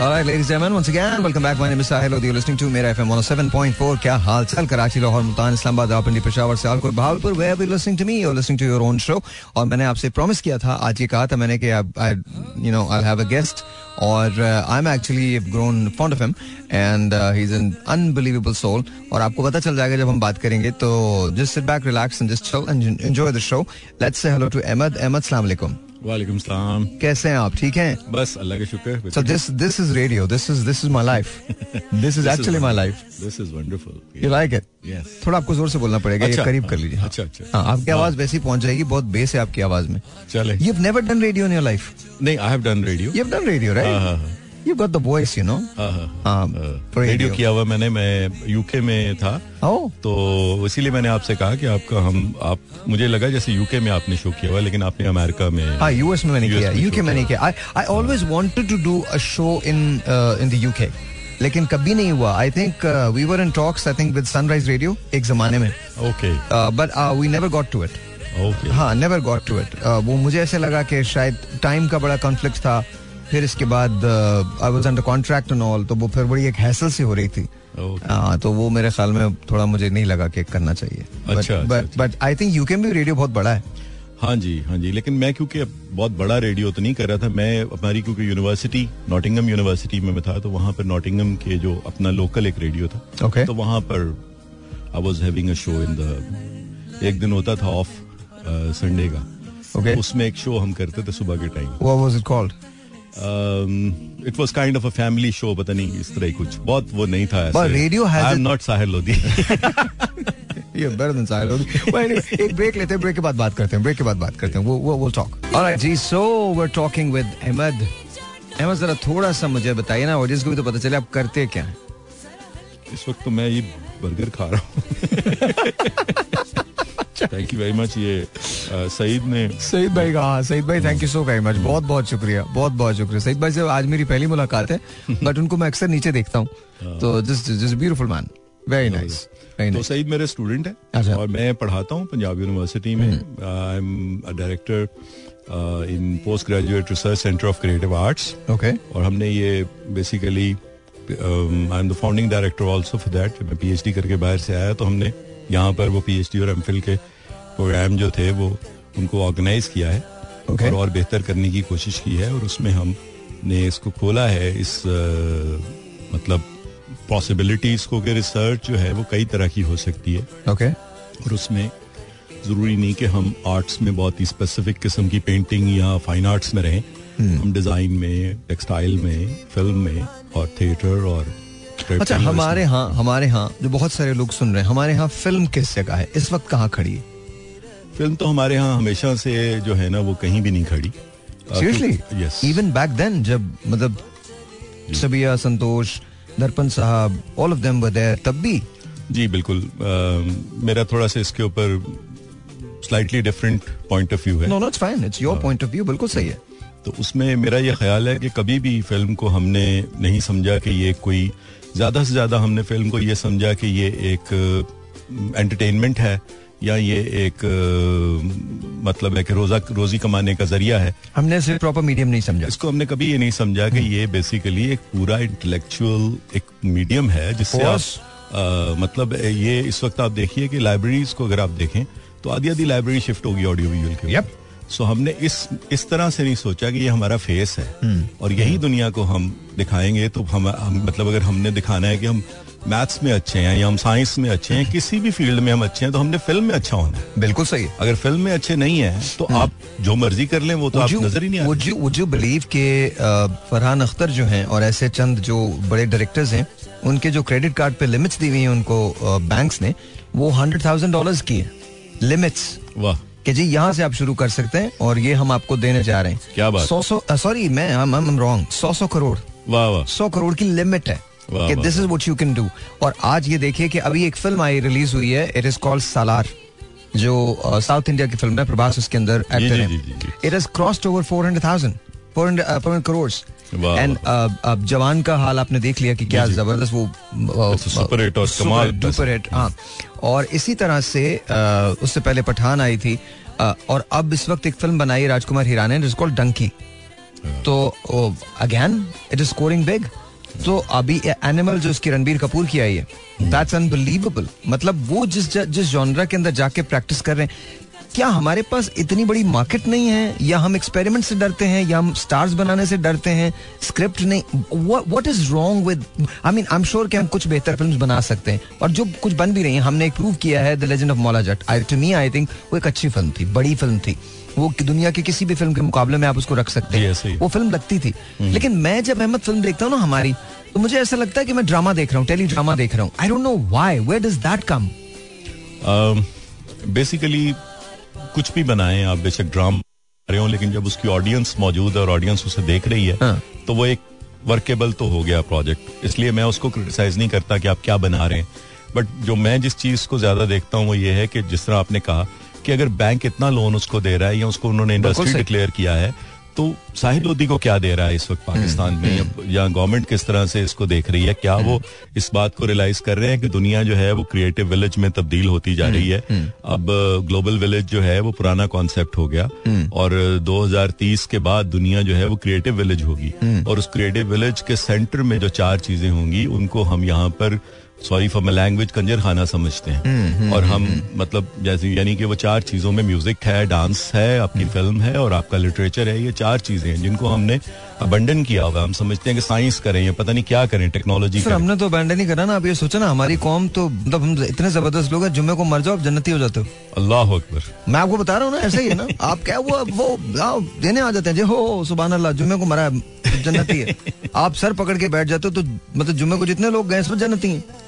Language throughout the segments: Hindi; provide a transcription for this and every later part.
All right, ladies and gentlemen, once again, welcome back. My name is Sahil Lodi. You're listening to Mera FM 107.4. क्या हाल चाल Karachi Lahore Multan Islamabad Rawalpindi Peshawar Sialkot Bahawalpur where you listening to me you're listening to your own show और मैंने आपसे प्रॉमिस किया था आज ये कहा था मैंने कि I, you know I'll have a guest और uh, I'm actually grown fond of him and uh, he's an unbelievable soul और आपको पता चल जाएगा जब हम बात करेंगे तो just sit back relax and just chill and enjoy the show let's say hello to Ahmed Ahmed अस्सलाम वालेकुम वालेकुम कैसे हैं आप? ठीक हैं? बस अल्लाह के शुक्र so this this is radio this is this is my life this is actually my life this is wonderful like it थोड़ा आपको ज़ोर से बोलना पड़ेगा अच्छा, ये करीब कर लीजिए। अच्छा अच्छा। हाँ आपकी हाँ। आवाज़ वैसी ही पहुँच जाएगी बहुत बेस है आपकी आवाज़ में। चले। You never done radio in your life नहीं I have done radio you have done radio right the voice, you know. हाँ, for रेडियो किया हुआ मैंने मैं यूके में था। Oh, तो इसीलिए मैंने आपसे कहा कि आपका हम आप मुझे लगा जैसे यूके में आपने शो किया हुआ लेकिन आपने अमेरिका में हाँ यूएस में मैंने किया। यूके में नहीं किया। I always wanted to do a show in in the UK लेकिन कभी नहीं हुआ। I think we were in talks I think with Sunrise Radio एक जमाने में। Okay but we never got to it हाँ नेवर गॉट टू इट वो मुझे ऐसे लगा कि शायद टाइम का बड़ा कॉन्फ्लिक्ट था। फिर इसके बाद I was under contract and all तो वो फिर बड़ी एक हैसल सी हो रही थी. हाँ तो वो मेरे ख्याल में थोड़ा मुझे नहीं लगा कि करना चाहिए। बट आई थिंक यूके में भी रेडियो बहुत बड़ा है। हाँ जी हाँ जी लेकिन मैं क्योंकि बहुत बड़ा रेडियो तो नहीं कर रहा था मैं हमारी क्योंकि यूनिवर्सिटी नॉटिंगम यूनिवर्सिटी में मैं था तो वहाँ पर नॉटिंगम के जो अपना लोकल एक रेडियो था Okay. तो वहाँ पर I was having a show in the एक दिन होता था ऑफ़ संडे का। Okay. तो उसमें एक शो हम करते थे सुबह के time what was it was kind of a family show पता नहीं इस तरह कुछ। बहुत वो नहीं था radio I am not Sahil Lodhi ये better than Sahil Lodhi well, anyway, एक ब्रेक लेते हैं ब्रेक के बाद बात करते हैं ब्रेक के बाद बात करते हैं। वो वो talk alright ji so we are talking with Ahmed Ahmed जरा थोड़ा सा मुझे बताइए ना ऑडियंस को भी तो पता चले आप करते क्या हैं? इस वक्त तो मैं ये बर्गर खा रहा हूँ। थैंक यू वेरी मच ये सईद ने सईद भाई का हाँ सईद भाई thank you so very much बहुत बहुत शुक्रिया बहुत बहुत शुक्रिया. सईद भाई से आज मेरी पहली मुलाकात है बट उनको मैं अक्सर नीचे देखता हूँ. तो just just beautiful man very nice तो सईद मेरे स्टूडेंट है अच्छा। और मैं पढ़ाता हूँ पंजाब यूनिवर्सिटी में. I am a director in post graduate research centre of creative arts okay और हमने ये basically I am the founding director also for that मैं पीएचडी करके बाहर से आया तो हमने यहाँ पर वो पीएचडी और एमफिल के प्रोग्राम जो थे वो उनको ऑर्गेनाइज किया है Okay. और और बेहतर करने की कोशिश की है और उसमें हमने इसको खोला है इस अ, मतलब पॉसिबिलिटीज को कि रिसर्च जो है वो कई तरह की हो सकती है ओके okay. और उसमें ज़रूरी नहीं कि हम आर्ट्स में बहुत ही स्पेसिफिक किस्म की पेंटिंग या फाइन आर्ट्स में रहें hmm. हम डिज़ाइन में टेक्सटाइल में फ़िल्म में और थिएटर और अच्छा हमारे यहाँ हमारे यहाँ जो बहुत सारे लोग सुन रहे हैं हमारे यहाँ फ़िल्म किस जगह है? इस वक्त कहाँ खड़ी है? फ़िल्म तो हमारे यहाँ हमेशा से जो है ना वो कहीं भी नहीं खड़ी। Seriously yes even back then जब मतलब सबिया संतोष दर्पण साहब all of them were there तब भी? जी बिल्कुल। अ, मेरा थोड़ा सा इसके ऊपर slightly different point of view है। No no it's fine it's your point of view बिल्कुल सही है। तो उसमें मेरा ये ख्याल है कि कभी भी फ़िल्म को हमने नहीं समझा कि ये कोई ज़्यादा से ज़्यादा हमने फ़िल्म को ये समझा कि ये एक एंटरटेनमेंट है या ये एक अ, मतलब है कि रोजा रोजी कमाने का ज़रिया है हमने सिर्फ़ प्रॉपर मीडियम नहीं समझा इसको हमने कभी ये नहीं समझा कि ये बेसिकली एक पूरा इंटेलेक्चुअल एक मीडियम है जिससे आप. अ, मतलब ये इस वक्त आप देखिए कि लाइब्रेरीज को अगर आप देखें तो आधी आधी लाइब्रेरी शिफ्ट होगी ऑडियो विजुअल के Yep. सो हमने इस इस तरह से नहीं सोचा कि ये हमारा फेस है। और यही दुनिया को हम दिखाएँगे तो हम, हम मतलब अगर हमने दिखाना है कि हम मैथ्स में अच्छे हैं या हम साइंस में अच्छे हैं किसी भी फ़ील्ड में हम अच्छे हैं तो हमने फ़िल्म में अच्छा होना है। बिल्कुल सही है। अगर फ़िल्म में अच्छे नहीं है तो आप जो मर्ज़ी कर लें वो तो आप नज़र ही नहीं आते would you believe कि फरहान अख्तर जो हैं और ऐसे चंद जो बड़े डायरेक्टर्स हैं उनके जो क्रेडिट कार्ड पे लिमिट्स दी हुई हैं उनको बैंक्स ने वो हंड्रेड थाउज़ेंड डॉलर की है। लिमिट्स वाह। कि जी यहाँ से आप शुरू कर सकते हैं और ये हम आपको देने जा रहे हैं। क्या बात? सौ सौ सॉरी मैं रॉन्ग सौ सौ करोड़। वाह वाह। सौ करोड़ की लिमिट है कि this is what you can do और आज ये देखिए कि अभी एक फ़िल्म आई रिलीज़ हुई है इट इज़ कॉल्ड सालार जो साउथ इंडिया की फ़िल्म है प्रभास उसके अंदर एक्टर है। It is crossed over four hundred thousand four hundred crore and अब जवान का हाल आपने देख लिया कि क्या ज़बरदस्त वो super hit और कमाल सुपर हिट हाँ। और इसी तरह से उससे पहले पठान आई थी और अब इस वक्त एक फ़िल्म बनाई राजकुमार हिराने जिस कॉल्ड डंकी। तो again it is scoring big. तो अभी एनिमल जो उसकी रणबीर कपूर की आई है दैट्स अनबिलीवेबल मतलब वो जिस जिस जॉनरा के अंदर जाके प्रैक्टिस कर रहे हैं क्या हमारे पास इतनी बड़ी मार्केट नहीं है? या हम एक्सपेरिमेंट से डरते हैं या हम स्टार्स बनाने से डरते हैं? स्क्रिप्ट नहीं। What is wrong with I mean I am sure कि हम कुछ बेहतर फ़िल्म बना सकते हैं। और जो कुछ बन भी रही हैं हमने प्रूव किया है the legend of Maula Jatt I to me I think वो एक अच्छी फ़िल्म थी बड़ी फ़िल्म थी। वो दुनिया की किसी भी फ़िल्म के मुकाबले में आप उसको रख सकते हैं। वो फ़िल्म लगती थी। हम्म। लेकिन मैं जब अहमद फ़िल्म देखता हूँ ना हमारी तो मुझे ऐसा लगता है कि मैं ड्रामा देख रहा हूँ टेली ड्रामा देख रहा हूँ। I don't know why where does that come basically कुछ भी बनाए आप बेशक ड्राम रहे हो लेकिन जब उसकी ऑडियंस मौजूद है और ऑडियंस उसे देख रही है हाँ. तो वो एक वर्केबल तो हो गया प्रोजेक्ट इसलिए मैं उसको क्रिटिसाइज नहीं करता कि आप क्या बना रहे हैं। बट जो मैं जिस चीज़ को ज़्यादा देखता हूँ वो ये है कि जिस तरह आपने कहा कि अगर बैंक इतना लोन उसको दे रहा है या उसको उन्होंने इंडस्ट्री डिक्लेयर किया है तो साहिल लोधी को क्या दे रहा है इस वक्त पाकिस्तान में? हम्म। या गवर्नमेंट किस तरह से इसको देख रही है? क्या वो हम्म। इस बात को रियलाइज़ कर रहे हैं कि दुनिया जो है वो क्रिएटिव विलेज में तब्दील होती जा रही है? हम्म। अब ग्लोबल विलेज जो है वो पुराना कॉन्सेप्ट हो गया। और 2030 के बाद दुनिया जो है वो क्रिएटिव विलेज होगी। और उस क्रिएटिव विलेज के सेंटर में जो चार चीज़ें होंगी उनको हम यहाँ पर सॉरी फॉर माई लैंग्वेज कंजर खाना समझते हैं। हम्म, हम्म, और हम हम्म, मतलब जैसे यानी कि वो चार चीज़ों में म्यूज़िक है डांस है आपकी फ़िल्म है और आपका लिटरेचर है ये चार चीज़ें हैं जिनको हमने अबंडन किया हुआ हम समझते हैं कि साइंस करें या पता नहीं क्या करें टेक्नोलॉजी सर हमने तो अबंडन ही करा ना आप ये सोचा ना हमारी कौम तो मतलब हम इतने ज़बरदस्त लोग हैं जुम्मे को मर जाओ आप जन्नती हो जाते हो। अल्लाह अकबर। मैं आपको बता रहा हूँ ना ऐसा ही है ना आप क्या वो वो देने आ जाते हैं जी हो सुबह अल्लाह जुम्मे को मरा जन्नती है। आप सर पकड़ के बैठ जाते हो तो मतलब जुम्मे को जितने लोग गए इसमें जन्नती है।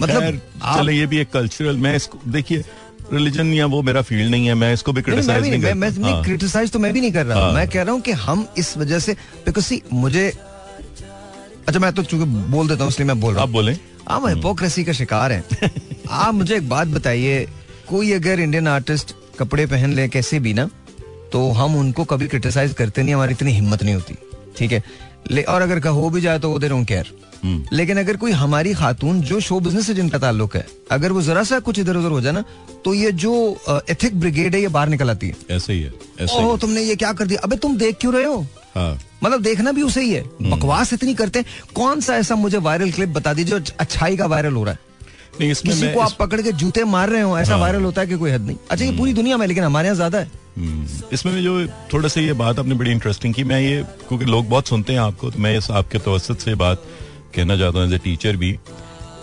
मतलब चले ये भी एक कल्चरल मैं इसको देखिए रिलीजन या वो मेरा फ़ील्ड नहीं है मैं इसको भी क्रिटिसाइज नहीं, नहीं, मैं, मैं हाँ. क्रिटिसाइज तो मैं भी नहीं कर रहा हाँ. मैं कह रहा हूँ कि हम इस वजह से बिकॉज़ सी मुझे अच्छा मैं तो चूँकि बोल देता हूँ इसलिए मैं बोल रहा हूँ। आप बोले आप हिपोक्रेसी का शिकार हैं। आप मुझे एक बात बताइए कोई अगर इंडियन आर्टिस्ट कपड़े पहन ले कैसे भी ना तो हम उनको कभी क्रिटिसाइज करते नहीं हमारी इतनी हिम्मत नहीं होती। ठीक है? ले और अगर हो भी जाए तो वो दे डोंट केयर हम्म। लेकिन अगर कोई हमारी खातून जो शो बिज़नेस से जिनका ताल्लुक है अगर वो जरा सा कुछ इधर उधर हो जाए ना तो ये जो एथिक ब्रिगेड है ये बाहर निकल आती है। ऐसे ही है ऐसे ओह तुमने ये क्या कर दिया? अबे तुम देख क्यों रहे हो? हाँ। मतलब देखना भी उसे ही है। हम्म। बकवास इतनी करते हैं। कौन सा ऐसा मुझे वायरल क्लिप बता दीजिए जो अच्छाई का वायरल हो रहा है? नहीं इसमें किसी को आप पकड़ के जूते मार रहे हो ऐसा हाँ। वायरल होता है कि कोई हद नहीं? अच्छा ये हम्म। पूरी दुनिया में लेकिन हमारे यहाँ ज़्यादा है। इसमें जो थोड़ा सा ये बात आपने बड़ी इंटरेस्टिंग की मैं ये क्योंकि लोग बहुत सुनते हैं आपको तो मैं इस आपके तवसत से बात कहना चाहता हूँ एज ए टीचर भी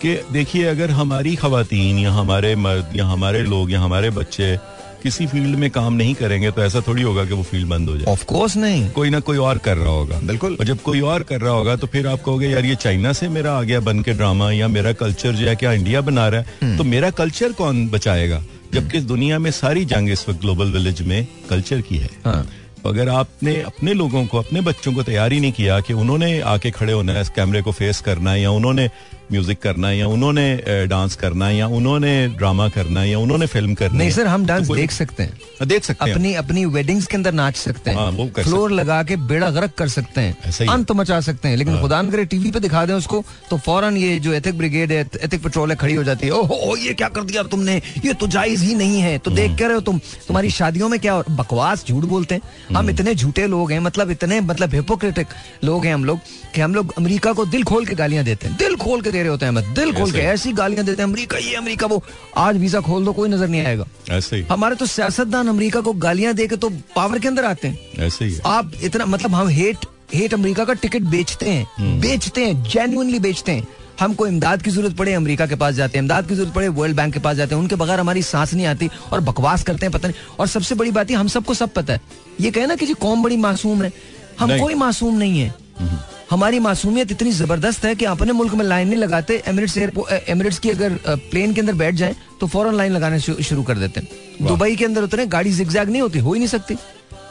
कि देखिए अगर हमारी खातन या हमारे मर्द या हमारे लोग या हमारे बच्चे किसी फ़ील्ड में काम नहीं करेंगे तो ऐसा थोड़ी होगा कि वो फ़ील्ड बंद हो जाए। ऑफ़ कोर्स नहीं। कोई ना कोई और कर रहा होगा। बिल्कुल। और जब कोई और कर रहा होगा तो फिर आप कहोगे यार ये चाइना से मेरा आ गया बन के ड्रामा या मेरा कल्चर जो है क्या इंडिया बना रहा है? हम्म। तो मेरा कल्चर कौन बचाएगा? जबकि दुनिया में सारी जंग इस वक्त ग्लोबल विलेज में कल्चर की है। हाँ। अगर आपने अपने लोगों को, अपने बच्चों को तैयार ही नहीं किया कि उन्होंने आके खड़े होना है, इस कैमरे को फेस करना है, या उन्होंने म्यूज़िक करना है या उन्होंने डांस करना है या उन्होंने ड्रामा करना है या उन्होंने फ़िल्म करना नहीं सर हम डांस तो देख सकते हैं। हाँ, देख सकते हैं। अपनी अपनी वेडिंग्स के अंदर नाच सकते हैं। हाँ, वो कर फ्लोर लगा के बेड़ा गर्क कर सकते हैं। अंत मचा सकते हैं। लेकिन हाँ। खुदा करे टीवी पे दिखा दें उसको तो फ़ौरन ये जो एथिक ब्रिगेड है एथिक पेट्रोल है खड़ी हो जाती है। ओहो ये क्या कर दिया तुमने? ये तो जायज़ ही नहीं है। तो देख कर रहे हो तुम? तुम्हारी शादियों में क्या बकवास झूठ बोलते हैं? हम हम्म। इतने झूठे लोग हैं मतलब इतने मतलब हिपोक्रेटिक लोग हैं हम लोग कि हम लोग अमेरिका को दिल खोल के गालियाँ देते हैं। दिल खोल के दे रहे होते हैं दिल खोल के ऐसी गालियाँ देते हैं अमेरिका ये अमेरिका वो आज वीज़ा खोल दो कोई नज़र नहीं आएगा। ऐसे ही। हमारे तो सियासतदान अमेरिका को गालियाँ दे के तो पावर के अंदर आते हैं। ऐसे ही आप इतना मतलब हम हेट हेट अमेरिका का टिकट बेचते हैं हम्म। बेचते हैं जेन्युइनली बेचते हैं। हमको इमदाद की ज़रूरत पड़े अमेरिका के पास जाते हैं इमदाद की ज़रूरत पड़े वर्ल्ड बैंक के पास जाते हैं उनके बगैर हमारी सांस नहीं आती और बकवास करते हैं पता नहीं। और सबसे बड़ी बात है हम सबको सब पता है। ये कहना कि जी कौम बड़ी मासूम है। हम कोई मासूम नहीं है। हम्म। हमारी मासूमियत इतनी ज़बरदस्त है कि अपने मुल्क में लाइन नहीं लगाते एमिरेट्स एमिरेट्स की अगर प्लेन के अंदर बैठ जाए तो फ़ौरन लाइन लगाने शुरू कर देते हैं। दुबई के अंदर उतरे गाड़ी जिगजैग नहीं होती हो ही नहीं सकती।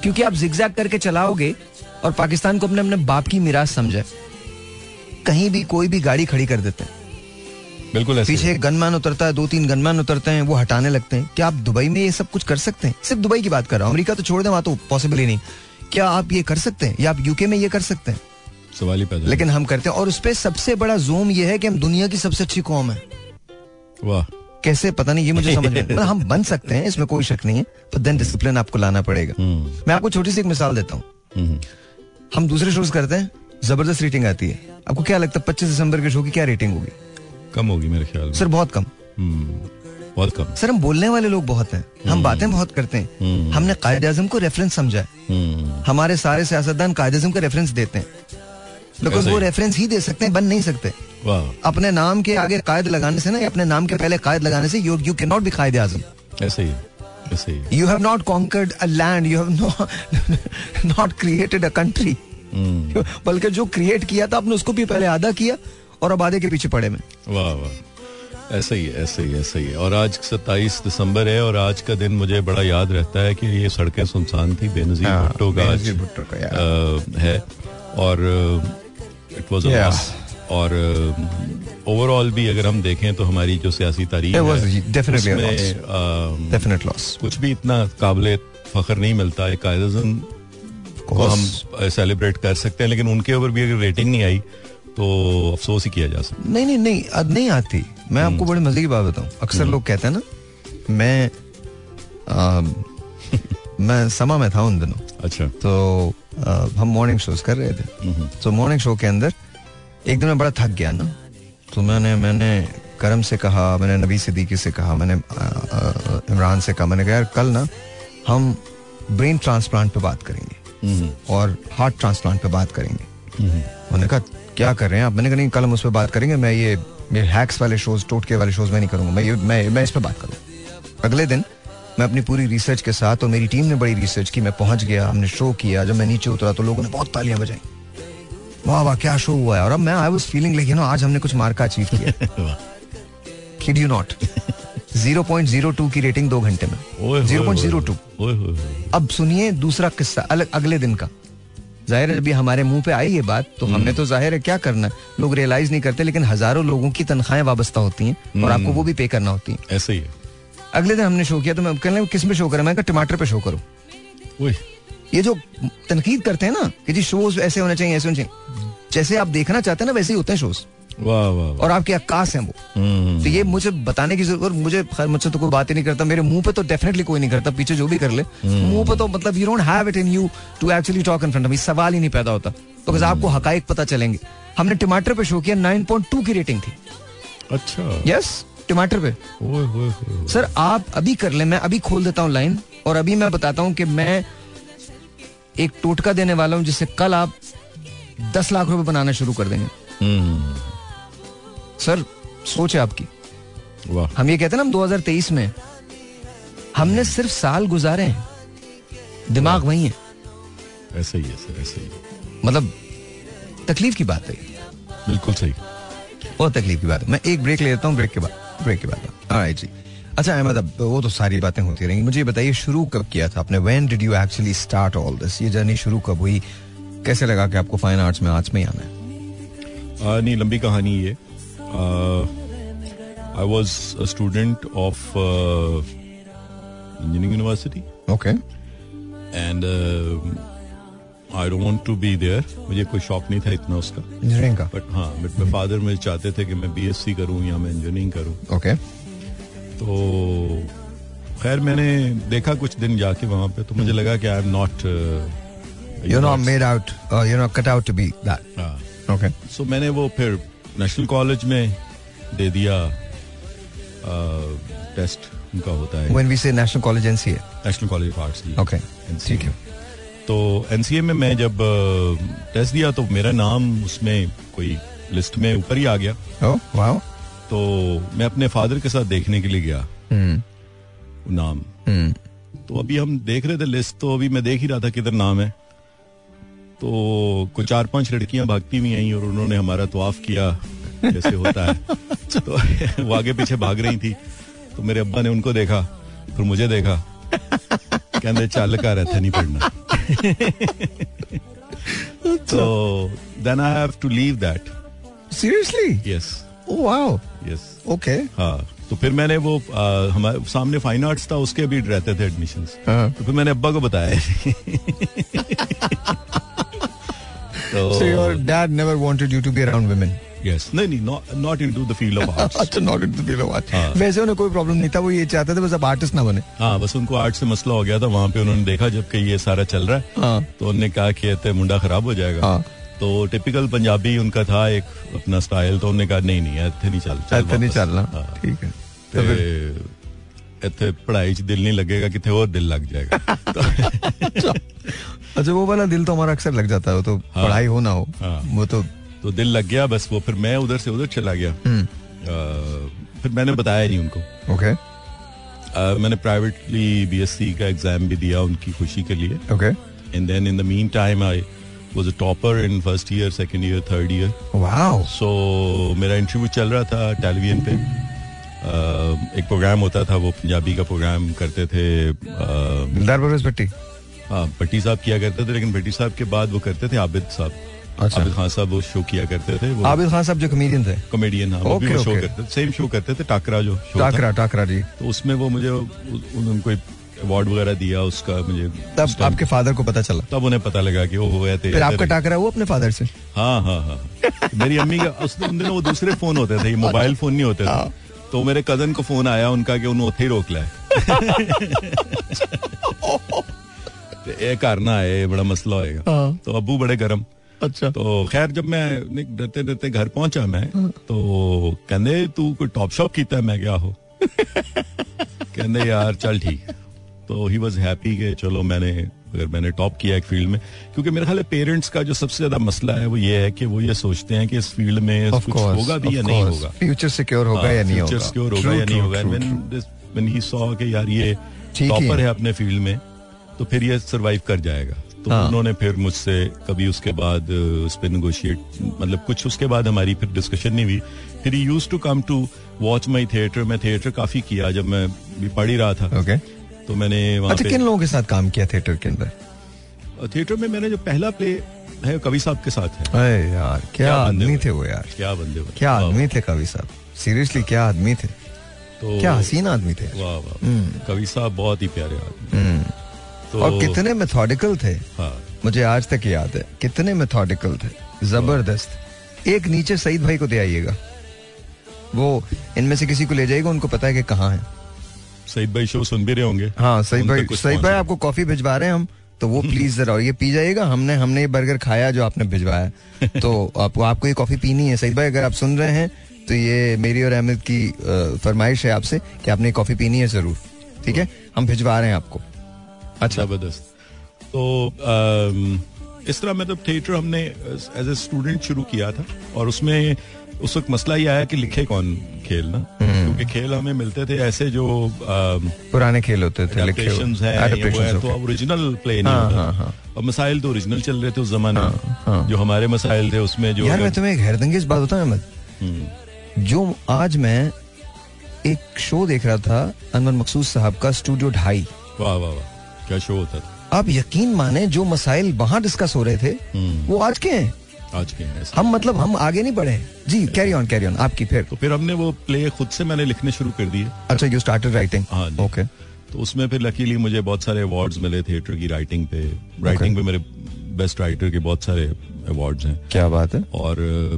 क्योंकि आप जिगजैग करके चलाओगे और पाकिस्तान को अपने अपने बाप की मिराज समझे कहीं भी कोई भी गाड़ी खड़ी कर देते हैं। बिल्कुल पीछे गनमैन उतरता है दो तीन गनमैन उतरते हैं वो हटाने लगते हैं। क्या आप दुबई में ये सब कुछ कर सकते हैं? सिर्फ़ दुबई की बात कर रहा हूँ अमेरिका तो छोड़ दें वहाँ तो पॉसिबल ही नहीं। क्या आप ये कर सकते हैं? या आप यूके में ये कर सकते हैं? सवाल ही पैदा लेकिन हम करते हैं और उस पर सबसे बड़ा जोम ये है कि हम दुनिया की सबसे अच्छी कौम है। वाह। कैसे? पता नहीं ये मुझे समझ में मतलब हम बन सकते हैं इसमें कोई शक नहीं है पर देन डिसिप्लिन आपको लाना पड़ेगा। हम्म। मैं आपको छोटी सी एक मिसाल देता हूँ। हम्म। हम दूसरे शोज़ करते हैं ज़बरदस्त रेटिंग आती है। आपको क्या लगता है पच्चीस दिसंबर के शो की क्या रेटिंग होगी? कम होगी मेरे ख्याल में। सर बहुत कम। हम्म, बहुत कम। सर हम बोलने वाले लोग बहुत हैं। हम बातें बहुत करते हैं। हमने कायद आज़म को रेफरेंस समझा है। हमारे सारे सियासतदान कायद आज़म का रेफरेंस देते हैं। बिकॉज़ वो रेफरेंस ही दे सकते हैं बन नहीं सकते। अपने नाम के आगे कायद लगाने से ना अपने नाम के पहले कायद लगाने से you you can not be Quaid Azam. ऐसे ही ऐसे ही। You have not conquered a land you have not created a country बल्कि जो क्रिएट किया था आपने उसको भी पहले आधा किया और अब आधे के पीछे पड़े में। वाह वाह। ऐसा ही है ऐसे ही है, ऐसा ही। और आज 27 दिसंबर है और आज का दिन मुझे बड़ा याद रहता है कि ये सड़कें सुनसान थी बेनजीर हाँ, भुट्टो का आज भुट्टो का, है। और इट वाज Yeah. और ओवरऑल भी अगर हम देखें तो हमारी जो सियासी तारीख It was है definitely a loss. A, definite loss कुछ भी इतना काबिल फख्र नहीं मिलता है कायदम को हम सेलिब्रेट कर सकते हैं लेकिन उनके ऊपर भी अगर रेटिंग नहीं आई तो अफसोस ही किया जा सकता नहीं नहीं नहीं अब नहीं आती। मैं आपको बड़ी मज़े की बात बताऊँ। अक्सर लोग कहते हैं ना मैं आ, मैं समा में था उन दिनों। अच्छा। तो हम मॉर्निंग शोज़ कर रहे थे। तो मॉर्निंग शो के अंदर एक दिन मैं बड़ा थक गया ना। तो मैंने मैंने करम से कहा मैंने नबी सिद्दीकी से कहा मैंने इमरान से कहा मैंने कहा यार कल ना हम ब्रेन ट्रांसप्लांट पे बात करेंगे और हार्ट ट्रांसप्लांट पे बात करेंगे। उन्होंने कहा क्या कर रहे हैं आप? मैंने कहा नहीं कल हम उस पर बात करेंगे मैं ये ये हैक्स वाले शोज़ टोटके वाले शोज़ में नहीं करूँगा मैं ये मैं मैं इस पर बात करूँ अगले दिन मैं अपनी पूरी रिसर्च के साथ और मेरी टीम ने बड़ी रिसर्च की मैं पहुँच गया हमने शो किया जब मैं नीचे उतरा तो लोगों ने बहुत तालियाँ बजाई। वाह वाह क्या शो हुआ है? और अब मैं I was feeling like you know आज हमने कुछ मार्का अचीव किया। किड यू नॉट 0.02 की रेटिंग दो घंटे में। ओए होए 0.02 ओए होए होए। अब सुनिए दूसरा किस्सा अलग अगले दिन का। ज़ाहिर है अभी हमारे मुँह पे आई ये बात तो हमने तो ज़ाहिर है क्या करना है? लोग रियलाइज़ नहीं करते लेकिन हज़ारों लोगों की तनख्वाहें वाबस्ता होती हैं और आपको वो भी पे करना होती है। ऐसे ही है। अगले दिन हमने शो किया तो मैं कहने किसमें शो करा? मैं कहा टमाटर पे शो करो। ये जो तनकीद करते हैं ना कि जी शोज़ ऐसे होने चाहिए ऐसे होने चाहिए। जैसे आप देखना चाहते हैं ना वैसे ही होते हैं शोज़ वाह वाह। और आपके अक्कास हैं वो। हम्म, तो ये मुझे बताने की ज़रूरत मुझे खैर मुझसे तो कोई बात ही नहीं करता। मेरे मुँह पे तो डेफिनेटली कोई नहीं करता पीछे जो भी कर ले। मुँह पे तो मतलब you don't have it in you to actually talk in front of सवाल ही नहीं पैदा होता। तो बस आपको हकाइक पता चलेंगे। हमने टमाटर पे शो किया 9.2 की रेटिंग थी। अच्छा। यस टमाटर पे? ओए। सर आप अभी कर ले मैं अभी खोल देता हूँ लाइन और अभी मैं बताता हूँ कि मैं एक टोटका देने वाला हूँ जिससे कल आप दस लाख रुपए बनाना शुरू कर देंगे। हम्म, सर सोच है आपकी। हम ये कहते हैं ना हम 2023 में हमने सिर्फ़ साल गुजारे हैं। दिमाग वही। है। ऐसे ही है सर ऐसे ही मतलब तकलीफ़ की बात है। बिल्कुल सही। बहुत तकलीफ़ की बात है। मैं एक ब्रेक ले लेता हूँ ब्रेक के बाद। ब्रेक के बाद जी। अच्छा अहमद अब वो तो सारी बातें होती रहेंगी। मुझे बताइए शुरू कब किया था आपने? When did you actually start all this ये जर्नी शुरू कब हुई? कैसे लगा कि आपको फाइन आर्ट्स में आर्ट्स में आना है? आ, नहीं लंबी कहानी ये। I was a student of engineering university okay and I don't want to be there मुझे कोई शौक नहीं था इतना उसका। इंजीनियरिंग का? बट हाँ बट मेरे फादर मुझे चाहते थे कि मैं बीएससी करूँ या मैं इंजीनियरिंग करूँ। ओके तो खैर मैंने देखा कुछ दिन जाके वहाँ पे तो मुझे लगा कि I am not you know made out you know cut out to be that okay so मैंने वो फिर नेशनल कॉलेज में दे दिया टेस्ट उनका होता है। When we say national college NCA national college of arts okay ठीक है। तो एनसीए में मैं जब टेस्ट दिया तो मेरा नाम उसमें कोई लिस्ट में ऊपर ही आ गया। ओह वाओ तो मैं अपने फादर के साथ देखने के लिए गया। हम्म नाम। हम्म तो अभी हम देख रहे थे लिस्ट तो अभी मैं देख ही रहा था किधर नाम है। तो कुछ चार पाँच लड़कियाँ भागती हुई आई और उन्होंने हमारा तवाफ किया जैसे होता है। तो वो आगे पीछे भाग रही थी। तो मेरे अब्बा ने उनको देखा फिर मुझे देखा। कहते चल का रहता नहीं पढ़ना तो then I have to leave that seriously yes oh wow yes okay हाँ तो फिर मैंने वो आ, हमारे सामने फाइन आर्ट्स था उसके भी रहते थे एडमिशन हाँ। तो फिर मैंने अब्बा को बताया। So your तो dad never wanted you to be around women. अच्छा हाँ। वो हाँ, देखा ये सारा चल रहा है हाँ। तो उन्होंने कहा कि तो मुंडा खराब हो जाएगा। तो टिपिकल पंजाबी उनका था एक अपना स्टाइल तो उन्होंने कहा नहीं नहीं तो चल चलना। तो पढ़ाई च दिल नहीं लगेगा कितने और दिल लग जाएगा। अच्छा, अच्छा वो वाला दिल तो हमारा अक्सर लग जाता है वो तो पढ़ाई हो ना हो। वो तो तो दिल लग गया बस वो फिर मैं उधर से उधर चला गया। हम्म, फिर मैंने बताया नहीं उनको। ओके मैंने प्राइवेटली बीएससी का एग्ज़ाम भी दिया उनकी खुशी के लिए। Okay and then in the meantime I was a topper in first year second year third year wow so मेरा इंटरव्यू चल रहा था टेलीविज़न पे। एक प्रोग्राम होता था वो पंजाबी का प्रोग्राम करते थे दिलदार भट्टी हाँ भट्टी साहब किया करते थे लेकिन भट्टी साहब के बाद वो करते थे आबिद साहब। अच्छा। आबिद खान साहब वो शो किया करते थे वो आबिद खान साहब जो कॉमेडियन थे। कॉमेडियन हाँ ओके, वो शो करते सेम शो करते थे टाकरा जो शो टाकरा टाकरा जी। तो उसमें वो मुझे उ- उन्होंने कोई अवार्ड वगैरह दिया उसका मुझे तब आपके फादर को पता चला? तब उन्हें पता लगा कि वो हुए थे फिर आपका टाकरा हुआ अपने फादर से? हाँ हाँ हाँ। मेरी अम्मी का उस दिनों वो दूसरे फ़ोन होते थे मोबाइल फ़ोन नहीं होते हाँ। थे तो मेरे कज़न को फ़ोन आया उनका कि उन्होंने उथे ही रोक लिया। ते ए घर ना आए बड़ा मसला होएगा। हाँ। तो अबू बड़े गर्म। अच्छा। तो खैर जब मैं डरते डरते घर पहुँचा मैं तो कहने तू कोई टॉप शॉप कीता है? मैं क्या हो. कहंदे यार चल ठीक तो ही वॉज़ हैप्पी कि चलो मैंने अगर मैंने टॉप किया एक फ़ील्ड में क्योंकि मेरे ख्याल पेरेंट्स का जो सबसे ज़्यादा मसला है वो ये है कि वो ये सोचते हैं कि इस फ़ील्ड में कुछ कोर्स होगा भी या course. नहीं होगा। फ्यूचर सिक्योर होगा या नहीं होगा। फ्यूचर सिक्योर होगा या नहीं होगा। व्हेन ही सॉ कि यार ये टॉपर है। है अपने फ़ील्ड में तो फिर ये सरवाइव कर जाएगा। तो हाँ। उन्होंने फिर मुझसे कभी उसके बाद उस पर निगोशिएट मतलब कुछ उसके बाद हमारी फिर डिस्कशन नहीं हुई। फिर he used to come to watch my theatre मैं थिएटर काफ़ी किया जब मैं भी पढ़ ही रहा था। ओके तो मैंने वहाँ अच्छा किन लोगों के साथ काम किया थिएटर के अंदर? थिएटर में मैंने जो पहला प्ले है कवि साहब के साथ है। अरे यार क्या आदमी थे वो यार। क्या बंदे। क्या आदमी थे कवि साहब? सीरियसली क्या आदमी थे? तो क्या हसीन आदमी थे वाह वाह कवि साहब बहुत ही प्यारे आदमी हम्म। तो और कितने मेथोडिकल थे। हाँ। मुझे आज तक याद है। कितने मेथोडिकल थे। ज़बरदस्त। एक नीचे सईद भाई को दे आइएगा। वो इनमें से किसी को ले जाएगा उनको पता है कि कहाँ है। सईद भाई शो सुन भी रहे होंगे। हाँ सईद भाई सईद भाई आपको कॉफ़ी भिजवा रहे हैं हम तो वो प्लीज़ जरा ये पी जाइएगा। हमने हमने ये बर्गर खाया जो आपने भिजवाया। तो आपको आपको ये कॉफ़ी पीनी है। सईद भाई अगर आप सुन रहे हैं तो ये मेरी और अहमद की फरमाइश है आपसे कि आपने कॉफ़ी पीनी है ज़रूर। ठीक है? हम भिजवा रहे हैं आपको। अच्छा ज़बरदस्त। तो इस तरह मतलब थिएटर हमने एज ए स्टूडेंट शुरू किया था और उसमें उस वक्त मसला ये आया कि लिखे कौन खेल ना? हम्म। क्योंकि खेल हमें मिलते थे ऐसे जो पुराने खेल होते थे है, तो होते। ओरिजिनल प्ले नहीं हाँ, होता। हाँ, हाँ। और मसाइल तो ओरिजिनल चल रहे थे उस जमाने में। हाँ। जो हमारे मसाइल थे उसमें जो यार मैं तुम्हें एक हैरतंगेज बात बताऊँ अहमद। हम्म, जो आज मैं एक शो देख रहा था अनवर मकसूद साहब का स्टूडियो ढाई। वाह वाह वाह। क्या शो होता था? आप यकीन माने जो मसाइल वहाँ डिस्कस हो रहे थे हम्म। वो आज के हैं? आज के हैं हम मतलब हम आगे नहीं बढ़े जी कैरी ऑन कैरी ऑन आपकी फिर। तो फिर हमने वो प्ले खुद से मैंने लिखने शुरू कर दिए। अच्छा यू स्टार्टेड राइटिंग ओके तो उसमें फिर लकीली मुझे बहुत सारे अवार्ड्स मिले थिएटर की राइटिंग पे। राइटिंग पे मेरे बेस्ट राइटर के बहुत सारे अवार्ड्स हैं। क्या बात है? और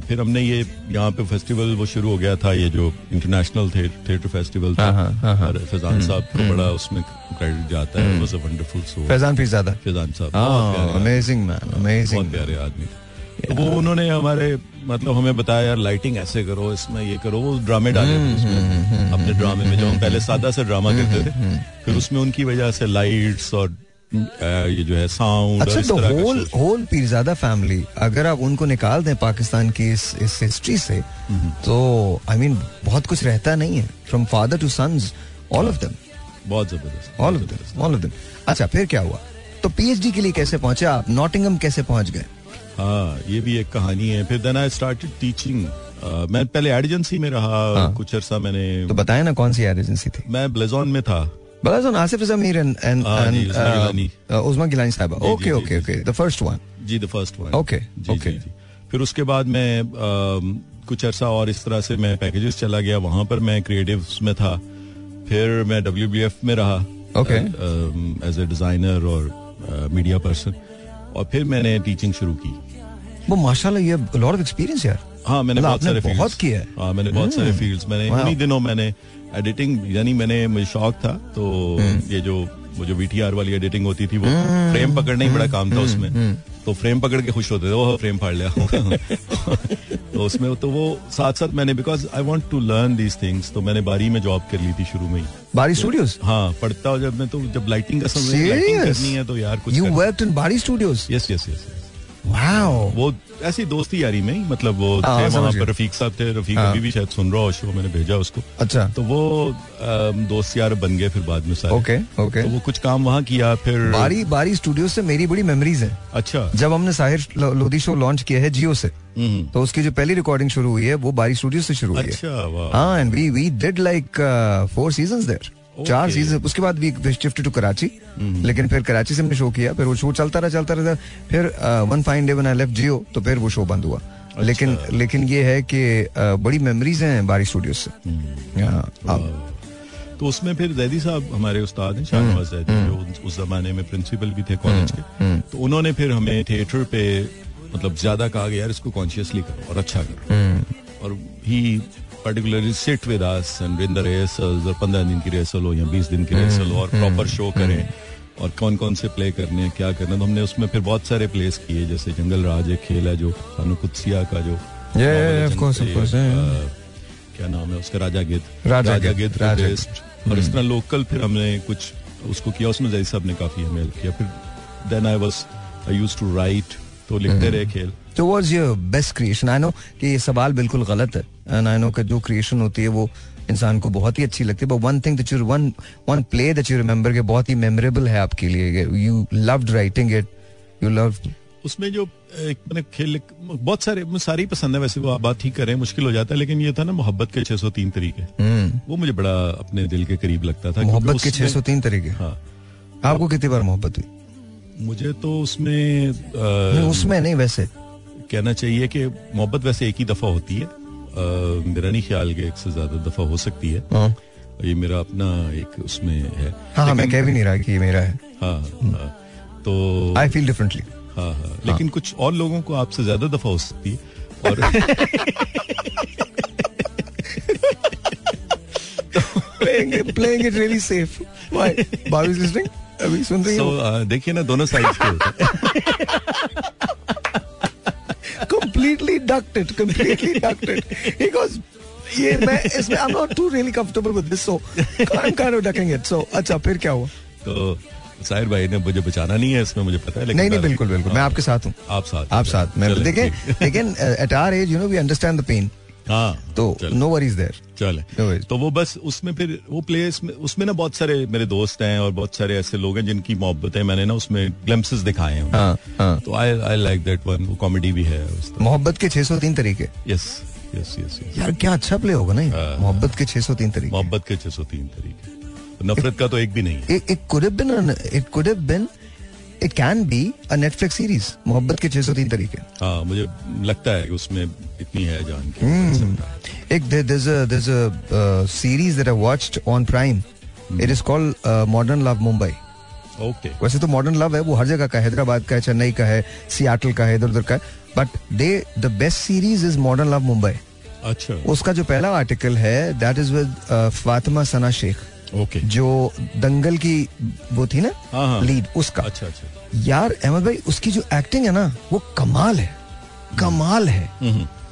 फिर हमने ये यहाँ पे फेस्टिवल वो शुरू हो गया था ये जो इंटरनेशनल थिएटर फेस्टिवल था। हाँ, हाँ, हाँ, हाँ। और फैजान साहब को बड़ा उसमें क्रेडिट जाता है। Was a wonderful show Faizan Pirzada Faizan साहब प्यारे आदमी। अमेजिंग बहुत प्यारे आदमी। तो वो उन्होंने हमारे मतलब हमें बताया यार लाइटिंग ऐसे करो इसमें ये करो। वो ड्रामे डाले थे उसमें अपने ड्रामे में जो हम पहले सादा से ड्रामा करते थे फिर उसमें उनकी वजह से लाइट्स और ये जो है साउंड अच्छा तो होल होल पीरजादा फैमिली अगर आप उनको निकाल दें पाकिस्तान की इस इस हिस्ट्री से तो आई मीन बहुत कुछ रहता नहीं है। From father to sons all of them बहुत ज़बरदस्त all of them all of them अच्छा फिर क्या हुआ? तो पीएचडी के लिए कैसे पहुँचे आप? नॉटिंगम कैसे पहुँच गए? हाँ ये भी एक कहानी है। फिर देन आई स्टार्टेड टीचिंग मैं पहले एड एजेंसी में रहा कुछ अरसा मैंने तो बताएँ ना कौन सी एड एजेंसी थी? मैं ब्लेजॉन में था। बलाजन आसिफ जमीर एंड एंड हाँ जी, उस्मा गिलानी। उस्मा गिलानी साहबा जी, ओके जी, ओके जी, ओके द फ़र्स्ट वन जी द फ़र्स्ट वन Okay, जी, okay. जी, जी। फिर उसके बाद मैं कुछ अरसा और इस तरह से मैं पैकेजेस चला गया। वहाँ पर मैं क्रिएटिव में था। फिर मैं डब्ल्यूबीएफ में रहा। Okay. एज ए डिज़ाइनर और मीडिया पर्सन और फिर मैंने टीचिंग शुरू की। वो माशाल्लाह ये लॉट ऑफ़ एक्सपीरियंस यार। हाँ मैंने मतलब बहुत सारे बहुत fields- किया है। हाँ मैंने बहुत सारे फील्ड्स मैंने Wow. इन्हीं दिनों मैंने एडिटिंग यानी मैंने मुझे शौक था तो हम्म। ये जो वो जो वीटीआर वाली एडिटिंग होती थी वो फ्रेम पकड़ना ही बड़ा काम था हम्म। उसमें। तो फ्रेम पकड़ के खुश होते थे वो फ्रेम फाड़ लिया तो उसमें तो वो साथ साथ मैंने because I want to learn these things तो मैंने बारी में जॉब कर ली थी शुरू में ही। बारी स्टूडियोज हाँ पढ़ता हूँ जब मैं तो जब लाइटिंग का समय लाइटिंग करनी है तो यार कुछ यू वर्कड इन बारी स्टूडियोज यस यस यस वो ऐसी दोस्ती यारी में मतलब वो हाँ, थे वहाँ पर रफीक साहब थे रफीक हाँ। अभी भी शायद सुन रहा हो शो मैंने भेजा उसको। अच्छा। तो वो दोस्त यार बन गए फिर बाद में सारे। Okay okay. तो वो कुछ काम वहाँ किया फिर बारी बारी स्टूडियो से मेरी बड़ी मेमोरीज है। अच्छा। जब हमने साहिर लोधी शो लॉन्च किया है जियो से हम्म, तो उसकी जो पहली रिकॉर्डिंग शुरू हुई है वो बारी स्टूडियो से शुरू हुई है। अच्छा हाँ and we we did like four there चार सीज़न उसके बाद वी शिफ्टेड टू कराची लेकिन फिर कराची से हमने शो किया फिर वो शो चलता रहा चलता रहा फिर one fine day when I left Geo तो फिर वो शो बंद हुआ। अच्छा। लेकिन लेकिन ये है कि uh, बड़ी मेमोरीज हैं बारी स्टूडियो से। हाँ, तो उसमें फिर जैदी साहब हमारे उस्ताद हैं शाहनवाज जैदी जो उस- उस जमाने में प्रिंसिपल भी थे कॉलेज के। तो उन्होंने फिर हमें थिएटर पे मतलब ज़्यादा कहा कि यार इसको कॉन्शियसली करो और अच्छा करो। और he particularly sit with us and in the rehearsals और पंद्रह दिन की रिहर्सल हो या बीस दिन की रिहर्सल हो और प्रॉपर शो करें और कौन कौन से प्ले करने हैं क्या करना तो हमने उसमें फिर बहुत सारे प्लेस किए जैसे जंगल राज एक खेल है जो सानू कुत्सिया का जो ये, course, yeah, अ, क्या नाम है उसका राजा गिद्ध। राजा राजा based। और इस तरह लोकल फिर हमने कुछ उसको किया उसमें जैद साहब ने काफ़ी हमें हेल्प किया। फिर then I was I used to write तो लिखते रहे खेल। तो was your best creation I know कि ये सवाल बिल्कुल गलत है। एंड आई नो कि जो क्रिएशन होती है वो इंसान को बहुत ही अच्छी लगती है। But one thing that you one one play that you remember के बहुत ही मेमोरेबल है आपके लिए you loved writing it you loved उसमें जो एक मैंने खेल बहुत सारे मुझे सारी पसंद है वैसे वो आप बात ठीक करें मुश्किल हो जाता है लेकिन ये था ना मोहब्बत के 603 तरीके। वो मुझे बड़ा अपने दिल के करीब लगता था मोहब्बत के उसमें- 603 तरीके? हाँ। आपको कितनी बार मोहब्बत हुई? मुझे तो उसमें अ, नहीं, उसमें नहीं वैसे। कहना चाहिए कि मोहब्बत वैसे एक ही दफ़ा होती है। अ, मेरा नहीं ख्याल कि एक से ज़्यादा दफ़ा हो सकती है। हाँ। ये मेरा अपना एक उसमें है। हाँ मैं कह भी नहीं रहा कि ये मेरा है। हाँ हाँ, तो आई फील डिफरेंटली हाँ हाँ लेकिन कुछ और लोगों को आपसे ज़्यादा दफ़ा हो सकती है। और playing it, playing it really safe. Why? Bobby's listening? अभी सुन रही so, हो uh, देखिए ना दोनों साइड के हैं। completely ducked it, completely ducked it. He goes, ये मैं इसमें I'm not too really comfortable with this, so I'm kind of ducking it. So अच्छा फिर क्या हुआ? तो साहिर भाई ने मुझे बचाना नहीं है इसमें मुझे पता है लेकिन नहीं नहीं बिल्कुल बिल्कुल मैं हाँ, आपके साथ हूँ आप साथ आप साथ मैं देखें लेकिन at our age you know we understand the pain हाँ तो नो वरीज देयर चलें। No तो वो बस उसमें फिर वो प्लेस में उसमें ना बहुत सारे मेरे दोस्त हैं और बहुत सारे ऐसे लोग हैं जिनकी मोहब्बतें मैंने ना उसमें ग्लिम्पसेस दिखाए हैं। हाँ हाँ। तो I I like that one वो कॉमेडी भी है मोहब्बत के 603 तरीके। यस यस यस यार क्या अच्छा प्ले होगा ना? हाँ। मोहब्बत के 603 तरीके। मोहब्बत के 603 तरीके। नफरत का तो एक भी नहीं है। it, it could have been an, it it can be a Netflix series मोहब्बत के 603 तरीके हाँ मुझे लगता है कि उसमें इतनी है जान के Hmm. एक there- there's a there's a uh, series that I watched on Prime. It is called uh, Modern Love Mumbai. Okay वैसे तो मॉडर्न लव है वो हर जगह का है हैदराबाद का है चेन्नई का है सियाटल का है इधर उधर का but they the best series is modern love Mumbai अच्छा। उसका जो पहला आर्टिकल है that is with Fatima Sana Shaikh okay जो दंगल की वो थी ना हाँ, हाँ। लीड उसका। अच्छा अच्छा। यार अहमद भाई उसकी जो एक्टिंग है ना वो कमाल है। कमाल है।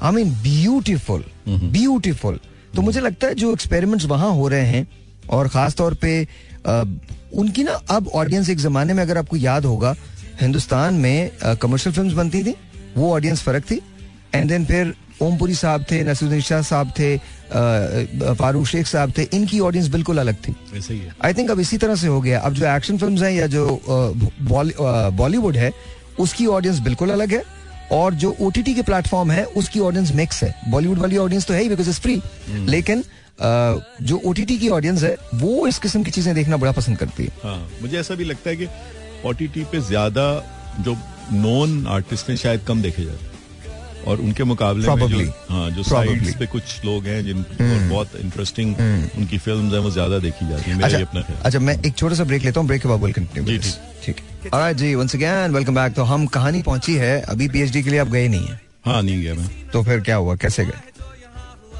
आई मीन ब्यूटीफुल ब्यूटीफुल तो मुझे लगता है जो एक्सपेरिमेंट्स वहाँ हो रहे हैं और खास तौर पे अ, उनकी ना अब ऑडियंस एक जमाने में अगर आपको याद होगा हिंदुस्तान में कमर्शियल फिल्म्स बनती थी वो ऑडियंस फ़र्क थी। एंड देन फिर ओमपुरी साहब थे नसीरुद्दीन शाह साहब थे फारूक शेख साहब थे इनकी ऑडियंस बिल्कुल अलग थी। आई थिंक अब इसी तरह से हो गया। अब जो एक्शन फिल्म्स हैं या जो बॉलीवुड है उसकी ऑडियंस बिल्कुल अलग है और जो ओटीटी के प्लेटफॉर्म है उसकी ऑडियंस मिक्स है। बॉलीवुड वाली ऑडियंस तो है ही बिकॉज़ इट्स फ्री लेकिन जो ओटीटी की ऑडियंस है वो इस किस्म की चीज़ें देखना बड़ा पसंद करती है। हाँ मुझे ऐसा भी लगता है कि ओटीटी पे ज़्यादा जो नॉन आर्टिस्ट हैं शायद कम देखे जाते हैं। और उनके मुकाबले probably, में जो हाँ जो साइड्स पे कुछ लोग हैं जिन और बहुत इंटरेस्टिंग hmm. उनकी फिल्म्स हैं वो ज़्यादा देखी जाती है मेरा ये अपना अच्छा अच्छा मैं एक छोटा सा ब्रेक लेता हूँ ब्रेक के बाद कंटिन्यू जी, ठीक। है। जी वंस अगेन वेलकम बैक तो हम कहानी पहुँची है अभी पीएचडी के लिए आप गए नहीं है। हाँ नहीं गया मैं। तो फिर क्या हुआ कैसे गए?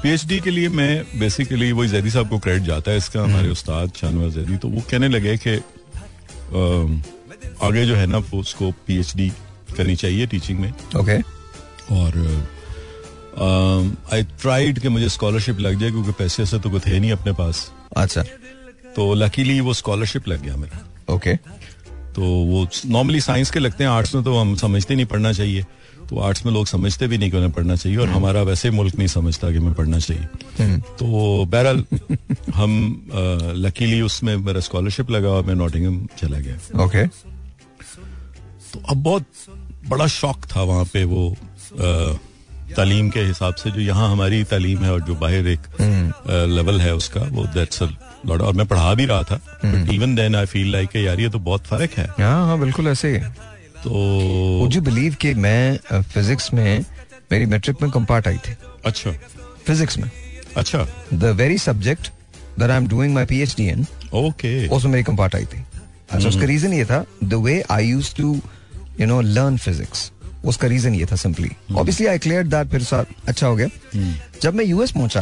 पीएचडी के लिए मैं बेसिकली वही जैदी साहब को क्रेडिट जाता है इसका हमारे उस्ताद शानवार जैदी तो वो कहने लगे कि आगे जो है ना उसको पीएचडी करनी चाहिए टीचिंग में। ओके और आई ट्राइड कि मुझे स्कॉलरशिप लग जाए क्योंकि पैसे ऐसे तो कुछ थे नहीं अपने पास। अच्छा। तो लकीली वो स्कॉलरशिप लग गया मेरा। ओके तो वो नॉर्मली साइंस के लगते हैं आर्ट्स में तो हम समझते नहीं पढ़ना चाहिए। तो आर्ट्स में लोग समझते भी नहीं कि उन्हें पढ़ना चाहिए और हमारा वैसे मुल्क नहीं समझता कि मैं पढ़ना चाहिए। तो बहरहाल हम लकीली उसमें मेरा स्कॉलरशिप लगा और मैं नॉटिंगम चला गया। ओके तो अब बहुत बड़ा शौक था वहाँ पे वो तालीम के हिसाब से जो यहाँ हमारी तालीम है और जो बाहर एक लेवल है उसका वो दैट्स लॉट और मैं पढ़ा भी रहा था but even then I feel like यार ये तो बहुत फ़र्क है। हाँ हाँ बिल्कुल ऐसे ही। तो यू बिलीव कि मैं फिजिक्स में मेरी मैट्रिक में कंपार्ट आई थी। अच्छा। फिजिक्स में। अच्छा। The very subject that I am doing my PhD in okay उसमें मेरी कंपार्ट आई थी। अच्छा उसका रीजन ये था the way I use to you know learn physics उसका रीजन ये था simply obviously I clear that फिर साथ अच्छा हो गया। जब मैं यूएस पहुँचा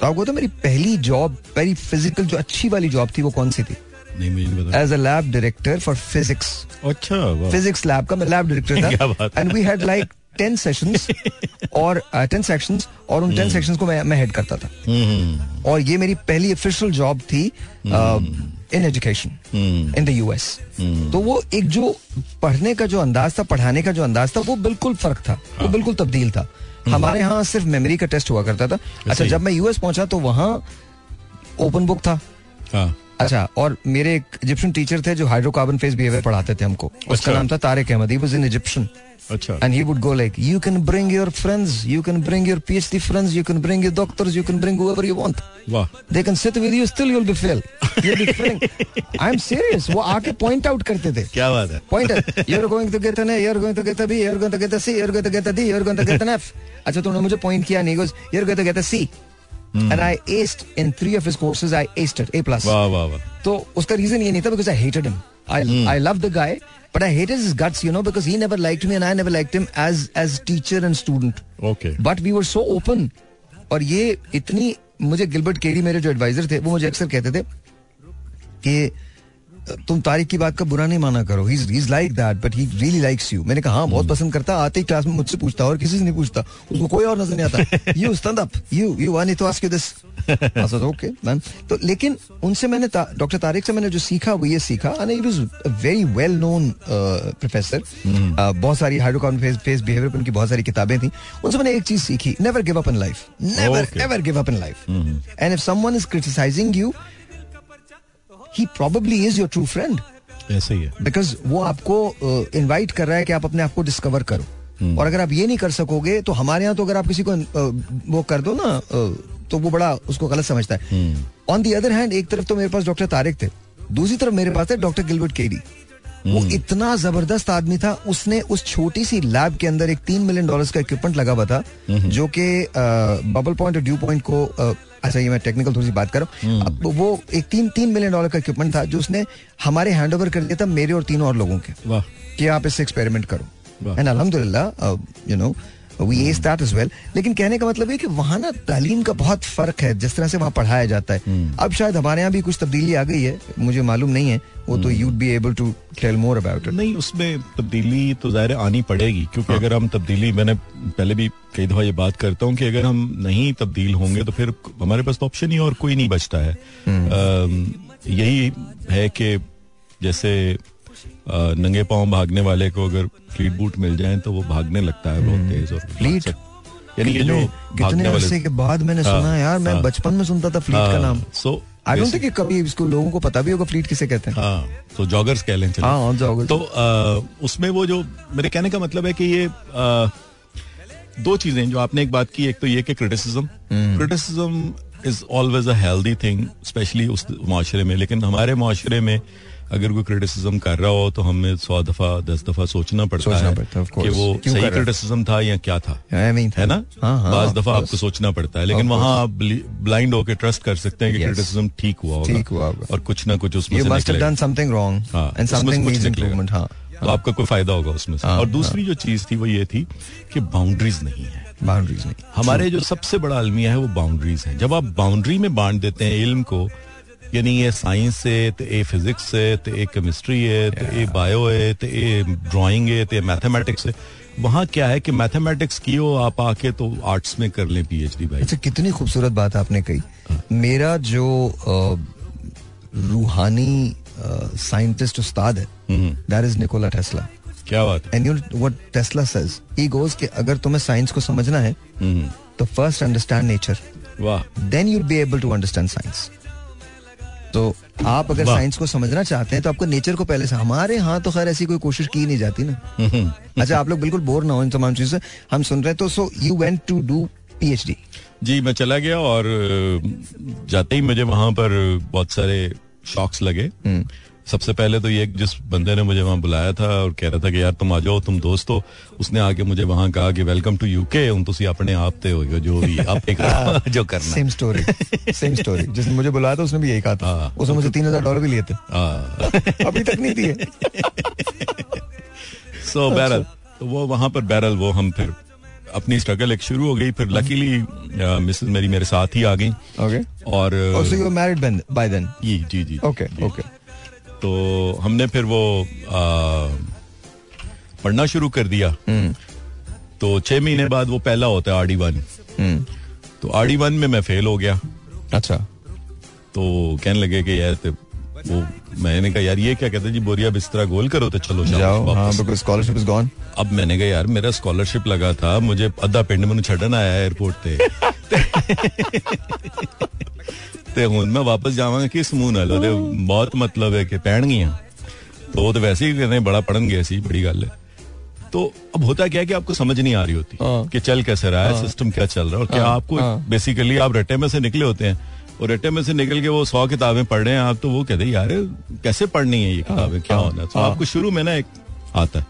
तो आपको तो मेरी पहली जॉब पहली फ़िज़िकल जो अच्छी वाली जॉब थी वो कौन सी थी? As a lab director for physics अच्छा फिजिक्स लैब का मैं लैब डायरेक्टर था। And we had like ten sessions और टेन सेक्शंस और उन टेन सेक्शंस को मैं मैं हेड करता था। हम्म, और ये मेरी पहली ऑफिशियल जॉब थी in education hmm, in the US तो वो एक जो पढ़ने का जो अंदाज था पढ़ाने का जो अंदाज था वो बिल्कुल फ़र्क था। वो बिल्कुल तब्दील था। हमारे यहाँ सिर्फ़ मेमोरी का टेस्ट हुआ करता था। अच्छा जब मैं यूएस पहुँचा तो वहाँ ओपन बुक था। हाँ। अच्छा और मेरे एक इजिप्शियन टीचर थे जो हाइड्रोकार्बन फेस बिहेवियर पढ़ाते थे हमको। अच्छा। उसका नाम था Tariq Ahmed he was in Egyptian अच्छा। And he would go like you can bring your friends you can bring your PhD friends you can bring your doctors you can bring whoever you want वाह they can sit with you still you will be fail you will be frank I am serious वो आके पॉइंट आउट करते थे। क्या बात है? Point you are going to get an A you are going to get a B you are going to get a C you are going to get a D you are going to get an F अच्छा तुमने मुझे पॉइंट किया नहीं goes you are going to get I aced in three of his courses I aced it A plus वाह वाह वाह तो उसका रीजन ये नहीं था because I hated him. I I love the guy, but I hated his guts, you know, because he never liked me and I never liked him as as teacher and student. Okay. But we were so open. और ये इतनी मुझे गिलबर्ट केरी मेरे जो एडवाइजर थे वो मुझे अक्सर कहते थे कि तुम तारिक की बात का बुरा नहीं माना करो। He is like that but he really likes you मैंने कहा हाँ बहुत पसंद करता आते ही क्लास में मुझसे पूछता और किसी से नहीं पूछता। उसको कोई और नज़र नहीं आता। You stand up you you need to ask you this okay man तो लेकिन उनसे मैंने डॉक्टर तारिक से मैंने जो सीखा वो ये सीखा। And he was very well known professor बहुत सारी हाइड्रोकार्बन फेस फेस बिहेवियर पर उनकी बहुत सारी किताबें थी। उनसे मैंने एक चीज़ सीखी never give up in life never. Ever give up in life and if someone is criticising you he probably is your true friend ऐसे ही है। बिकॉज़ वो आपको इनवाइट कर रहा है कि आप अपने आप को डिस्कवर करो। और अगर आप ये नहीं कर सकोगे तो हमारे यहाँ तो अगर आप किसी को uh, वो कर दो ना uh, तो वो बड़ा उसको गलत समझता है। ऑन दी अदर हैंड एक तरफ़ तो मेरे पास डॉक्टर तारिक थे दूसरी तरफ़ मेरे पास थे डॉक्टर गिलबर्ट केडी वो इतना ज़बरदस्त आदमी था उसने उस छोटी सी लैब के अंदर एक तीन मिलियन डॉलर्स का इक्विपमेंट लगा हुआ था जो कि बबल पॉइंट और ड्यू पॉइंट को uh, अच्छा ये मैं टेक्निकल थोड़ी सी बात कर रहा हूँ। अब वो एक तीन तीन मिलियन डॉलर का इक्विपमेंट था जो उसने हमारे हैंड ओवर कर दिया था मेरे और तीनों और लोगों के कि आप इससे एक्सपेरिमेंट करो। एंड अलहमदुल्ला you know we as that is well लेकिन कहने का मतलब है कि वहाँ ना तालीम का बहुत फ़र्क है जिस तरह से वहाँ पढ़ाया जाता है। अब शायद हमारे यहाँ भी कुछ तब्दीली आ गई है मुझे मालूम नहीं है। वो तो you'd be able to tell more about it नहीं उसमें तब्दीली तो ज़ाहिर आनी पड़ेगी क्योंकि अगर हम तब्दीली मैंने पहले भी कई दफ़ा ये बात करता हूँ कि अगर हम नहीं तब्दील होंगे तो फिर हमारे पास तो ऑप्शन ही और कोई नहीं बचता है। यही है कि जैसे नंगे पाँव भागने वाले को अगर फ्लीट बूट मिल जाए तो वो भागने लगता है बहुत तेज और फ्लीट? यानी ये जो कितने अरसे के बाद मैंने हाँ, सुना यार मैं हाँ। बचपन में सुनता था फ्लीट का नाम। सो आई डोंट थिंक कभी इसको लोगों को पता भी होगा फ्लीट किसे कहते हैं। हाँ तो जॉगर्स कह लें हाँ हाँ joggers। तो उसमें वो जो मेरे कहने का मतलब है कि ये दो चीज़ें जो आपने एक बात की एक तो ये कि criticism criticism is always a healthy thing specially उस माशरे में। लेकिन हमारे माशरे में अगर कोई क्रिटिसिज्म कर रहा हो तो हमें सौ दफ़ा दस दफ़ा सोचना पड़ता सोचना है पड़ता कि वो सही? क्रिटिसिज्म था या क्या था? है ना? हाँ, हाँ, बाज दफ़ा आपको सोचना पड़ता है लेकिन वहाँ आप ब्लाइंड होकर ट्रस्ट कर सकते हैं कि क्रिटिसिज्म ठीक हुआ होगा। और कुछ ना कुछ उसमें तो आपका कोई फ़ायदा होगा उसमें से। और दूसरी जो चीज़ थी वो ये थी कि बाउंड्रीज नहीं है। बाउंड्रीज नहीं। हमारे जो सबसे बड़ा अलमिया है वो बाउंड्रीज है। जब आप बाउंड्री में बांट देते हैं इल्म को यानी ये साइंस है तो ये फिजिक्स है तो ये केमिस्ट्री है तो ये बायो है तो ये ड्राइंग है तो ये मैथमेटिक्स है। वहाँ क्या है कि मैथमेटिक्स की हो आप आके तो आर्ट्स में कर लें पीएचडी भाई। अच्छा कितनी खूबसूरत बात आपने कही। मेरा जो रूहानी साइंटिस्ट उस्ताद है दैट इज़ निकोला टेस्ला क्या बात and you what Tesla says he goes कि अगर तुम्हें साइंस को समझना है हम्म, तो फ़र्स्ट अंडरस्टैंड नेचर वाह। Then you'll be able to understand science तो आप अगर साइंस को समझना चाहते हैं तो आपको नेचर को पहले से हमारे यहाँ तो खैर ऐसी कोई कोशिश की नहीं जाती ना। अच्छा आप लोग बिल्कुल बोर ना हो इन तमाम चीज़ों से। हम सुन रहे हैं तो so you went to do PhD जी मैं चला गया और जाते ही मुझे वहाँ पर बहुत सारे शॉक्स लगे। सबसे पहले तो ये जिस बंदे ने मुझे वहाँ बुलाया था और कह रहा था कि यार तुम आ जाओ तुम दोस्त हो उसने आके मुझे वहाँ कहा कि वेलकम टू यूके उन तुसी अपने आप ते हो जो भी आप एक जो करना। सेम स्टोरी सेम स्टोरी जिसने मुझे बुलाया था उसने भी यही कहा था। हाँ। उसने मुझे तीन हज़ार डॉलर भी लिए थे। हाँ। अभी तक नहीं दिए। सो बैरल तो वो वहाँ पर बैरल वो हम फिर अपनी स्ट्रगल एक शुरू हो गई फिर लकीली मिसेस मेरी मेरे साथ ही आ गई। ओके और also you married by then जी जी जी। ओके। ओके तो हमने फिर वो आ, पढ़ना शुरू कर दिया। तो छह महीने बाद वो पहला होता है आरडी वन। तो आरडी वन में मैं फेल हो गया। अच्छा। तो कहने लगे कि यार ते- वो मैंने कहा यार ये क्या कहते जी बोरिया बिस्तरा गोल करो तो चलो जाओ हाँ स्कॉलरशिप इज़ गॉन अब मैंने कहा यार मेरा स्कॉलरशिप लगा था मुझे अद्धा पिंड मैंने छड़न आया एयरपोर्ट ते ਤੇ ਹੁਣ ਮੈਂ ਵਾਪਸ ਜਾਵਾਂਗਾ ਕਿਸ ਮੂੰਹ ਨਾਲ ਉਹਦੇ ਬਹੁਤ ਮਤਲਬ ਹੈ ਕਿ ਪੈਣਗੀਆਂ तो वो तो वैसे ही कहते हैं बड़ा पढ़न गए सी बड़ी गल है तो अब होता क्या है कि आपको समझ नहीं आ रही होती हाँ। कि चल कैसे रहा है सिस्टम क्या चल रहा है और क्या हाँ, आपको हाँ। बेसिकली आप रट्टे में से निकले होते हैं और रट्टे में से निकल के वो सौ किताबें पढ़ रहे हैं आप तो वो कहते हैं यार कैसे पढ़नी है ये किताबें क्या हाँ, होना है तो हाँ। आपको शुरू में ना एक आता है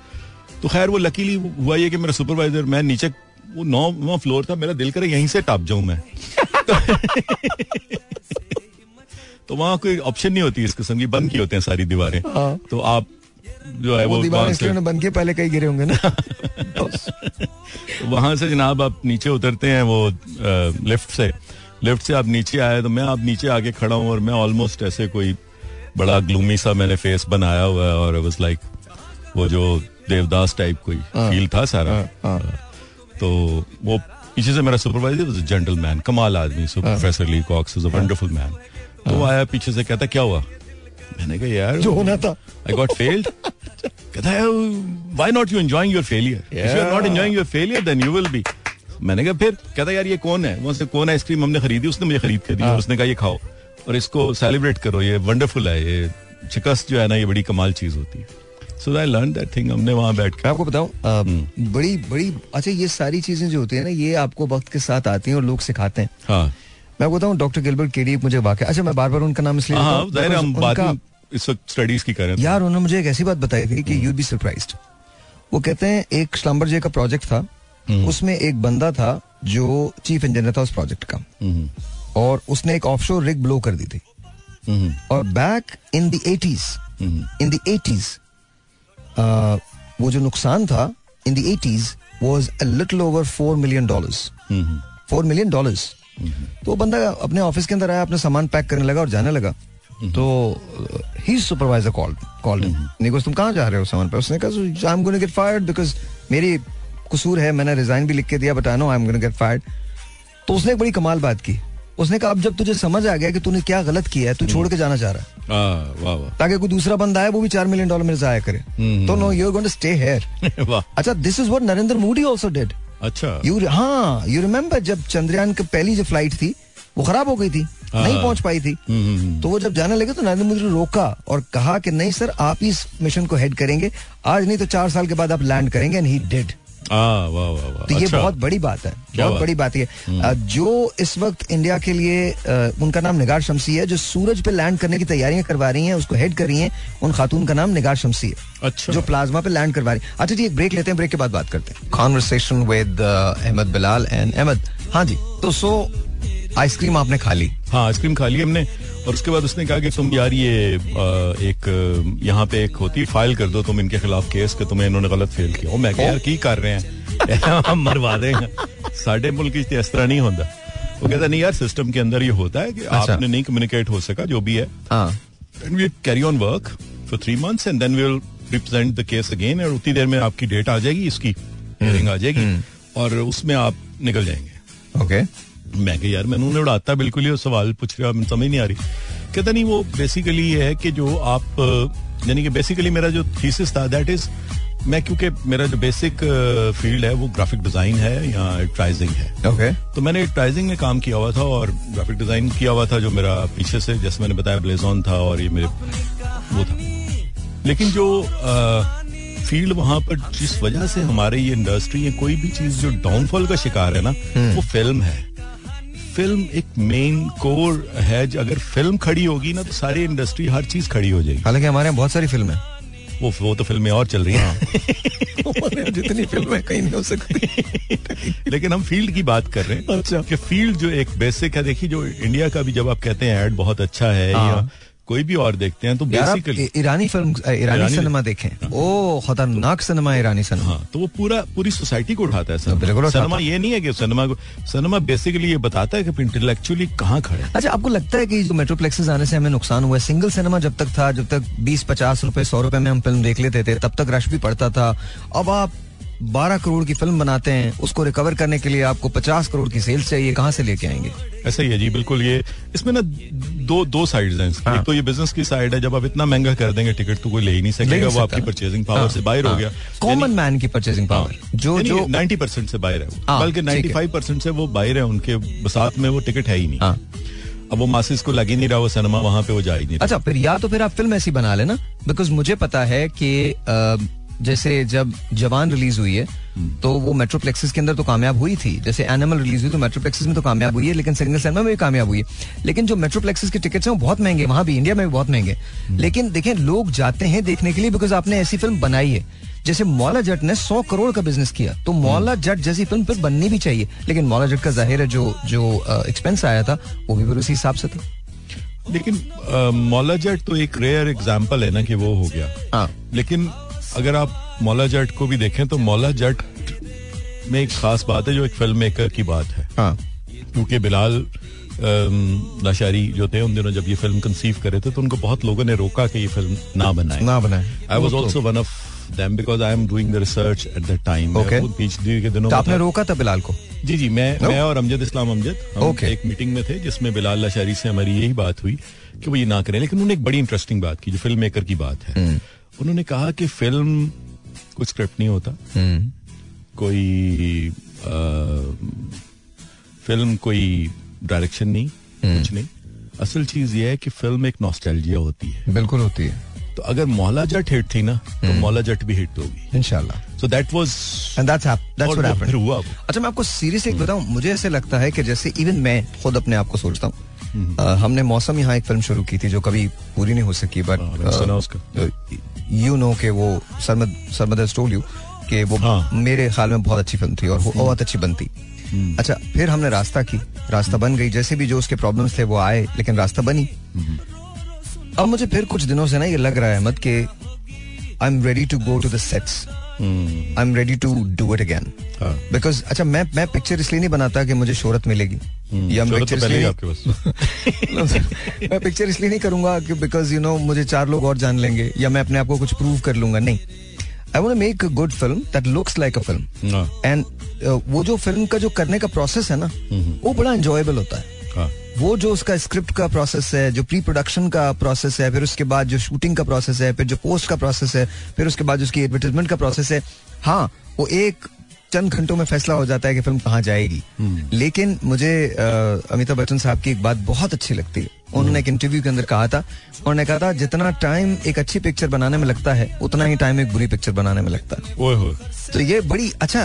तो खैर वो लकीली हुआ ये कि मेरा सुपरवाइजर मैं नीचे वो नौ फ्लोर था मेरा दिल करे यहीं से टप जाऊं मैं तो वहाँ कोई ऑप्शन नहीं होती इस किस्म की बंद की होते हैं सारी दीवारें। हाँ। तो आप जो है वो वो दीवार इसलिए बंद किए पहले कहीं गिरे होंगे ना। वहाँ से जनाब आप नीचे उतरते हैं वो लिफ्ट से। लिफ्ट से आप नीचे आए तो मैं आप नीचे आके खड़ा हूँ और मैं ऑलमोस्ट ऐसे कोई बड़ा ग्लूमी सा मैंने फेस बनाया हुआ है और वाज लाइक वो जो देवदास टाइप कोई फील था सारा। हाँ, तो वो पीछे से मेरा सुपरवाइजर वाज जेंटल मैन कमाल आदमी so professor Lee Cox is a wonderful man तो वो आया पीछे से कहता क्या हुआ? मैंने कहा यार जो होना था। आई गॉट फेल्ड कहता है why not you enjoying your failure if you are not enjoying your failure then you will be मैंने कहा फिर? कहता यार ये कौन है? से कौन आइसक्रीम हमने खरीदी? उसने मुझे खरीद के दी और उसने कहा ये खाओ और इसको सेलिब्रेट करो ये वंडरफुल है ये शिकस्त जो है ना ये बड़ी कमाल चीज़ होती है. So I learn that thing हमने वहाँ बैठ कर आपको बताऊँ बड़ी बड़ी अच्छा ये सारी चीज़ें जो होती है ना ये आपको वक्त के साथ आती हैं और लोग सिखाते हैं। हाँ। मैं बताऊँ डॉक्टर गिलबर्ट केडी मुझे वाकई अच्छा मैं बार बार उनका नाम इसलिए हाँ हूँ, हम बात इस वक्त स्टडीज़ की करें यार उन्होंने मुझे एक ऐसी बात बताई थी कि यू बी सरप्राइज्ड वो कहते हैं एक स्लम्बर जे का प्रोजेक्ट था उसमें एक बंदा था जो चीफ इंजीनियर था उस प्रोजेक्ट का। हम्म, और उसने एक ऑफशोर रिग ब्लो कर दी थी। हम्म, और back in the eighties hmm, in the eighties वो जो नुकसान था in the eighties was a little over four million dollars four million dollars तो वो बंदा अपने ऑफ़िस के अंदर आया अपने सामान पैक करने लगा और जाने लगा। तो ही सुपरवाइजर कॉल कॉल्ड निकोस तुम कहाँ जा रहे हो सामान पे? उसने कहा I am going get fired because मेरी कसूर है मैंने रिजाइन भी लिख के दिया but I know I am going get fired तो उसने एक बड़ी कमाल बात की। उसने कहा अब जब तुझे समझ आ गया कि तूने क्या गलत किया है तू छोड़ के जाना चाह रहा है। हाँ, ताकि कोई दूसरा बंदा आए वो भी चार मिलियन डॉलर में जाया करे। हम्म। तो no you are going to stay here अच्छा this is what Narendra Modi also did अच्छा। यू हाँ यू रिमेम्बर जब चंद्रयान की पहली जो फ़्लाइट थी वो खराब हो गई थी हाँ। नहीं पहुँच पाई थी। हम्म, हम्म। तो वो जब जाने लगे तो नरेंद्र मोदी ने रोका और कहा कि नहीं सर आप ही इस मिशन को हेड करेंगे। आज नहीं तो चार साल के बाद आप लैंड करेंगे एंड ही डिड हाँ तो ये अच्छा। बहुत बड़ी बात है बहुत बात? बड़ी बात है। जो इस वक्त इंडिया के लिए उनका नाम निगार शमसी है जो सूरज पे लैंड करने की तैयारियाँ करवा रही हैं उसको हेड कर रही हैं उन खातून का नाम निगार शमसी है। अच्छा। जो प्लाज्मा पे लैंड करवा रही अच्छा जी एक ब्रेक लेते हैं ब्रेक के बाद बात करते हैं। Conversation with Ahmed Bilal and Ahmed हाँ जी तो सो आइसक्रीम आपने खा ली? हाँ आइसक्रीम खा ली हमने। और उसके बाद उसने कहा कि तुम यार ये आ, एक यहाँ पे एक होती फ़ाइल कर दो तुम इनके खिलाफ केस के तुम्हें इन्होंने गलत फेल किया। मैं यार की कर रहे हैं? हम मरवा देंगे साढ़े मुल्क इस तरह नहीं होता। वो कहता नहीं यार सिस्टम के अंदर ये होता है कि अच्छा। आपने नहीं कम्युनिकेट हो सका जो भी है। And we carry on work for three months and then we will represent the case again और उतनी देर में आपकी डेट आ जाएगी इसकी हियरिंग आ जाएगी और उसमें आप निकल जाएँगे। ओके मैं कह यार मैंने उन्हें उड़ाता बिल्कुल ही वो सवाल पूछ रहा मैं समझ नहीं आ रही। कहता नहीं वो बेसिकली ये है कि जो आप यानी कि बेसिकली मेरा जो थीसिस था दैट इज़ मैं क्योंकि मेरा जो बेसिक फ़ील्ड है वो ग्राफिक डिज़ाइन है या एडवर्टाइजिंग है। Okay okay. तो मैंने एडवर्टाइजिंग में काम किया हुआ था और ग्राफिक डिज़ाइन किया हुआ था जो मेरा पीछे से जैसे मैंने बताया ब्लेजॉन था और ये मेरे वो था। लेकिन जो फ़ील्ड वहाँ पर जिस वजह से हमारे ये इंडस्ट्री है कोई भी चीज़ जो डाउनफॉल का शिकार है ना वो फ़िल्म है। फ़िल्म एक मेन कोर है। अगर फ़िल्म खड़ी होगी ना तो सारी इंडस्ट्री हर चीज़ खड़ी हो जाएगी। हालाँकि हमारे यहाँ बहुत सारी फ़िल्में वो वो तो फ़िल्में और चल रही हैं। जितनी फ़िल्में कहीं नहीं हो सकती। लेकिन हम फ़ील्ड की बात कर रहे हैं अच्छा। कि फ़ील्ड जो एक बेसिक है देखिए जो इंडिया का भी जब आप कहते हैं एड बहुत अच्छा है हाँ। या कोई भी और देखते हैं तो बेसिकली ईरानी फ़िल्म ईरानी सिनेमा देखें। ओ खतरनाक सिनेमा ईरानी सिनेमा। हाँ तो वो पूरा पूरी सोसाइटी को उठाता है सिनेमा। सिनेमा ये नहीं है कि सिनेमा को सिनेमा बेसिकली ये बताता है कि इंटेलेक्चुअली कहाँ खड़े हैं। अच्छा आपको लगता है कि जो मेट्रोप्लेक्सेस आने से हमें नुकसान हुआ है? सिंगल सिनेमा जब तक था जब तक बीस पचास रुपए सौ रुपए में हम फ़िल्म देख लेते थे तब तक रश भी पड़ता था। अब आप बारह करोड़ की फ़िल्म बनाते हैं उसको रिकवर करने के लिए आपको पचास करोड़ की सेल्स चाहिए कहाँ से लेके आएँगे? ऐसा ही है जी बिल्कुल ये इसमें ना दो दो साइड्स हैं हाँ। एक तो ये बिज़नेस की साइड है जब आप इतना महँगा कर देंगे टिकट तो कोई ले ही नहीं सकेगा वो आपकी परचेजिंग पावर हाँ, से बाहर हो हाँ। गया। कॉमन मैन की परचेजिंग पावर जो जो नाइन्टी परसेंट से बाहर है। हाँ, बल्कि है। नाइन्टी फाइव परसेंट से वो बाहर है उनके साथ में वो टिकट है ही नहीं। हाँ। अब वो मासिस को लग ही नहीं रहा वो सिनेमा वहाँ पे वो जा ही नहीं अच्छा फिर या तो फिर आप फ़िल्म ऐसी बना लेना बिकॉज़ मुझे पता है कि जैसे जब जवान रिलीज़ हुई है तो वो मेट्रोप्लेक्सिस के अंदर तो कामयाब हुई थी। जैसे एनिमल रिलीज़ हुई तो मेट्रोप्लेक्सेस में तो कामयाब हुई है लेकिन सिंगल सिनेमा में भी कामयाब हुई है। लेकिन जो मेट्रोप्लेक्सेस के टिकट्स हैं वो बहुत महँगे वहाँ भी इंडिया में भी बहुत महँगे लेकिन देखें लोग जाते हैं देखने के लिए बिकॉज़ आपने ऐसी फ़िल्म बनाई है। जैसे मौला जट ने सौ करोड़ का बिज़नेस किया। तो मौला जट जैसी फ़िल्म फिर बननी भी चाहिए। लेकिन मौला जट का ज़ाहिर है जो जो एक्सपेंस आया था वो भी फिर उसी हिसाब से था। लेकिन मौला जट तो एक रेयर एग्ज़ाम्पल है ना कि वो हो गया। हाँ। लेकिन अगर आप मौला जट को भी देखें तो मौला जट में एक खास बात है जो एक फ़िल्म मेकर की बात है। हाँ। क्योंकि बिलाल लाशारी जो थे उन दिनों जब ये फ़िल्म कंसीव करे थे तो उनको बहुत लोगों ने रोका कि ये फ़िल्म ना बनाए। ना बनाए। I was also one of them because I am doing the research at the time. PhD के दिनों तो आपने रोका था बिलाल को? जी जी मैं No? मैं और अमजद इस्लाम अमजद हम Okay. एक मीटिंग में थे जिसमें बिलाल लाशारी से हमारी यही बात हुई कि वो ये ना करें। लेकिन उन्होंने एक बड़ी इंटरेस्टिंग बात की जो फ़िल्म मेकर की बात है। उन्होंने कहा कि फ़िल्म कुछ स्क्रिप्ट नहीं होता। कोई आ, फ़िल्म कोई डायरेक्शन नहीं कुछ नहीं। असल चीज़ ये है कि फ़िल्म एक नॉस्टैल्जिया होती है। बिल्कुल होती है। तो अगर मौला जट हिट थी ना तो मौला जट भी हिट होगी। इंशाल्लाह। So that was and that's that's what happened हुआ अच्छा मैं आपको सीरियसली एक बताऊँ। मुझे ऐसे लगता है कि जैसे इवन मैं खुद अपने आप को सोचता हूँ हमने मौसम यहाँ एक फ़िल्म शुरू की थी जो कभी पूरी नहीं हो सकी। बट यू नो के वो सरमद सरमद यू कि वो हाँ। मेरे ख्याल में बहुत अच्छी फ़िल्म थी और वो बहुत अच्छी बनती। अच्छा फिर हमने रास्ता की। रास्ता बन गई। जैसे भी जो उसके प्रॉब्लम्स थे वो आए लेकिन रास्ता बनी। अब मुझे फिर कुछ दिनों से ना ये लग रहा है मत कि I am ready to go to the sets I am ready to do it again. Because अच्छा मैं मैं पिक्चर इसलिए नहीं बनाता कि मुझे शोहरत मिलेगी। या मैं तो पिक्चर इसलिए मैं पिक्चर इसलिए नहीं करूँगा कि बिकॉज़ यू नो मुझे चार लोग और जान लेंगे या मैं अपने आप को कुछ प्रूव कर लूँगा। नहीं. I want make a good film that looks like a film and वो जो फ़िल्म का जो करने का प्रोसेस है ना वो बड़ा एंजॉयबल होता हाँ, वो जो उसका स्क्रिप्ट का प्रोसेस है जो प्री प्रोडक्शन का प्रोसेस है फिर उसके बाद जो शूटिंग का प्रोसेस है फिर जो पोस्ट का प्रोसेस है फिर उसके बाद जो उसकी एडवर्टीजमेंट का प्रोसेस है हाँ वो एक चंद घंटों में फैसला हो जाता है कि फ़िल्म कहाँ जाएगी। लेकिन मुझे अमिताभ बच्चन साहब की एक बात बहुत अच्छी लगती है। उन्होंने एक इंटरव्यू के अंदर कहा था उन्होंने कहा था जितना टाइम एक अच्छी पिक्चर बनाने में लगता है उतना ही टाइम एक बुरी पिक्चर बनाने में लगता है। तो ये बड़ी अच्छा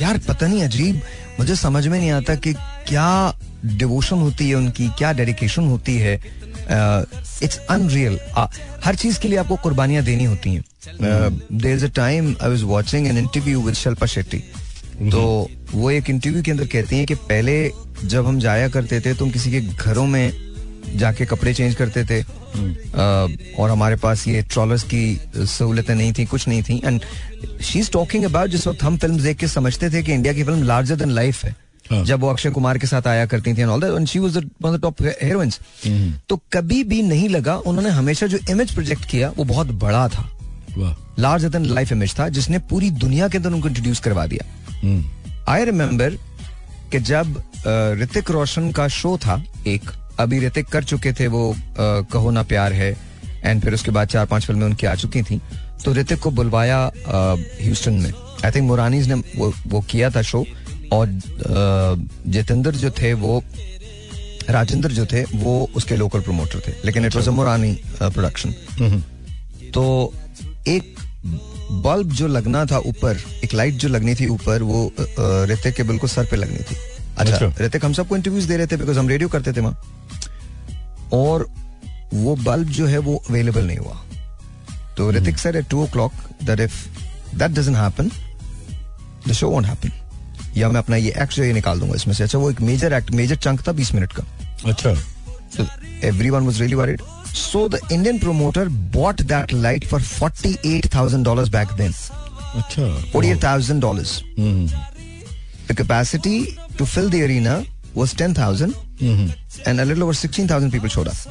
यार पता नहीं अजीब मुझे समझ में नहीं आता कि क्या डिवोशन होती है उनकी क्या डेडिकेशन होती है इट्स अनरियल हर चीज़ के लिए आपको कुर्बानियाँ देनी होती हैं। There is a time I was watching an interview with Shilpa Shetty तो वो एक इंटरव्यू के अंदर कहती हैं कि पहले जब हम जाया करते थे तो हम किसी के घरों में जाके कपड़े चेंज करते थे। uh, और हमारे पास ये ट्रॉलर्स की सहूलतें नहीं थी कुछ नहीं थी। And she is talking about जिस वक्त हम फ़िल्म देख के समझते थे कि इंडिया की फ़िल्म लार्जर देन लाइफ हाँ. जब वो अक्षय कुमार के साथ आया करती थी and all that she was one the top heroines तो कभी भी नहीं लगा उन्होंने हमेशा जो इमेज प्रोजेक्ट किया वो बहुत बड़ा था। वाह। लार्जर देन लाइफ इमेज था जिसने पूरी दुनिया के अंदर उनको इंट्रोड्यूस करवा दिया। हम्म, आई रिमेम्बर कि जब ऋतिक रोशन का शो था एक अभी ऋतिक कर चुके थे वो कहो ना प्यार है एंड फिर उसके बाद चार पाँच फ़िल्में उनकी आ चुकी थी तो ऋतिक को बुलवाया ह्यूस्टन में। आई थिंक मुरानीज ने वो, वो किया था शो और जितेंद्र जो थे वो राजेंद्र जो थे वो उसके लोकल प्रमोटर थे लेकिन it was a Murani production तो एक बल्ब जो लगना था ऊपर एक लाइट जो लगनी थी ऊपर वो अ, के बिल्कुल सर पे लगनी थी। अच्छा अच्छा। ऋतिक हम सबको इंटरव्यूज़ दे रहे थे बिकॉज़ हम रेडियो करते थे वहाँ। और वो बल्ब जो है वो अवेलेबल नहीं हुआ। तो Hrithik sir at two o'clock that if that doesn't happen the show won't happen या मैं अपना ये एक्ट जो ये निकाल दूँगा इसमें से अच्छा वो एक मेजर एक्ट मेजर चंक था बीस मिनट का अच्छा So everyone was really worried. So the Indian promoter bought that light for forty-eight thousand dollars back then. अच्छा Forty-eight thousand dollars. Hmm, The capacity to fill the arena was ten thousand, hmm, and a little over sixteen thousand people showed up.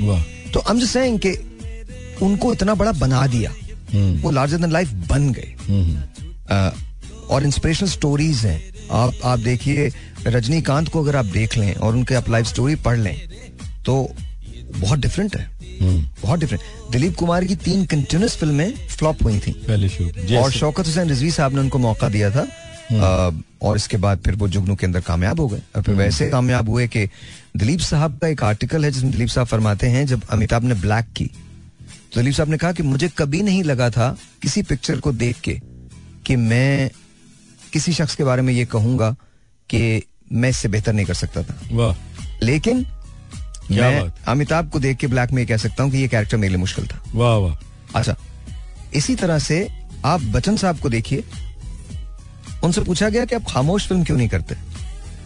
वाह तो I'm just saying कि उनको इतना बड़ा बना दिया हम्म, वो लार्जर देन लाइफ बन गए हम्म, अ, और इंस्पिरेशनल स्टोरीज हैं। आप आप देखिए रजनीकांत को अगर आप देख लें और उनके आप लाइफ स्टोरी पढ़ लें तो बहुत डिफरेंट है। हम्म, बहुत डिफरेंट दिलीप कुमार की तीन कंटिन्यूस फ़िल्में फ्लॉप हुई थी। पहले शो और शौकत हुसैन रिजवी साहब ने उनको मौका दिया था। अ, और इसके बाद फिर वो जुगनू के अंदर कामयाब हो गए। और फिर वैसे कामयाब हुए कि दिलीप साहब का एक आर्टिकल है जिसमें दिलीप साहब फरमाते हैं जब अमिताभ ने ब्लैक की तो दिलीप साहब ने कहा कि मुझे कभी नहीं लगा था किसी पिक्चर को देख के कि मैं किसी शख्स के बारे में ये कहूँगा कि मैं इससे बेहतर नहीं कर सकता था। वाह। लेकिन मैं अमिताभ को देख के ब्लैक में ये कह सकता हूँ कि ये कैरेक्टर मेरे लिए मुश्किल था। वाह वाह। अच्छा इसी तरह से आप बच्चन साहब को देखिए। उनसे पूछा गया कि आप खामोश फ़िल्म क्यों नहीं करते?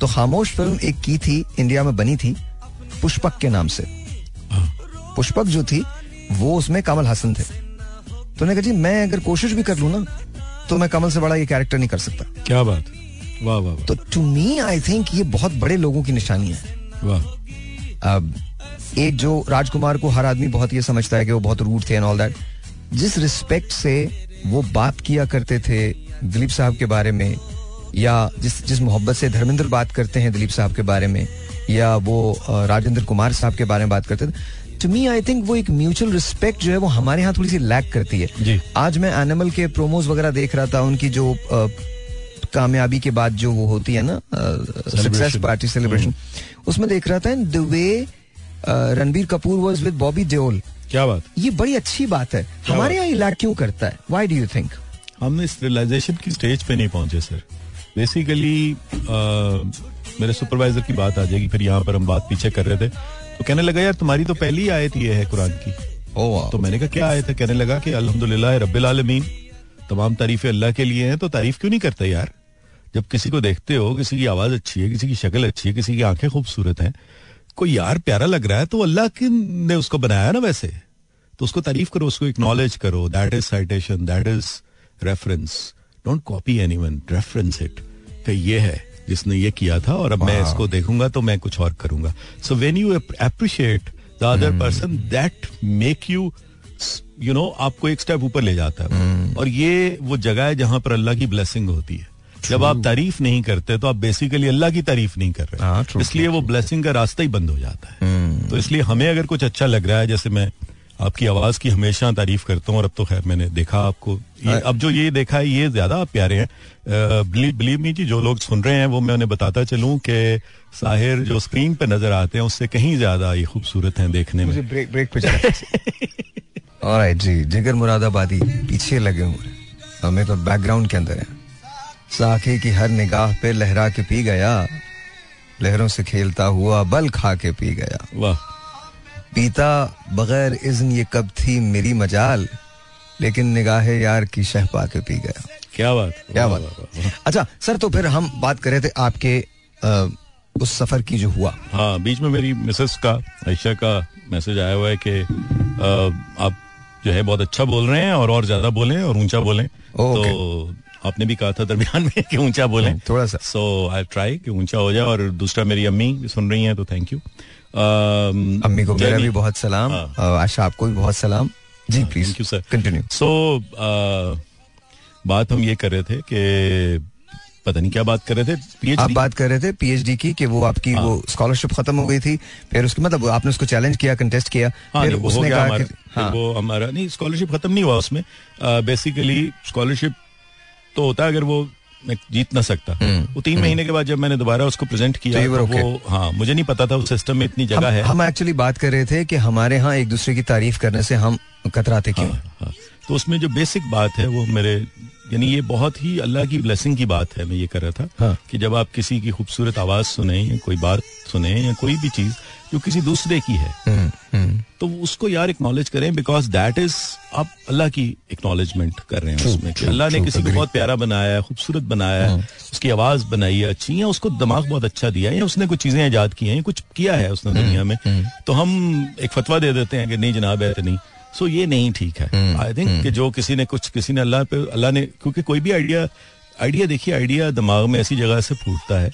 तो खामोश फ़िल्म एक की थी इंडिया में बनी थी पुष्पक के नाम से। पुष्पक जो थी वो उसमें कमल हसन थे। तो उन्होंने कहा जी मैं अगर कोशिश भी कर लू ना तो मैं कमल से बड़ा ये कैरेक्टर नहीं कर सकता। क्या बात? वाह वाह तो टू मी आई थिंक ये बहुत बड़े लोगों की निशानी है। वाह। अब एक जो राजकुमार को हर आदमी बहुत ये समझता है कि वो बहुत रूट थे एंड ऑल दैट जिस रिस्पेक्ट से वो बात किया करते थे दिलीप साहब के बारे में या जिस जिस मोहब्बत से धर्मेंद्र बात करते हैं दिलीप साहब के बारे में या वो राजेंद्र कुमार साहब के बारे में बात करते थे टू मी आई थिंक वो एक म्यूचुअल रिस्पेक्ट जो है वो हमारे यहाँ थोड़ी सी लैक करती है। जी। आज मैं एनिमल के प्रोमोज वगैरह देख रहा था उनकी जो अ, कामयाबी के बाद जो वो होती है ना सक्सेस पार्टी सेलिब्रेशन उसमें देख रहा था the way Ranbir Kapoor was with Bobby Deol क्या बात? ये बड़ी अच्छी बात है। हमारे यहाँ इलाक क्यों करता है? व्हाई डू यू थिंक हम इस रियलाइजेशन की स्टेज पे नहीं पहुँचे सर बेसिकली मेरे सुपरवाइजर की बात आ जाएगी फिर यहाँ पर हम बात पीछे कर रहे थे। तो कहने लगा यार तुम्हारी तो पहली आयत ये है कुरान की. ओह तो मैंने कहा क्या आयत है? कहने लगा कि अल्हम्दुलिल्लाह रब्बिल आलमीन तमाम तारीफें अल्लाह के लिए हैं तो तारीफ़ क्यों नहीं करते यार? जब किसी को देखते हो किसी की आवाज़ अच्छी है किसी की शक्ल अच्छी है किसी की आँखें खूबसूरत हैं कोई यार प्यारा लग रहा है तो अल्लाह की ने उसको बनाया ना वैसे? तो उसको तारीफ़ करो उसको एक्नॉलेज करो that is citation that is reference don't copy anyone reference it ये है। जिसने ये किया था और अब मैं इसको देखूँगा तो मैं कुछ और करूँगा। So when you appreciate the other person that make you you know आपको एक स्टेप ऊपर ले जाता है। और ये वो जगह है जहाँ पर अल्लाह की ब्लेसिंग होती है। जब आप तारीफ़ नहीं करते तो आप बेसिकली अल्लाह की तारीफ़ नहीं कर हाँ, रहे true, इसलिए वो ब्लेसिंग का रास्ता ही बंद हो जाता है। तो इसलिए हमें अगर कुछ अच्छा लग रहा है जैसे मैं आपकी आवाज़ की हमेशा तारीफ़ करता हूँ और अब तो खैर मैंने देखा आपको। ये, अब जो ये देखा है ये ज़्यादा आप प्यारे हैं। बिलीव बिलीव मी जी जो लोग सुन रहे हैं वो मैं उन्हें बताता चलूँ कि साहिर जो स्क्रीन पे नज़र आते हैं उससे कहीं ज़्यादा ये खूबसूरत हैं देखने में। ब्रेक ब्रेक पे ऑलराइट जी जिगर मुरादाबादी पीछे लगे हुए हमें तो बैकग्राउंड के अंदर है। साखे की हर निगाह पे लहरा के पी गया लहरों से खेलता हुआ बल खा के पी गया। वाह। पीता बगैर इज्न ये कब थी मेरी मजाल लेकिन निगाह यार की शह पा के पी गया। क्या बात क्या बात। अच्छा सर तो फिर हम बात कर रहे थे आपके आ, उस सफ़र की जो हुआ। हाँ बीच में मेरी मिसेस का आयशा का मैसेज आया हुआ है कि आप जो है बहुत अच्छा बोल रहे हैं और और ज़्यादा बोलें और ऊँचा बोलें। तो आपने भी कहा था दरमियान में कि ऊँचा बोलें। हाँ, थोड़ा सा। सो आई ट्राई कि ऊँचा हो जाए और दूसरा मेरी अम्मी भी सुन रही हैं तो थैंक यू अम्मी को मेरा भी बहुत सलाम। अ, आशा आपको भी बहुत सलाम। जी please thank you sir continue so बात हम ये कर रहे थे कि पता नहीं क्या बात कर रहे थे आप बात कर रहे थे पीएचडी की कि वो आपकी हाँ। वो स्कॉलरशिप खत्म हो गई थी फिर उसके मतलब आपने उसको चैलेंज किया कंटेस्ट किया हाँ फिर उसने कहा कि हाँ। वो हमारा नहीं स्कॉलरशिप खत्म नहीं हुआ उसमें। बेसिकली स्कॉलरशिप तो होता है अगर वो मैं जीत ना सकता। वो तीन महीने के बाद जब मैंने दोबारा उसको प्रेजेंट किया हम्म, तो were तो वो हाँ मुझे नहीं पता था उस सिस्टम में इतनी जगह है। हम एक्चुअली बात कर रहे थे कि हमारे यहाँ एक दूसरे की तारीफ़ करने से हम कतराते क्यों? हाँ, हाँ। तो उसमें जो बेसिक बात है वो मेरे यानी ये बहुत ही अल्लाह की ब्लेसिंग की बात है मैं ये कर रहा था हाँ। कि जब आप किसी की खूबसूरत आवाज़ सुने या कोई बात सुने या कोई भी चीज़ जो किसी दूसरे की है हम्म, हम्म। तो उसको यार एक्नॉलेज करें बिकॉज़ दैट इज़ आप अल्लाह की एक्नॉलेजमेंट कर रहे हैं True, उसमें अल्लाह ने किसी को बहुत प्यारा बनाया है खूबसूरत बनाया है उसकी आवाज़ बनाई है अच्छी या उसको दिमाग बहुत अच्छा दिया है या उसने कुछ चीज़ें ईजाद की हैं कुछ किया है उसने दुनिया में तो हम एक फतवा दे देते हैं कि नहीं जनाब है नहीं सो ये नहीं ठीक है। आई थिंक कि जो किसी ने कुछ किसी ने अल्लाह पे अल्लाह ने क्योंकि कोई भी आइडिया आइडिया देखिए आइडिया दिमाग में ऐसी जगह से फूटता है।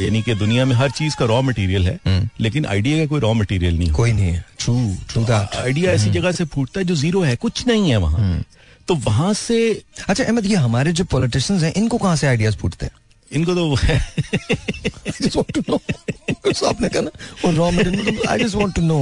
यानी कि दुनिया में हर चीज़ का रॉ मटेरियल है लेकिन आइडिया का कोई रॉ मटेरियल नहीं कोई नहीं है। ट्रू ट्रू आइडिया ऐसी जगह से फूटता है जो ज़ीरो है कुछ नहीं है वहाँ। तो वहाँ से अच्छा अहमद ये हमारे जो पॉलिटिशियंस हैं इनको कहाँ से आइडियाज़ फूटते हैं? इनको तो I just want to know. So आपने कहा ना raw material I just want to know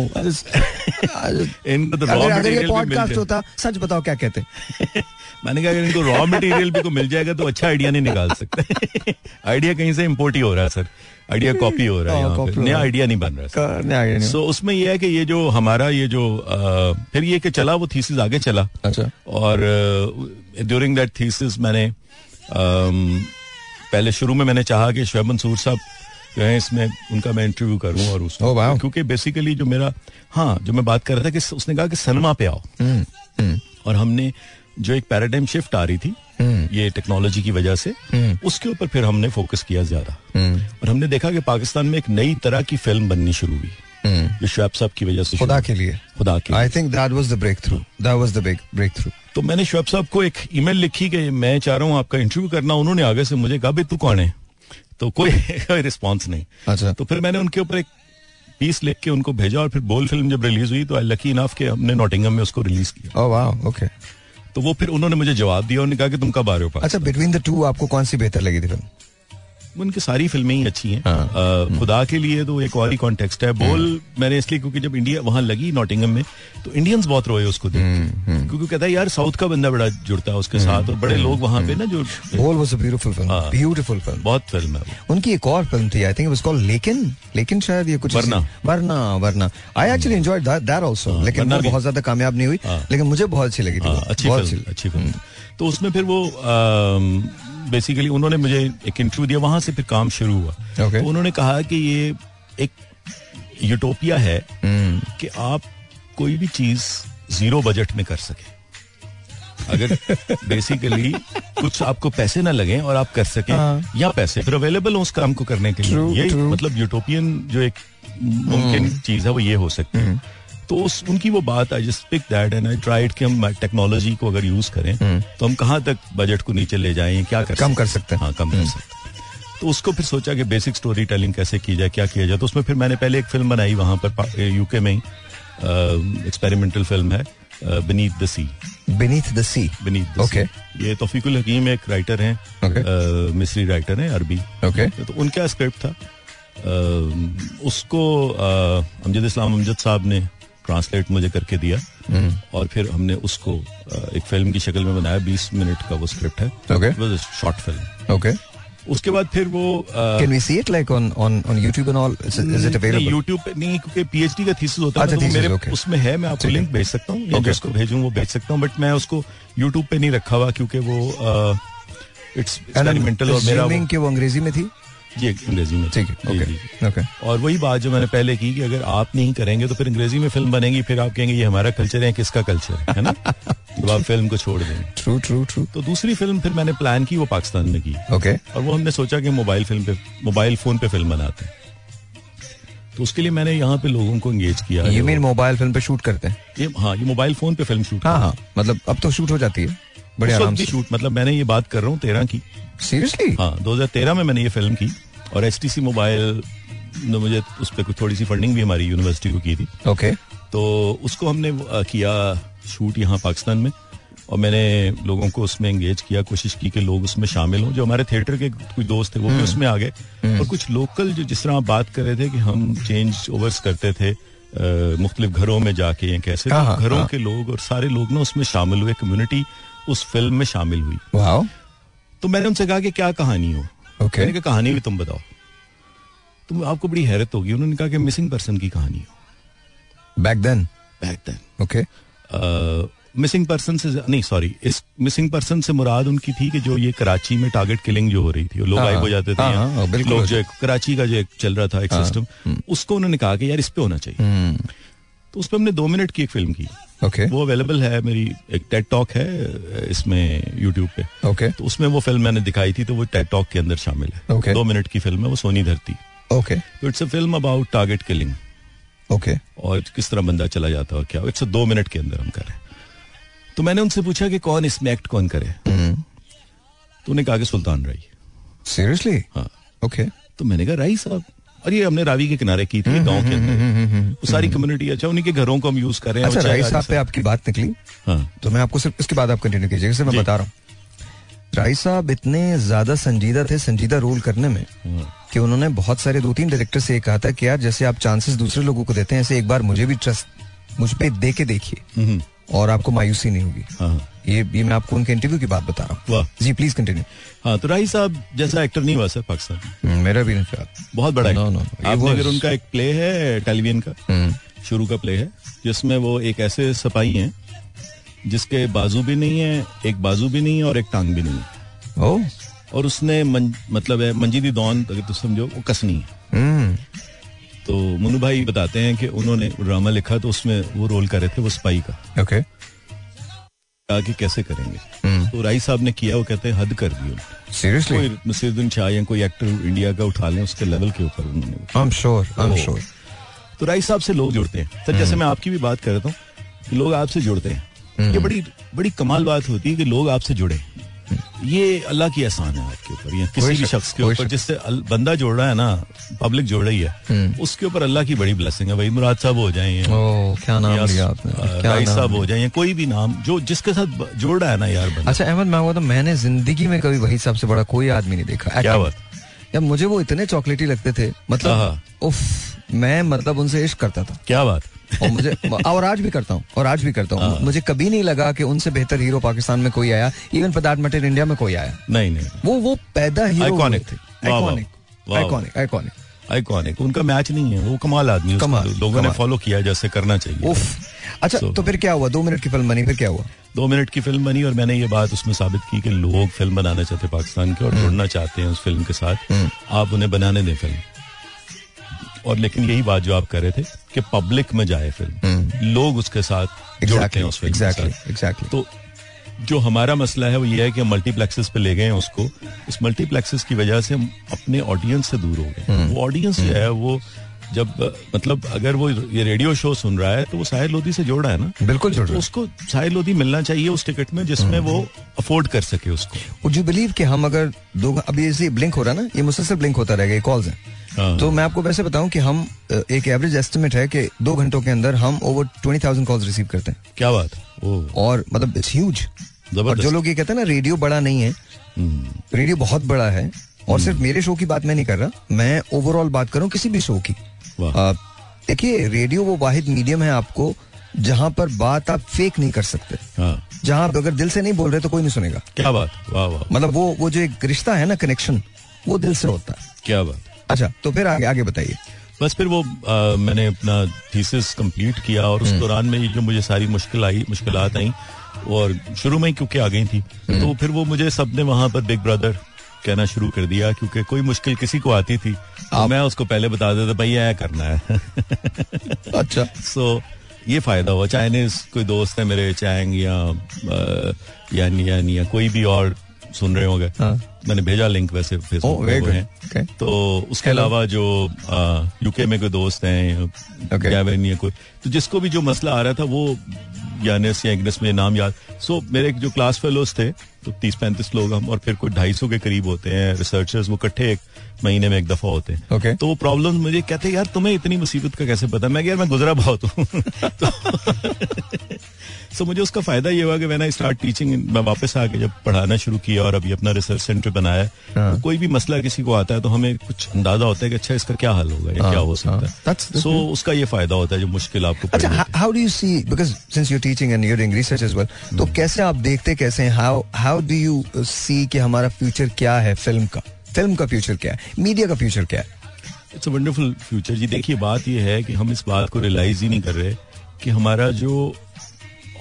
इनको तो रॉ अगर अगर ये मटेरियल पॉडकास्ट होता सच बताओ क्या कहते? मैंने कहा अगर इनको रॉ मटेरियल भी को मिल जाएगा तो अच्छा आइडिया नहीं निकाल सकते। आइडिया कहीं से इम्पोर्ट ही हो रहा है सर आइडिया कॉपी हो रहा है हाँ, नया आइडिया नहीं बन रहा है सो उसमें यह है कि ये जो हमारा ये जो फिर ये कि चला वो थीसिस आगे चला। अच्छा। और ड्यूरिंग दैट थीसिस मैंने पहले शुरू में मैंने चाहा कि शोएब मंसूर साहब जो है इसमें उनका मैं इंटरव्यू करूँ और Oh, wow. क्योंकि बेसिकली जो मेरा हाँ जो मैं बात कर रहा था कि उसने कहा कि सनमा पे आओ। हम्म, हम्म, और हमने जो एक पैराडाइम शिफ्ट आ रही थी हम्म, ये टेक्नोलॉजी की वजह से हम्म। उसके ऊपर फिर हमने फोकस किया ज़्यादा। हम्म, और हमने देखा कि पाकिस्तान में एक नई तरह की फ़िल्म बननी शुरू हुई। जो शुएब साहब की वजह से खुदा के लिए। खुदा के I think that was the breakthrough that was the big breakthrough तो मैंने शुएब साहब को एक ईमेल लिखी कि मैं चाह रहा हूँ आपका इंटरव्यू करना। उन्होंने आगे से मुझे कहा भाई तू कौन है? तो कोई कोई रिस्पॉन्स नहीं। अच्छा। तो फिर मैंने उनके ऊपर एक पीस लिख के उनको भेजा और फिर बोल फ़िल्म जब रिलीज़ हुई तो आई लकी इनाफ के हमने नॉटिंगम में उसको रिलीज़ किया। ओह वाओ ओके तो वो फिर उन्होंने मुझे जवाब दिया उन्होंने कहा कि तुम कब आ रहे हो अच्छा बिटवीन द टू आपको कौन सी बेहतर लगी थी फ़िल्म उनकी सारी फ़िल्में ही अच्छी हैं। हाँ। खुदा के लिए तो एक और ही कॉन्टेक्स्ट है। बोल मैंने इसलिए क्योंकि जब इंडिया वहाँ लगी नॉटिंगम में तो इंडियंस बहुत रोए उसको देख के। क्योंकि कहता है यार साउथ का बंदा बड़ा जुड़ता है उसके साथ और बड़े लोग वहाँ पे ना जो Bol was a beautiful film हाँ। ब्यूटीफुल फ़िल्म बहुत फ़िल्म है उनकी एक और फ़िल्म थी आई थिंक वाज कॉल्ड लेकिन लेकिन शायद ये कुछ वरना। वरना वरना I actually enjoyed that that also हाँ, लेकिन वो बहुत ज़्यादा कामयाब नहीं हुई हाँ। लेकिन मुझे बहुत अच्छी लगी थी। हाँ, अच्छी फ़िल्म अच्छी। फ़िल्म तो उसमें फिर वो बेसिकली उन्होंने मुझे एक इंटरव्यू दिया वहाँ से फिर काम शुरू हुआ। Okay. तो उन्होंने कहा कि ये एक यूटोपिया है हम्म, कि आप कोई भी चीज़ ज़ीरो बजट में कर सके। अगर बेसिकली कुछ आपको पैसे ना लगे और आप कर सके हाँ। या पैसे फिर अवेलेबल हो उस काम को करने के लिए। True, ये true. मतलब यूटोपियन जो एक मुमकिन चीज़ है वो ये हो सकती है। तो उस उनकी वो बात I just pick that and I tried कि हम टेक्नोलॉजी को अगर यूज़ करें तो हम कहाँ तक बजट को नीचे ले जाएँ क्या कर कम कर सकते हैं। हाँ कम कर सकते हैं। तो उसको फिर सोचा कि बेसिक स्टोरी टेलिंग कैसे की जाए क्या किया जाए? तो उसमें फिर मैंने पहले एक फ़िल्म बनाई वहाँ पर यूके में ही। एक्सपेरिमेंटल फ़िल्म है beneath the sea beneath the sea beneath the Okay. ये तौफीकुल हकीम एक राइटर हैं Okay. अ, मिस्री राइटर हैं अरबी। ओके तो उनका स्क्रिप्ट था। उसको अमजद इस्लाम अमजद साहब ने ट्रांसलेट मुझे करके दिया। और फिर हमने उसको एक फ़िल्म की शक्ल में बनाया बीस मिनट का वो स्क्रिप्ट है। शॉर्ट फ़िल्म ओके उसके बाद फिर वो can we see it like on on on YouTube and all is it available YouTube पे नहीं क्योंकि पीएचडी का थीसिस होता है अच्छा, तो मेरे okay. उसमें है मैं आपको लिंक भेज सकता हूँ। या Okay. जिसको भेजूं वो भेज सकता हूँ बट मैं उसको यूट्यूब पे नहीं रखा हुआ क्योंकि वो इट्स एक्सपेरिमेंटल और मेरा कि वो अंग्रेज़ी में थी? जी अंग्रेज़ी में। ठीक है ओके। ओके और वही बात जो मैंने पहले की कि अगर आप नहीं करेंगे तो फिर अंग्रेज़ी में फ़िल्म बनेगी फिर आप कहेंगे ये हमारा कल्चर है किसका कल्चर है? है ना? तो आप फ़िल्म को छोड़ दें। ट्रू ट्रू ट्रू तो दूसरी फ़िल्म फिर मैंने प्लान की वो पाकिस्तान में की। ओके और वो हमने सोचा कि मोबाइल फ़िल्म पे मोबाइल फ़ोन पे फ़िल्म बनाते हैं। तो उसके लिए मैंने यहाँ पे लोगों को एंगेज किया ये मोबाइल फ़िल्म पे शूट करते हैं? ये हाँ ये मोबाइल फ़ोन पे फ़िल्म शूट हाँ हाँ। मतलब अब तो शूट हो जाती है। बड़े आराम से। शूट मतलब मैंने ये बात कर रहा हूँ तेरह की। सीरियसली हाँ 2013 में मैंने ये फ़िल्म की और एच मोबाइल ने मुझे उस पर कुछ थोड़ी सी फंडिंग भी हमारी यूनिवर्सिटी को की थी। ओके तो उसको हमने किया शूट यहाँ पाकिस्तान में और मैंने लोगों को उसमें एंगेज किया कोशिश की कि लोग उसमें शामिल हों। जो हमारे थिएटर के कुछ दोस्त थे वो भी उसमें आ गए। और कुछ लोकल जो जिस तरह आप बात कर रहे थे कि हम चेंज ओवर्स करते थे मुख्तलिफ़ घरों में जाके या कैसे हाँ, हाँ, घरों हाँ। के लोग और सारे लोग ना उसमें शामिल हुए कम्युनिटी उस फ़िल्म में शामिल हुई। तो मैंने उनसे कहा कि क्या कहानी हो? ओके मैंने कहा कहानी भी तुम बताओ। तो आपको बड़ी हैरत होगी। उन्होंने कहा कि मिसिंग पर्सन की कहानी हो। Back then back then okay missing person से नहीं सॉरी इस मिसिंग पर्सन से मुराद उनकी थी कि जो ये कराची में टारगेट किलिंग जो हो रही थी लोग हाँ, गायब हो जाते थे हाँ, यहाँ, हाँ, बिल्कुल लोग जो कराची का जो एक चल रहा था एक सिस्टम उसको उन्होंने कहा कि यार इस पे होना चाहिए। हम्म, तो उस पर हमने दो मिनट की एक फ़िल्म की। ओके वो अवेलेबल है मेरी एक टेड टॉक है इसमें यूट्यूब पे। ओके तो उसमें वो फ़िल्म मैंने दिखाई थी तो वो टेड टॉक के अंदर शामिल है। Okay. दो मिनट की फ़िल्म है वो सोनी धरती। ओके तो it's a film about target killing okay और किस तरह बंदा चला जाता है और क्या इट्स दो मिनट के अंदर हम करें। तो मैंने उनसे पूछा कि कौन इसमें एक्ट कौन करे। हम्म, तो उन्हें कहा कि सुल्तान राई सीरियसली हाँ। ओके तो मैंने कहा राई साहब और ये हमने रावी के किनारे की थी गाँव के अंदर। वो सारी कम्युनिटी अच्छा उन्हीं के घरों को हम यूज़ कर रहे हैं। अच्छा राइस साहब पे आपकी बात निकली? हाँ। तो मैं आपको सिर्फ़ इसके बाद आप कंटिन्यू कीजिएगा सिर्फ़ मैं बता रहा हूँ। राय साहब इतने ज़्यादा संजीदा थे संजीदा रोल करने में हाँ। कि उन्होंने बहुत सारे दो तीन डायरेक्टर से कहा था कि यार जैसे आप चांसेस दूसरे लोगों को देते हैं ऐसे एक बार मुझे भी ट्रस्ट मुझ पे दे के देखिए। हम्म, और आपको मायूसी नहीं होगी। हाँ। ये ये मैं आपको उनके इंटरव्यू की बात बता रहा हूँ। जी प्लीज़ कंटिन्यू हाँ तो राई साहब जैसा एक्टर नहीं हुआ सर पाकिस्तान में। मेरा भी नहीं बहुत बड़ा no, no. आपने अगर उनका एक प्ले है टेलीविज़न का हम्म, शुरू का प्ले है जिसमें वो एक ऐसे सपाही हैं जिसके बाजू भी नहीं है एक बाजू भी नहीं है और एक टांग भी नहीं है। ओ। और उसने मन, मतलब है मंजीदी दौन अगर तुम समझो वो कसनी है। हम्म, तो मुन्नू भाई बताते हैं कि उन्होंने ड्रामा लिखा तो उसमें वो रोल कर रहे थे वो स्पाई का। ओके कहा कि कैसे करेंगे? हम्म, तो राई साहब ने किया वो कहते हैं हद कर दी सीरियसली कोई नसीरुद्दीन शाह या कोई एक्टर इंडिया का उठा लें उसके लेवल के ऊपर उन्होंने I am sure I am sure तो राई साहब से लोग जुड़ते हैं। सर जैसे मैं आपकी भी बात कर रहा हूँ लोग आपसे जुड़ते हैं। ये बड़ी बड़ी कमाल बात होती है कि लोग आपसे जुड़े ये अल्लाह की एहसान है आपके ऊपर या किसी भी शख्स के ऊपर जिससे बंदा जोड़ रहा है ना पब्लिक जोड़ रही है उसके ऊपर अल्लाह की बड़ी ब्लेसिंग है। भाई मुराद साहब हो जाए क्या नाम लिया आपने? साहब हो जाए कोई भी नाम जो जिसके साथ जोड़ रहा है ना यार अच्छा अहमद मैं तो मैंने ज़िंदगी में कभी वही सबसे बड़ा कोई आदमी नहीं देखा। क्या बात। यार मुझे वो इतने चॉकलेटी लगते थे मतलब हाँ। उफ मैं मतलब उनसे इश्क करता था। क्या बात। और मुझे और आज भी करता हूँ और आज भी करता हूँ। मुझे कभी नहीं लगा कि उनसे बेहतर हीरो पाकिस्तान में कोई आया even for that matter India में कोई आया। नहीं नहीं वो वो पैदा हीरो वाह। आइकॉनिक। आइकॉनिक आइकॉनिक आइकॉनिक उनका मैच नहीं है वो कमाल आदमी कमाल, लोगों ने फॉलो किया जैसे करना चाहिए। उफ। अच्छा So- तो फिर क्या हुआ? दो मिनट की फ़िल्म बनी फिर क्या हुआ? दो मिनट की फ़िल्म बनी और मैंने ये बात उसमें साबित की कि लोग फ़िल्म बनाना चाहते हैं पाकिस्तान के और जुड़ना चाहते हैं उस फ़िल्म के साथ। आप उन्हें बनाने दें फ़िल्म। और लेकिन यही बात जो आप कर रहे थे कि पब्लिक में जाए फ़िल्म लोग उसके साथ जुड़ते हैं उस फ़िल्म साथ। एग्जैक्टली तो जो हमारा मसला है वो ये है कि मल्टीप्लेक्सेस पे ले गए हैं उसको। इस मल्टीप्लेक्सेस की वजह से हम अपने ऑडियंस से दूर हो गए। वो ऑडियंस जो है वो जब मतलब अगर वो ये रेडियो शो सुन रहा है तो वो साहिर लोधी से जोड़ है ना? बिल्कुल जुड़ तो है। उसको साहिर लोधी मिलना चाहिए उस टिकट में जिसमें वो अफोर्ड कर सके उसको। वुड यू बिलीव कि हम अगर दो अभी जैसे ब्लिंक हो रहा है ना ये मुसलसल ब्लिंक होता रहेगा ये कॉल्स हाँ। तो मैं आपको वैसे बताऊँ कि हम एक एवरेज एस्टिमेट है कि दो घंटों के अंदर हम over twenty thousand calls receive करते हैं। क्या बात? और मतलब इट्स ह्यूज और जो लोग ये कहते हैं ना रेडियो बड़ा नहीं है। हम्म, रेडियो बहुत बड़ा है। और सिर्फ़ मेरे शो की बात मैं नहीं कर रहा मैं ओवरऑल बात करूँ किसी भी शो की। देखिए रेडियो वो वाहिद मीडियम है आपको जहाँ पर बात आप फेक नहीं कर सकते। हाँ। जहाँ आप अगर दिल से नहीं बोल रहे तो कोई नहीं सुनेगा। क्या बात? वाह वाह। मतलब वो वो जो एक रिश्ता है ना कनेक्शन वो दिल से होता है। क्या बात। अच्छा तो फिर आगे आगे बताइए। बस फिर वो आ, मैंने अपना थीसिस कंप्लीट किया और उस दौरान में ये जो मुझे सारी मुश्किल आई मुश्किलात आई और शुरू में ही क्योंकि आ गई थी। तो फिर वो मुझे सबने वहाँ पर बिग ब्रदर कहना शुरू कर दिया क्योंकि कोई मुश्किल किसी को आती थी। तो मैं उसको पहले बता देता भाई ये करना है। अच्छा। सो so, ये फ़ायदा हुआ। चाइनीज़ कोई दोस्त है मेरे चैंग या या या या कोई भी और सुन रहे होंगे। हाँ। मैंने भेजा लिंक वैसे फेसबुक oh, पे वो good. हैं Okay. तो उसके अलावा जो यूके में कोई दोस्त हैं Okay. कोई तो जिसको भी जो मसला आ रहा था वो यानिस या में नाम याद सो so, मेरे जो क्लास फेलोज थे तो तीस पैंतीस लोग हम और फिर कोई ढाई सौ के करीब होते हैं रिसर्चर्स वो इकट्ठे एक महीने में एक दफ़ा होते हैं Okay. तो वो प्रॉब्लम मुझे कहते हैं, यार तुम्हें इतनी मुसीबत का कैसे पता मैं यार मैं गुजरा बहुत हूँ तो सो मुझे उसका फ़ायदा ये हुआ कि मैंने स्टार्ट टीचिंग मैं वापस आके जब पढ़ाना शुरू किया और अभी अपना रिसर्च सेंटर बनाया हाँ। तो कोई भी मसला किसी को आता है तो हमें कुछ अंदाज़ा होता है कि अच्छा इसका क्या हल होगा या हाँ, क्या हो हाँ। सकता है सो उसका ये फ़ायदा होता है जो मुश्किल आपको अच्छा how do you see because since you teaching and doing research as well तो कैसे आप देखते कैसे हैं? How how do you see कि हमारा फ्यूचर क्या है फ़िल्म का? फ़िल्म का फ्यूचर क्या है? मीडिया का फ्यूचर क्या है? इट्स अ वंडरफुल फ्यूचर जी देखिए बात यह है कि हम इस बात को रियलाइज़ ही नहीं कर रहे कि हमारा जो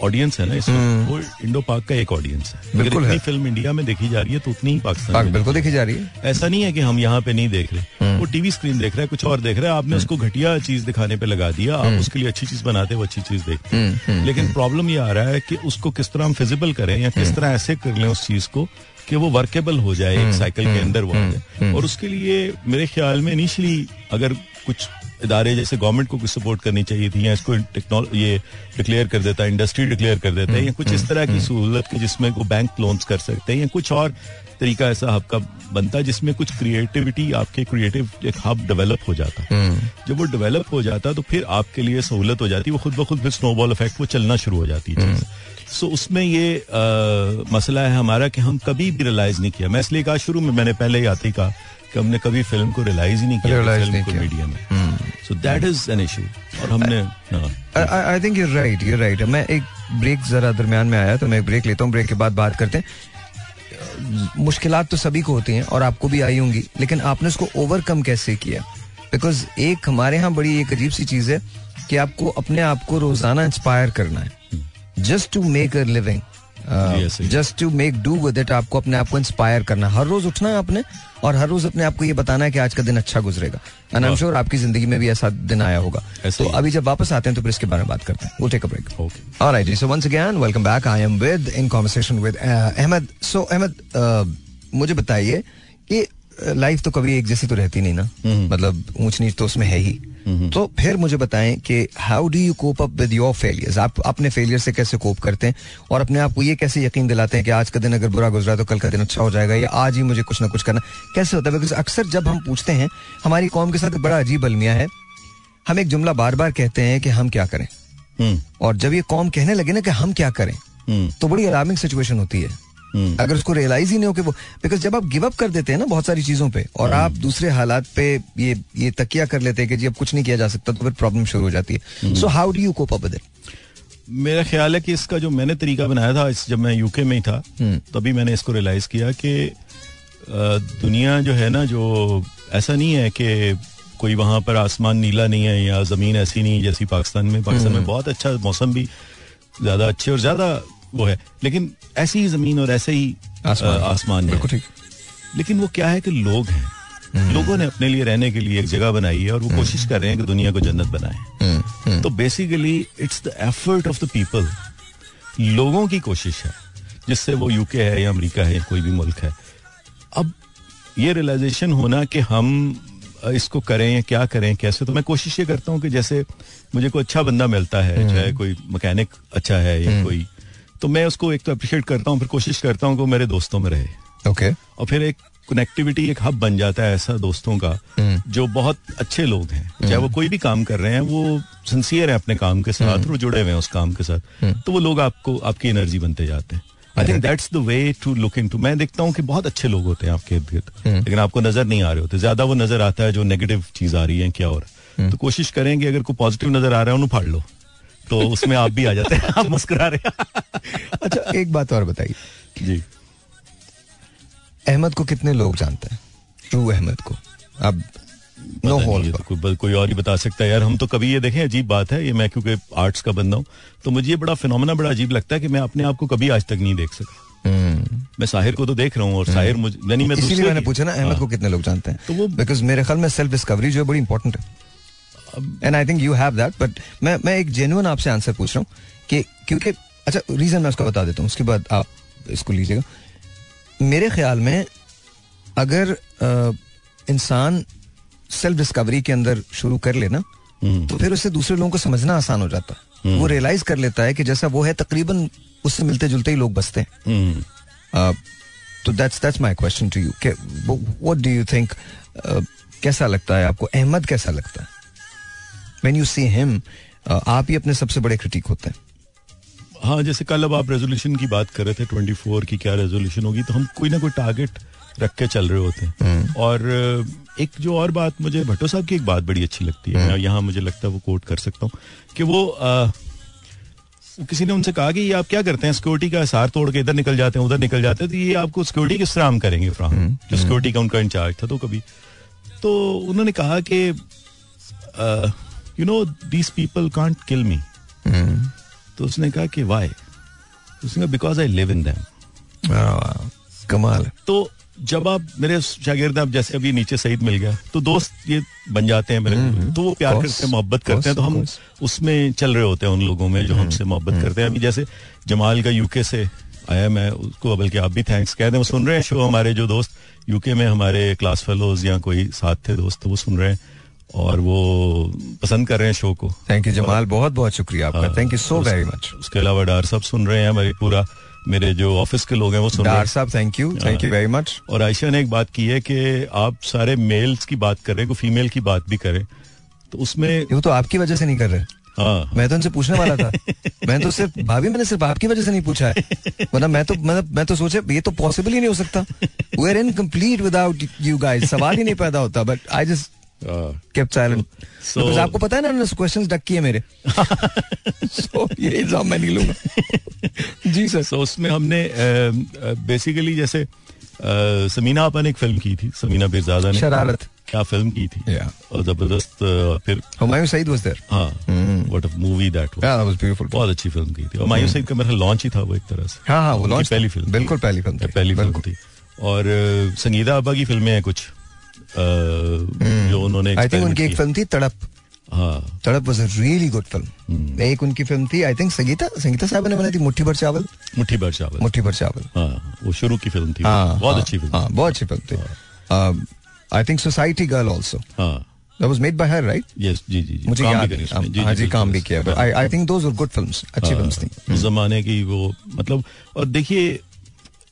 ऑडियंस है ना इस वो इंडो पाक का एक ऑडियंस है। बिल्कुल है। फ़िल्म इंडिया में देखी जा रही है तो उतनी ही पाकिस्तान पाक बिल्कुल देखी जा रही है। ऐसा नहीं है कि हम यहाँ पे नहीं देख रहे। वो टीवी स्क्रीन देख रहा है कुछ और देख रहा है। आपने उसको घटिया चीज़ दिखाने पे लगा दिया। आप उसके लिए अच्छी चीज़ बनाते वो अच्छी चीज़ देखते। लेकिन प्रॉब्लम ये आ रहा है कि उसको किस तरह हम फिजिबल करें या किस तरह ऐसे कर लें उस चीज़ को कि वो वर्केबल हो जाए एक साइकिल के अंदर वो और उसके लिए मेरे ख्याल में इनिशियली अगर कुछ इदारे जैसे गवर्नमेंट को कुछ सपोर्ट करनी चाहिए थी या इसको टेक्नोलॉजी ये डिक्लेयर कर देता है इंडस्ट्री डिक्लेयर कर देता है या कुछ इस तरह की सहूलत की जिसमें वो बैंक लोन्स कर सकते हैं या कुछ और तरीका ऐसा हब का बनता है जिसमें कुछ क्रिएटिविटी आपके क्रिएटिव एक हब डेवलप हो जाता। है जब वो डेवलप हो जाता तो फिर आपके लिए सहूलत हो जाती है वो खुद ब खुद फिर स्नोबॉल इफ़ेक्ट वो चलना शुरू हो जाती है। सो उसमें ये आ, मसला है हमारा कि हम कभी भी रियलाइज़ नहीं किया। मैं इसलिए कहा शुरू में मैंने पहले ही आते ही कहा कि हमने कभी फ़िल्म को रियलाइज़ ही नहीं किया फ़िल्म नहीं को किया। मीडिया में so that is an issue और हमने I think you're right you're right मैं एक ब्रेक जरा दरमियान में आया तो मैं ब्रेक लेता हूँ ब्रेक के बाद बात करते हैं। मुश्किलात तो सभी को होती हैं और आपको भी आई होंगी लेकिन आपने उसको ओवरकम कैसे किया? बिकॉज़ एक हमारे यहाँ बड़ी एक अजीब सी चीज़ है कि आपको अपने आप को रोज़ाना इंस्पायर करना है। Just to make a living. Just to make do with it आपको अपने आप को इंस्पायर करना हर रोज उठना है आपने और हर रोज अपने आप को ये बताना है कि आज का दिन अच्छा गुजरेगा। एंड आई एम श्योर आपकी ज़िंदगी में भी ऐसा दिन आया होगा। तो अभी जब वापस आते हैं तो फिर इसके बारे में बात करते हैं। We'll take a break. Okay. all right so once again welcome back. I am with in conversation with uh, Ahmed. So Ahmed uh, मुझे बताइए कि लाइफ तो कभी एक जैसी तो रहती नहीं ना। मतलब ऊंच नीच तो उसमें है ही। तो फिर मुझे बताएँ कि how do you cope up with your failures आप अपने फेलियर से कैसे कोप करते हैं? और अपने आप को ये कैसे यकीन दिलाते हैं कि आज का दिन अगर बुरा गुजरा तो कल का दिन अच्छा हो जाएगा या आज ही मुझे कुछ ना कुछ करना कैसे होता है? बिकॉज़ अक्सर जब हम पूछते हैं हमारी कौम के साथ बड़ा अजीब अलमिया है। हम एक जुमला बार बार कहते हैं कि हम क्या करें? हम्म, और जब ये कौम कहने लगे ना कि हम क्या करें हम्म, तो बड़ी अलार्मिंग सिचुएशन होती है। हम्म। अगर उसको रियलाइज़ ही नहीं हो कि वो बिकॉज़ जब आप गिव अप कर देते हैं ना बहुत सारी चीज़ों पे और आप दूसरे हालात पे ये ये तकिया कर लेते हैं कि जी अब कुछ नहीं किया जा सकता तो फिर प्रॉब्लम शुरू हो जाती है। So how do you cope up with it मेरा ख्याल है कि इसका जो मैंने तरीका बनाया था इस जब मैं यूके में ही था तभी मैंने इसको रियलाइज़ किया कि दुनिया जो है ना जो ऐसा नहीं है कि कोई वहाँ पर आसमान नीला नहीं है या ज़मीन ऐसी नहीं जैसी पाकिस्तान में। पाकिस्तान में बहुत अच्छा मौसम भी ज़्यादा अच्छे और ज़्यादा वो है। लेकिन ऐसी ही ज़मीन और ऐसे ही आसमान। है। बिल्कुल ठीक। लेकिन वो क्या है कि लोग हैं। लोगों ने अपने लिए रहने के लिए एक जगह बनाई है और वो कोशिश कर रहे हैं कि दुनिया को जन्नत बनाए। तो basically it's the effort of the people लोगों की कोशिश है जिससे वो यूके है या अमेरिका है या कोई भी मुल्क है। अब ये रियलाइजेशन होना कि हम इसको करें या क्या करें कैसे तो मैं कोशिश ये करता हूँ कि जैसे मुझे कोई अच्छा बंदा मिलता है चाहे कोई मैकेनिक अच्छा है या कोई तो मैं उसको एक तो अप्रिशिएट करता हूँ फिर कोशिश करता हूँ कि मेरे दोस्तों में रहे। ओके और फिर एक कनेक्टिविटी एक हब बन जाता है ऐसा दोस्तों का जो बहुत अच्छे लोग हैं। चाहे वो कोई भी काम कर रहे हैं वो सिंसियर है अपने काम के साथ और वो जुड़े हुए हैं उस काम के साथ। तो वो लोग आपको आपकी एनर्जी बनते जाते हैं। I think that's the way to look into मैं देखता हूँ कि बहुत अच्छे लोग होते हैं आपके इर्द गिर्द लेकिन आपको नज़र नहीं आ रहे होते। ज़्यादा वो नज़र आता है जो नेगेटिव चीज़ आ रही है क्या और तो कोशिश करेंगे अगर कोई पॉजिटिव नज़र आ रहा है उन्हें फाड़ लो। तो उसमें आप भी आ जाते हैं आप मुस्कुरा रहे अच्छा एक बात और बताइए। जी। अहमद को कितने लोग जानते हैं? ट्रू अहमद को। अब नो नहीं, होल तो कोई कोई और ही बता सकता है। यार हम तो कभी ये देखें अजीब बात है। ये मैं क्योंकि आर्ट्स का बंदा हूँ तो मुझे ये बड़ा फिनोमेना बड़ा अजीब लगता है कि मैं अपने आप को कभी आज तक नहीं देख सका। मैं साहिर को तो देख रहा हूँ और साहिर मुझे यानी मैं इसीलिए मैंने पूछा ना अहमद हाँ। को कितने लोग जानते हैं? तो वो- बिकॉज़ मेरे ख्याल में सेल्फ डिस्कवरी जो है बड़ी इंपॉर्टेंट है। And I think you have that but मैं मैं एक जेन्युइन आपसे आंसर पूछ रहा हूँ कि क्योंकि अच्छा रीजन मैं उसका बता देता हूँ उसके बाद आप इसको लीजिएगा। मेरे ख्याल में अगर इंसान सेल्फ डिस्कवरी के अंदर शुरू कर लेना हम्म। तो फिर उससे दूसरे लोगों को समझना आसान हो जाता। है वो रियलाइज़ कर लेता है कि जैसा वो है तकरीबन उससे मिलते जुलते ही लोग बसते हैं। हम्म। तो that's that's my question to you what do you think कैसा लगता है आपको? अहमद कैसा लगता है? व्हेन यू सी हिम आप ही अपने सबसे बड़े क्रिटिक होते हैं। हाँ जैसे कल अब आप रेजोल्यूशन की बात कर रहे थे ट्वेंटी फोर की क्या रेजोल्यूशन होगी तो हम कोई ना कोई टारगेट रख के चल रहे होते हैं। और एक जो और बात मुझे भट्टो साहब की एक बात बड़ी अच्छी लगती है। यहाँ मुझे लगता है वो कोट कर सकता हूँ कि वो अ, किसी ने उनसे कहा कि ये आप क्या करते हैं सिक्योरिटी का सार तोड़ के इधर निकल जाते हैं उधर निकल जाते हैं तो ये आपको सिक्योरिटी किस तरह हम करेंगे फ्राम जो सिक्योरिटी का उनका इंचार्ज था तो कभी। तो उन्होंने कहा कि you know these people can't kill me तो उसने कहा कि वाई उसने कहा because I live in them कमाल तो जब आप मेरे शागिर्द अब जैसे अभी नीचे सईद मिल गया तो दोस्त ये बन जाते हैं मेरे तो वो प्यार Course, करते हैं मोहब्बत करते हैं। तो हम उसमें चल रहे होते हैं उन लोगों में जो हम्म, हमसे मोहब्बत करते हैं। अभी जैसे जमाल का यूके से आया मैं उसको बल्कि आप भी थैंक्स कह दें। वो सुन रहे हैं शो हमारे जो दोस्त यूके में हमारे क्लास फेलोज या कोई साथ थे दोस्त तो वो सुन रहे हैं। और वो पसंद कर रहे हैं शो को। Thank you Jamal. बहुत बहुत शुक्रिया आपका। Thank you so very much उसके अलावा डार साहब सुन रहे हैं हमारे पूरा मेरे जो ऑफ़िस के लोग हैं वो सुन रहे डार साहब thank you thank you very much और आयशा ने एक बात की है कि आप सारे मेल्स की बात कर रहे हैं फीमेल की बात भी करें तो उसमें ये तो आपकी वजह से नहीं कर रहे। हाँ। मैं तो उनसे पूछने वाला था। मैं तो सिर्फ़ भाभी मैंने सिर्फ़ आपकी वजह से नहीं पूछा है। वरना मैं तो मतलब मैं तो सोचे ये तो पॉसिबल ही नहीं हो सकता। We are incomplete without you guys सवाल ही नहीं पैदा होता but I just. Kept silent So- Because आपको पता है ना उन्होंने क्वेश्चंस डक किए मेरे। So, ये इल्ज़ाम मैं नहीं लूँगा। जी सर तो उसमें हमने बेसिकली जैसे अ, समीना आपा ने एक फ़िल्म की थी समीना बिरजादा ने। शरारत। क्या फ़िल्म की थी? Yeah. और ज़बरदस्त फिर हुमायूं सईद वाज देयर हाँ। What a movie that Yeah, that was beautiful. बहुत अच्छी फ़िल्म की थी। मायूस सईद का मेरा लॉन्च ही था वो एक तरह से। हाँ हाँ वो लॉन्च पहली फ़िल्म बिल्कुल पहली फ़िल्म थी। पहली फ़िल्म थी। और संगीता अब्बा की फ़िल्में हैं कुछ। जो उन्होंने आई थिंक उनकी एक फ़िल्म थी तड़प। हाँ। Tadap was a really good film एक उनकी फ़िल्म थी आई थिंक संगीता संगीता साहब ने बनाई थी मुट्ठी भर चावल। मुट्ठी भर चावल। मुट्ठी भर चावल। हाँ वो शुरू की फ़िल्म थी। हाँ बहुत हाँ, अच्छी फ़िल्म हाँ बहुत अच्छी फ़िल्म थी। I think society girl also हाँ। That was made by her जी जी जी। मुझे काम याद उसमें। हाँ जी काम भी किया I I think those were good films अच्छी फिल्म्स थी। जमाने की वो मतलब और देखिए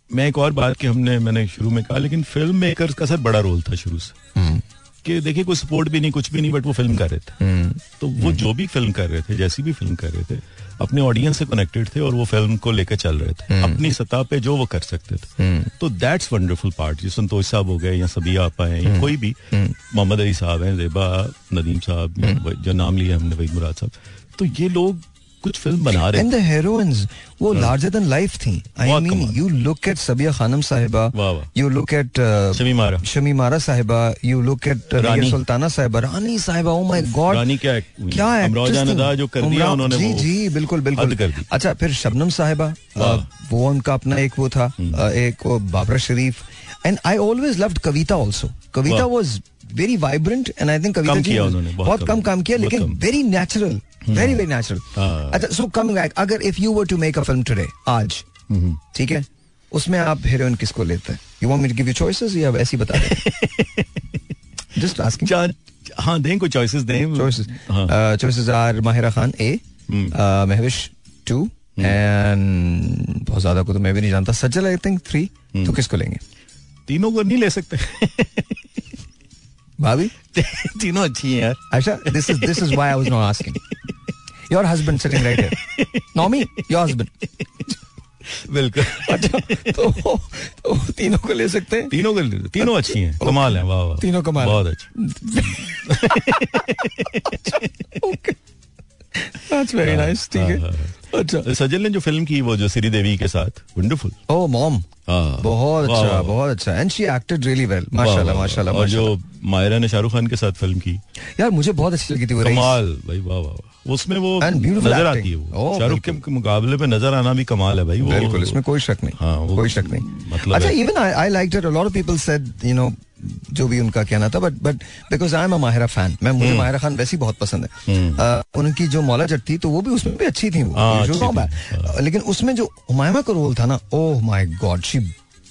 मैं एक और बात की हमने मैंने शुरू में कहा लेकिन फ़िल्म मेकर्स का सर बड़ा रोल था शुरू से। हम्म, कि देखिए कोई सपोर्ट भी नहीं कुछ भी नहीं बट वो फ़िल्म कर रहे थे। हम्म, तो वो जो भी फ़िल्म कर रहे थे जैसी भी फ़िल्म कर रहे थे अपने ऑडियंस से कनेक्टेड थे और वो फ़िल्म को लेकर चल रहे थे। अपनी सतह पे जो वो कर सकते थे। हम्म, तो दैट्स वंडरफुल पार्ट जो संतोष साहब हो गए या सभी आपा हैं या कोई भी मोहम्मद अली साहब हैं जेबा नदीम साहब जो नाम लिए हमने वही मुराद साहब। तो ये लोग कुछ फ़िल्म बना रहे एंड द heroines वो लार्जर देन लाइफ थी I mean. You look at Sabiha Khanum Sahiba. You look at Shamim Ara Shamim Ara Sahiba you look at Rani. Sultana Sahiba Rani Sahiba O my God रानी क्या क्या थी? जो कर दिया उन्होंने जी जी बिल्कुल बिल्कुल। अच्छा फिर शबनम साहिबा uh, वो उनका अपना एक वो था uh, एक Babra Sharif and I always loved Kavita also Kavita. Was very vibrant and I think Kavita ji बहुत कम। कम काम किया लेकिन very natural very very natural. अच्छा सो कमिंग बैक अगर if you were to make a film today आज ठीक है उसमें आप हीरोइन किसको लेते हैं you want me to give you choices या ऐसे ही बता दें जस्ट आस्किंग हाँ दें कोई चॉइसेस दें choices. choices. Are Mahira Khan A, Hmm. uh, Mehwish two, and बहुत ज़्यादा को तो मैं भी नहीं जानता। Sajal I think three. तो किसको लेंगे? तीनों को नहीं ले सकते। भाभी तीनों अच्छी हैं यार Ayesha this is this is why I was not asking your husband sitting right here Nomi your husband बिल्कुल। अच्छा तो तो तीनों को ले सकते हैं? तीनों को तीनों अच्छी हैं। कमाल है वाह वाह। तीनों कमाल है। बहुत अच्छी। दैट्स वेरी नाइस ठीक है हाँ, अच्छा। सजल ने जो फ़िल्म की वो जो श्री देवी के साथ वंडरफुल ओ मॉम हाँ। बहुत अच्छा बहुत अच्छा। And she acted really well माशाल्लाह माशाल्लाह और जो मायरा ने शाहरुख खान के साथ फ़िल्म की। यार मुझे बहुत अच्छी लगी थी वो कमाल भाई वाह वाह उसमें वो नज़र आती है वो। Oh, शाहरुख के मुकाबले पे नज़र आना भी कमाल है भाई बिल्कुल इसमें कोई शक नहीं। हाँ, कोई शक नहीं। मतलब अच्छा even I I like it a lot of people said you know जो भी उनका कहना था but but because I am a Mahira fan मैं मुझे माहिरा खान वैसी बहुत पसंद है। अ, उनकी जो मौला जट थी तो वो भी उसमें भी अच्छी थी वो हाँ. लेकिन उसमें जो हुमायूमा का रोल था ना ओह माय गॉड शी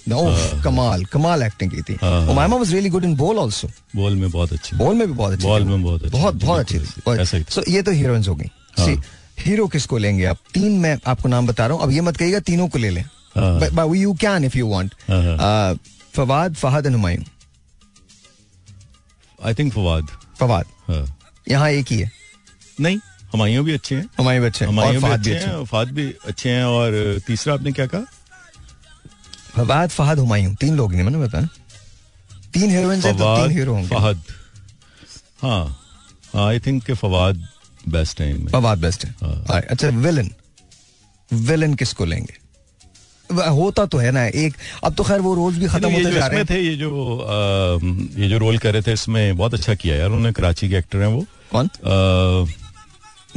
कमाल कमाल एक्टिंग की थी। हाँ, हाँ। Was really good in Bol also Bol में बहुत अच्छी। बॉल में भी बहुत अच्छी बॉल में बहुत अच्छी। बहुत बहुत अच्छी ही थी। सो ये तो हीरोइंस हो गई। हाँ। See, हीरो किसको लेंगे आप? तीन मैं आपको नाम बता रहा हूँ। अब ये मत कहिएगा तीनों को ले लें। हाँ। You can if you want हाँ, Fawad Fahad and Humayun I think Fawad Fawad हाँ। यहाँ एक ही है। नहीं हमायूं भी अच्छे हैं। हुमायूं भी अच्छे हैं और हमायूं भी अच्छे हैं फहद भी अच्छे हैं और तीसरा आपने क्या कहा? फवाद फहद हुमायूं तीन लोग नहीं मैंने बताया। तीन हीरोइंस हैं तो तीन हीरो होंगे। फहद। हाँ आई थिंक के फवाद बेस्ट है फवाद बेस्ट है। हाँ। अच्छा विलन विलन किसको लेंगे? होता तो है ना एक। अब तो खैर वो रोज भी खत्म होते जा रहे हैं। थे ये जो आ, ये जो रोल कर रहे थे इसमें बहुत अच्छा किया यार उन्होंने कराची के एक्टर हैं वो। कौन?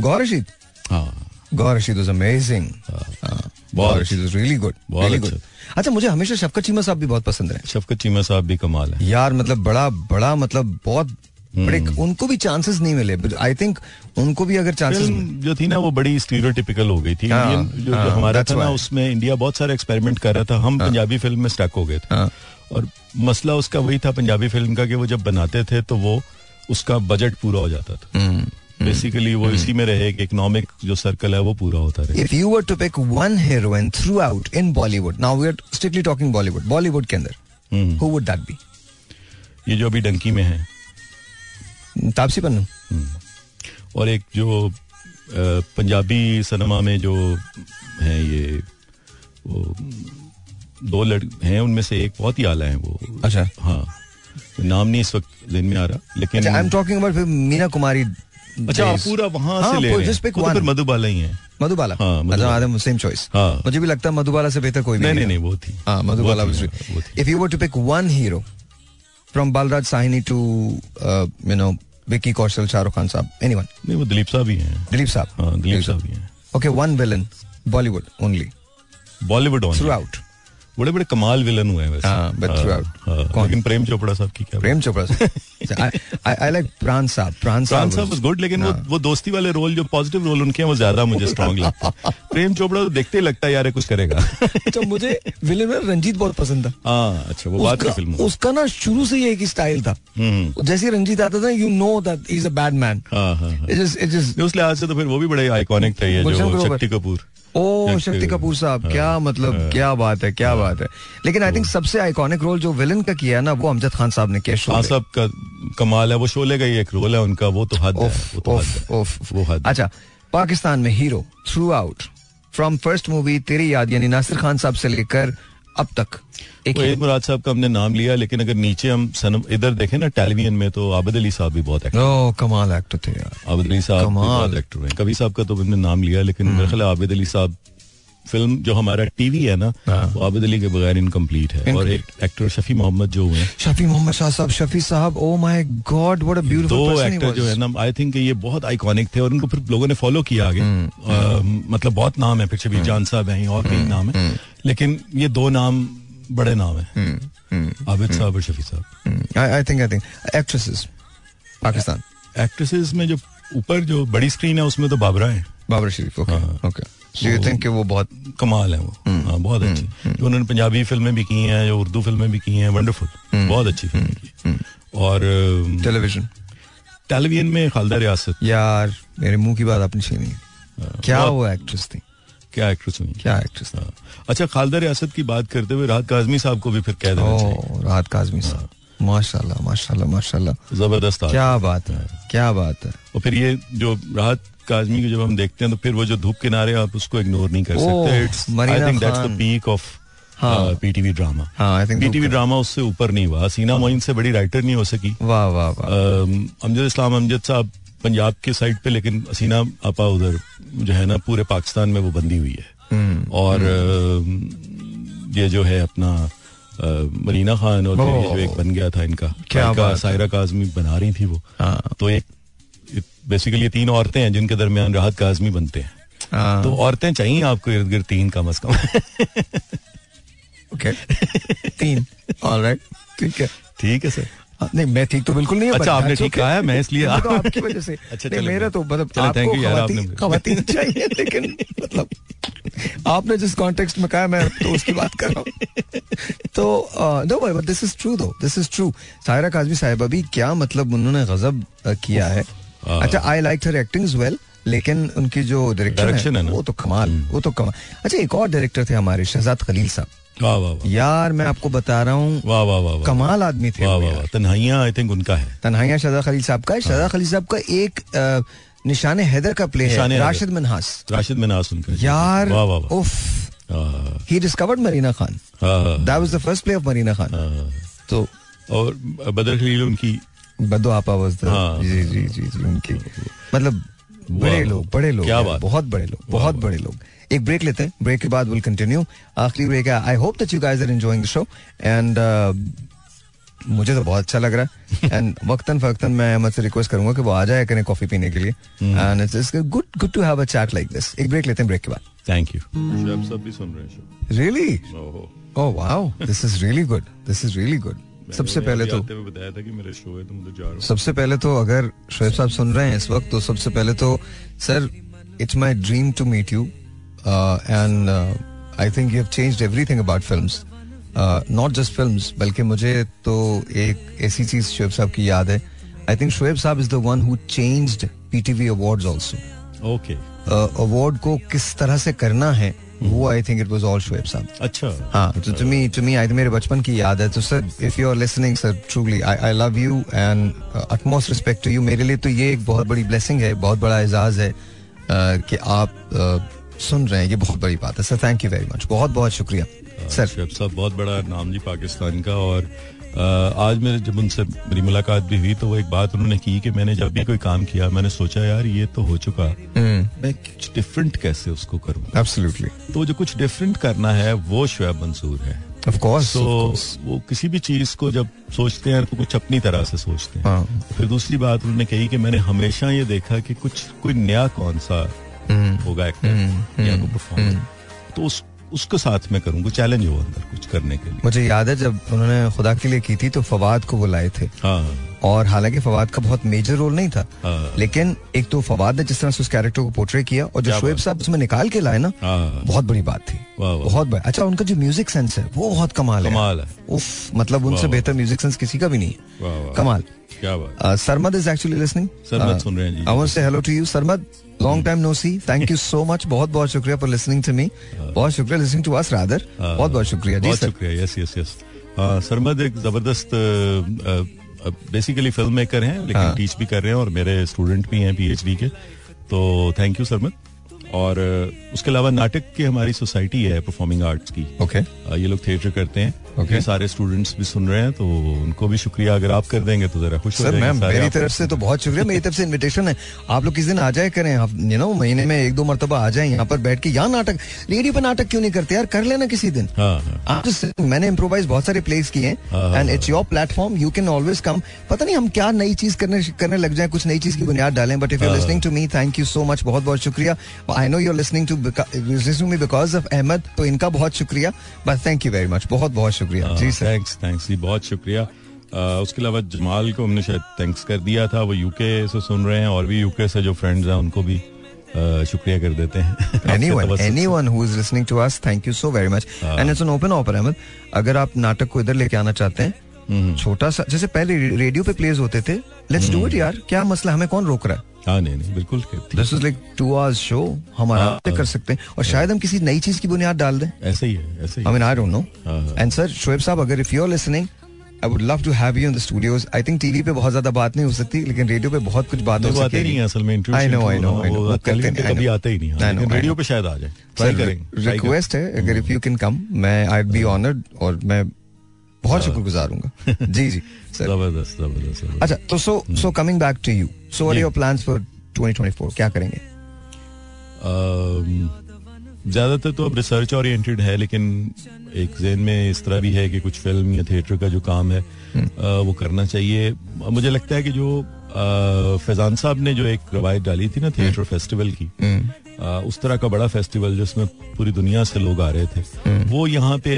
गौर रशीद। हाँ। गौर रशीद वाज अमेजिंग बहुत Gohar Rasheed was really good really अच्छा। गुड अच्छा मुझे हमेशा शफकत चीमा साहब भी बहुत पसंद रहे। शफकत चीमा साहब भी कमाल है। यार मतलब बड़ा बड़ा मतलब बहुत बड़े हम्म। उनको भी चांसेस नहीं मिले। आई थिंक उनको भी अगर चांसेस जो थी ना वो बड़ी स्टीरियोटिपिकल हो गई थी। हाँ, इंडियन जो, आ, जो हाँ, हमारा था ना उसमें इंडिया बहुत सारे एक्सपेरिमेंट कर रहा था। हम पंजाबी फ़िल्म में स्टक हो गए थे। हाँ। और मसला उसका वही था पंजाबी फ़िल्म का कि वो जब बनाते थे तो वो उसका बजट पूरा हो जाता था। बेसिकली वो इसी में रहे कि इकोनॉमिक जो सर्कल है वो पूरा होता रहे। If you were to pick one heroine throughout in Bollywood, now we're strictly talking Bollywood, Bollywood के अंदर, who would that be? ये जो अभी डंकी में है तापसी पन्नू। और एक जो पंजाबी सिनेमा में जो है ये वो दो लड़के हैं उनमें से एक बहुत ही आला है वो। अच्छा। हाँ। नाम नहीं इस वक्त दिन में आ रहा लेकिन I am talking about Meena Kumari अच्छा पूरा वहाँ हाँ, से ले रहे हैं। तो. फिर मधुबाला ही है। मधुबाला। हाँ, मधुबाला। अच्छा सेम चॉइस हाँ। मुझे भी लगता है मधुबाला से बेहतर कोई नहीं नहीं नहीं वो थी। हाँ Madhubala. If you were to pick one hero from Balraj Sahni to you know Vicky Kaushal Shahrukh Khan Sahab anyone नहीं वो दिलीप साहब ही हैं। दिलीप साहब? हाँ दिलीप साहब ही हैं। Okay one villain Bollywood only Bollywood on throughout बड़े बड़े कमाल विलन हुए हैं हाँ. हाँ? लेकिन प्रेम चोपड़ा साहब की क्या प्रेम चोपड़ा आई लाइक प्राण साहब प्राण प्राण साहब साहब वाज गुड लेकिन वो हाँ। वो दोस्ती वाले रोल जो पॉजिटिव रोल उनके हैं वो ज़्यादा मुझे स्ट्रांग लगता है। प्रेम चोपड़ा तो देखते ही लगता है यार कुछ करेगा। अच्छा मुझे विलन में रंजीत बहुत पसंद था। हाँ अच्छा वो बात फ़िल्म उसका ना शुरू से ही एक स्टाइल था। हम्म, जैसे रंजीत आता था you know that is a bad man हाँ हाँ हाँ। उस लिहाज से तो फिर वो भी बड़े आइकॉनिक थे जो शक्ति कपूर। ओ शक्ति- कपूर साहब हाँ, क्या मतलब हाँ। क्या बात है क्या बात है लेकिन आई थिंक सबसे आइकॉनिक रोल जो विलन का किया है ना वो अमजद खान साहब ने किया खान शोले। साहब का कमाल है वो शोले का ही एक रोल है उनका वो तो है तो है हद है। अच्छा पाकिस्तान में hero throughout from first movie Teri Yaad यानी नासिर खान साहब से लेकर अब तक। एक मुराद साहब का हमने नाम लिया लेकिन अगर नीचे हम सनम इधर देखे ना टेलीविज़न में तो आबिद अली साहब भी बहुत एक्टर ओ कमाल एक्टर थे यार। आबिद अली साहब कमाल। एक्टर हैं। कभी साहब का तो हमने नाम लिया लेकिन मेरे ख्याल आबिद अली साहब फ़िल्म जो हमारा टीवी है ना हाँ। वो आबिद अली के बगैर इनकम्प्लीट है। और एक एक्टर शफी मोहम्मद जो हुए Shafi Mohammad Shah Sahab Shafi Sahab oh my God what a beautiful two actor जो है ना आई थिंक ये बहुत आइकॉनिक थे और उनको फिर लोगों ने फॉलो किया आगे। हम्म, मतलब बहुत नाम है फिर शबीर जान साहब हैं और कई नाम हम्म, है लेकिन ये दो नाम बड़े नाम है। आबिद साहब और Shafi Sahab. I think I think actresses Pakistan. Actresses में जो ऊपर जो बड़ी स्क्रीन है उसमें तो बाबरा है। बाबरा शरीफ ओके हाँ। ओके डू यू थिंक कि वो बहुत कमाल है वो। हम्म, हाँ बहुत अच्छी। जो उन्होंने पंजाबी फ़िल्में भी की हैं जो उर्दू फ़िल्में भी की हैं वंडरफुल हम्म, बहुत अच्छी फ़िल्म और टेलीविज़न टेलीविज़न में खालदा रियासत। यार मेरे मुँह की बात आपने छीनी। क्या वो एक्ट्रेस थी? क्या एक्ट्रेस हुई क्या एक्ट्रेस थी हाँ। अच्छा खालदा रियासत की बात करते हुए राहत काजमी साहब को भी फिर कह देना चाहिए। राहत काजमी साहब। माशाल्लाह माशाल्लाह माशाल्लाह। ज़बरदस्त क्या बात है। क्या बात है। और फिर ये जो राहत काजमी को जब हम देखते हैं तो फिर वो जो धूप किनारे आप उसको इग्नोर नहीं कर सकते। I think that's the peak of हाँ। पीटीवी ड्रामा हाँ पीटीवी ड्रामा उससे ऊपर नहीं हुआ। सीना मोइन से बड़ी राइटर नहीं हो सकी। वाह वाह वाह। अमजद इस्लाम अमजद साहब पंजाब के साइड पे लेकिन हसीना आपा उधर जो है ना पूरे पाकिस्तान में वो बंदी हुई है। हम्म, और ये जो है अपना मरीना खान और ये जो एक बन गया था इनका क्या है। सायरा काजमी बना रही थी वो। हाँ। तो एक बेसिकली ये तीन औरतें हैं जिनके दरमियान राहत का आजमी बनते हैं। हाँ, तो औरतें चाहिए आपको इर्द गिर्द तीन कम अज कम। ओके तीन। ऑलराइट ठीक है। ठीक है सर। हाँ, नहीं मैं ठीक तो बिल्कुल नहीं अच्छा, आपने ठीक कहा है, मैं इसलिए- तो आपकी वजह से। अच्छा, नहीं मेरा तो मतलब आपको खवातीन चाहिए लेकिन मतलब आपने जिस कॉन्टेक्स्ट में कहा मैं तो उसकी बात कर रहा हूँ। तो no but this is true though this is true Saira Kazmi Sahiba भी क्या मतलब उन्होंने गजब किया हाँ। अच्छा I like her acting is well लेकिन उनकी जो डायरेक्शन है, है ना? वो तो कमाल वो तो कमाल। अच्छा एक और डायरेक्टर थे हमारे शहजाद खलील साहब। वाह वाह यार मैं आपको बता रहा हूँ वाह वाह वाह कमाल आदमी थे वाह वाह यार। आई थिंक उनका है। तन्हाइयाँ शहजाद खलील साहब का है। शहजाद खलील साहब का एक निशाने हैदर का प्ले है राशिद मिनहास। राशिद मिनास उनका यार उफ। हाँ, ही डिस्कवर्ड मरीना खान हाँ, हाँ, that was the first play of Marina Khan हाँ। तो और बदर खलील उनकी बदो आपा हाँ। जी जी जी जी उनकी मतलब बड़े लोग बड़े लोग क्या बात। बहुत बड़े लोग बहुत बड़े लोग। एक ब्रेक लेते हैं ब्रेक के बाद विल कंटिन्यू आखिरी ब्रेक है। I hope that you guys are enjoying the show and मुझे तो बहुत अच्छा लग रहा है। एंड वक्तन फक्तन मैं अहमद से रिक्वेस्ट करूँगा कि वो आ जाए करें कॉफ़ी पीने के लिए। And it's good good to have a chat like this एक ब्रेक लेते हैं ब्रेक के बाद। थैंक यू शब सब भी सुन रहे हैं show really oh wow this is really good this is really good सबसे पहले तो बताया था कि मेरे शो है तो मुझे जा रहा हूँ। सबसे पहले तो अगर शोएब साहब सुन रहे हैं इस वक्त तो सबसे पहले तो sir it's my dream to meet you and I think you have changed everything about films not just films बल्कि मुझे तो एक ऐसी चीज़ शोएब साहब की याद है। I think Shoaib Sahab is the one who changed PTV awards also okay award को किस तरह से करना है वो I think it was all Shoaib Sahab अच्छा। हाँ तो टू मी टू मी आई मेरे बचपन की याद है। तो sir if you are listening sir truly I I love you and utmost respect to you मेरे लिए तो ये एक बहुत बड़ी ब्लेसिंग है बहुत बड़ा एजाज है uh, कि आप uh, सुन रहे हैं। ये बहुत बड़ी बात है। Sir thank you very much बहुत बहुत शुक्रिया सर शेफ साहब बहुत बड़ा नाम जी पाकिस्तान का और आज मेरे जब उनसे मेरी मुलाकात भी हुई तो वो एक बात उन्होंने की कि मैंने जब भी कोई काम किया मैंने सोचा यार ये तो हो चुका। मैं कुछ डिफरेंट कैसे उसको करूँ? एब्सोल्युटली तो जो कुछ डिफरेंट करना है वो शुएब मंसूर है। ऑफ़ कोर्स तो वो किसी भी चीज़ को जब सोचते हैं तो कुछ अपनी तरह से सोचते हैं। हाँ। फिर दूसरी बात उन्होंने कही कि मैंने हमेशा ये देखा कि कुछ कोई नया कौन सा होगा एक्टर या कोई परफॉर्मर तो उस उसको साथ में करूँगा चैलेंज हो अंदर कुछ करने के लिए। मुझे याद है जब उन्होंने खुदा के लिए की थी तो फवाद को बुलाए थे। हाँ। और हालाँकि फवाद का बहुत मेजर रोल नहीं था हाँ। लेकिन एक तो फवाद ने जिस तरह से उस कैरेक्टर को पोर्ट्रे किया और जो शोएब साहब उसमें निकाल के लाए ना हाँ। बहुत बड़ी बात थी। बहुत बड़ा। अच्छा उनका जो म्यूज़िक सेंस है वो बहुत कमाल है। कमाल है। उफ मतलब उनसे बेहतर म्यूज़िक सेंस किसी का भी नहीं है। कमाल। क्या बात Uh, Sarmad is actually listening Sarmad सुन रहे हैं जी। I want say hello to you Sarmad long time no see thank you so much बहुत बहुत शुक्रिया फॉर लिसनिंग टू मी बहुत शुक्रिया लिसनिंग टू अस रादर हाँ। बहुत बहुत शुक्रिया जी शुक्रिया. यस यस यस सरमद एक ज़बरदस्त बेसिकली फ़िल्म मेकर हैं लेकिन हाँ। टीच भी कर रहे हैं और मेरे स्टूडेंट भी हैं पीएचडी के. तो थैंक यू सरमद और उसके अलावा नाटक की हमारी सोसाइटी है परफॉर्मिंग आर्ट्स की. ओके अ, ये लोग थिएटर करते हैं. Okay. ये सारे स्टूडेंट्स भी सुन रहे हैं तो उनको भी शुक्रिया। अगर आप कर देंगे तो जरा खुश सर मैम मेरी तरफ़ से तो बहुत शुक्रिया। मेरी तरफ़ से इनविटेशन है। आप लोग किस दिन आ जाए करें? आप यू नो महीने में एक दो मरतबा आ जाए यहाँ पर बैठ के। यहाँ नाटक रेडियो पर नाटक क्यों नहीं करते? यार कर लेना किसी दिन। हाँ हाँ। आप मैंने इम्प्रोवाइज बहुत सारे प्लेस किए हाँ, and it's your platform you can always come पता नहीं हम क्या नई चीज़ करने करने लग जाए। कुछ नई चीज़ की बुनियाद डालें। But if you. Listening to me thank you so much बहुत बहुत शुक्रिया। I know you listening to me because of Ahmed तो इनका बहुत शुक्रिया। But thank you very much बहुत बहुत शुक्रिया। जी थैंक्स थैंक्स जी बहुत शुक्रिया। अ, उसके अलावा जमाल को हमने शायद थैंक्स कर दिया था। वो यूके से सुन रहे हैं और भी यूके से जो फ्रेंड्स हैं उनको भी शुक्रिया कर देते हैं। anyone से। anyone who is listening to us thank you so very much. and it's an open offer Ahmad अगर आप नाटक को इधर लेके आना चाहते हैं छोटा सा जैसे पहले रेडियो पे प्लेज होते थे। लेट्स डू इट यार। क्या मसला? हमें कौन रोक रहा है? हाँ नहीं नहीं बिल्कुल this is like two hours show हम आराम से कर सकते हैं। और शायद हम किसी नई चीज़ की बुनियाद डाल दें। ऐसे ही है ऐसे ही I mean I don't know हाँ, हाँ। एंड सर शोएब साहब अगर if you are listening I would love to have you in the studios I think TV पे बहुत ज़्यादा बात नहीं हो सकती लेकिन रेडियो पे बहुत कुछ बात हो सकती नहीं है। असल में interview I know I know I know television पे कभी आते ही नहीं हाँ, लेकिन रेडियो पे शायद आ जाए। ट्राई करेंगे रिक्वेस्ट है अगर इफ़ यू कैन कम मैं आई बी ऑनर्ड और मैं बहुत शुक्रगुजार हूँ जी जी ज़बरदस्त ज़बरदस्त। अच्छा तो so so coming back to you so what your plans for 2024 क्या करेंगे? ज़्यादातर तो अब रिसर्च ओरिएंटेड है लेकिन एक जेन में इस तरह भी है कि कुछ फ़िल्म या थिएटर का जो काम है अ, वो करना चाहिए। मुझे लगता है कि जो अ, फैजान साहब ने जो एक रवायत डाली थी ना थिएटर फेस्टिवल की अ, उस तरह का बड़ा फेस्टिवल जिसमें पूरी दुनिया से लोग आ रहे थे वो यहाँ पे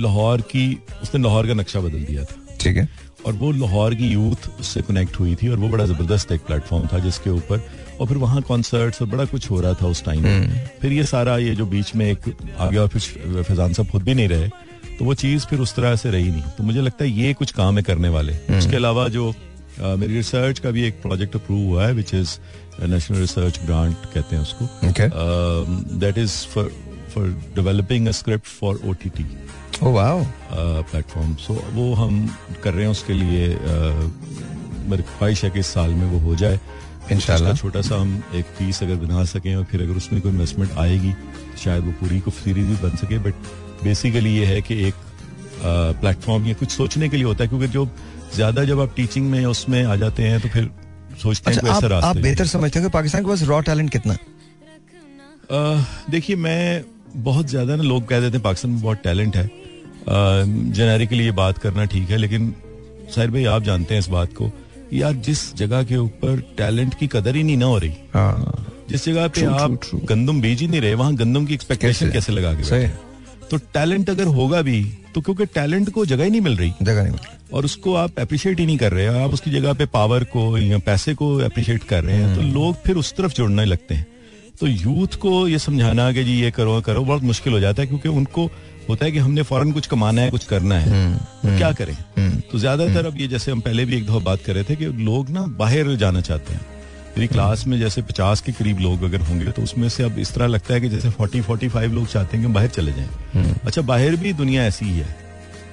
लाहौर की उसने लाहौर का नक्शा बदल दिया था। ठीक है। और वो लाहौर की यूथ उससे कनेक्ट हुई थी और वो बड़ा ज़बरदस्त एक प्लेटफॉर्म था जिसके ऊपर और फिर वहाँ कॉन्सर्ट्स और बड़ा कुछ हो रहा था उस टाइम फिर ये सारा ये जो बीच में एक आ गया और फिर फैजान साहब खुद भी नहीं रहे तो वो चीज़ फिर उस तरह से रही नहीं। तो मुझे लगता है ये कुछ काम है करने वाले। उसके अलावा जो uh, मेरी रिसर्च का भी एक प्रोजेक्ट अप्रूव हुआ है which is national research grant कहते हैं उसको. That is for for developing a script for O T T. Platform so वो हम कर रहे हैं उसके लिए uh, मेरी ख्वाहिश है कि इस साल में वो हो जाए। इंशाल्लाह। उसका छोटा सा हम एक फ़ीस अगर बना सकें और फिर अगर उसमें कोई इन्वेस्टमेंट आएगी तो शायद वो पूरी को सीरीज़ भी बन सके। बट बेसिकली ये है कि एक प्लेटफॉर्म या कुछ सोचने के लिए होता है क्योंकि जो ज़्यादा जब आप टीचिंग में उसमें आ जाते हैं तो फिर सोचते हैं अच्छा ऐसा आप, आप बेहतर समझते हो कि पाकिस्तान के पास रॉ टैलेंट कितना? देखिए मैं बहुत ज़्यादा ना लोग कह देते हैं पाकिस्तान में बहुत टैलेंट है। जेनेरिकली ये बात करना ठीक है लेकिन साहिर भाई आप जानते हैं इस बात को यार जिस जगह के ऊपर टैलेंट की कदर ही नहीं ना हो रही हाँ जिस जगह पे True, आप true, true. गंदम बीज ही नहीं रहे वहाँ गंदम की एक्सपेक्टेशन कैसे? कैसे लगा के? तो टैलेंट अगर होगा भी तो क्योंकि टैलेंट को जगह ही नहीं मिल रही जगह नहीं मिली और उसको आप अप्रिशिएट ही नहीं कर रहे हैं आप उसकी जगह पे पावर को या पैसे को अप्रिशिएट कर रहे हैं तो लोग फिर उस तरफ़ जुड़ने लगते हैं तो यूथ को ये समझाना कि जी ये करो करो बहुत मुश्किल हो जाता है क्योंकि उनको होता है कि हमने फ़ौरन कुछ कमाना है कुछ करना है तो क्या करें? तो ज़्यादातर अब ये जैसे हम पहले भी एक दफ़ा बात कर रहे थे कि लोग ना बाहर जाना चाहते हैं। मेरी क्लास में जैसे पचास के करीब लोग अगर होंगे तो उसमें से अब इस तरह लगता है कि जैसे फोर्टी फोर्टी फाइव लोग चाहते हैं कि बाहर चले जाएँ। अच्छा बाहर भी दुनिया ऐसी ही है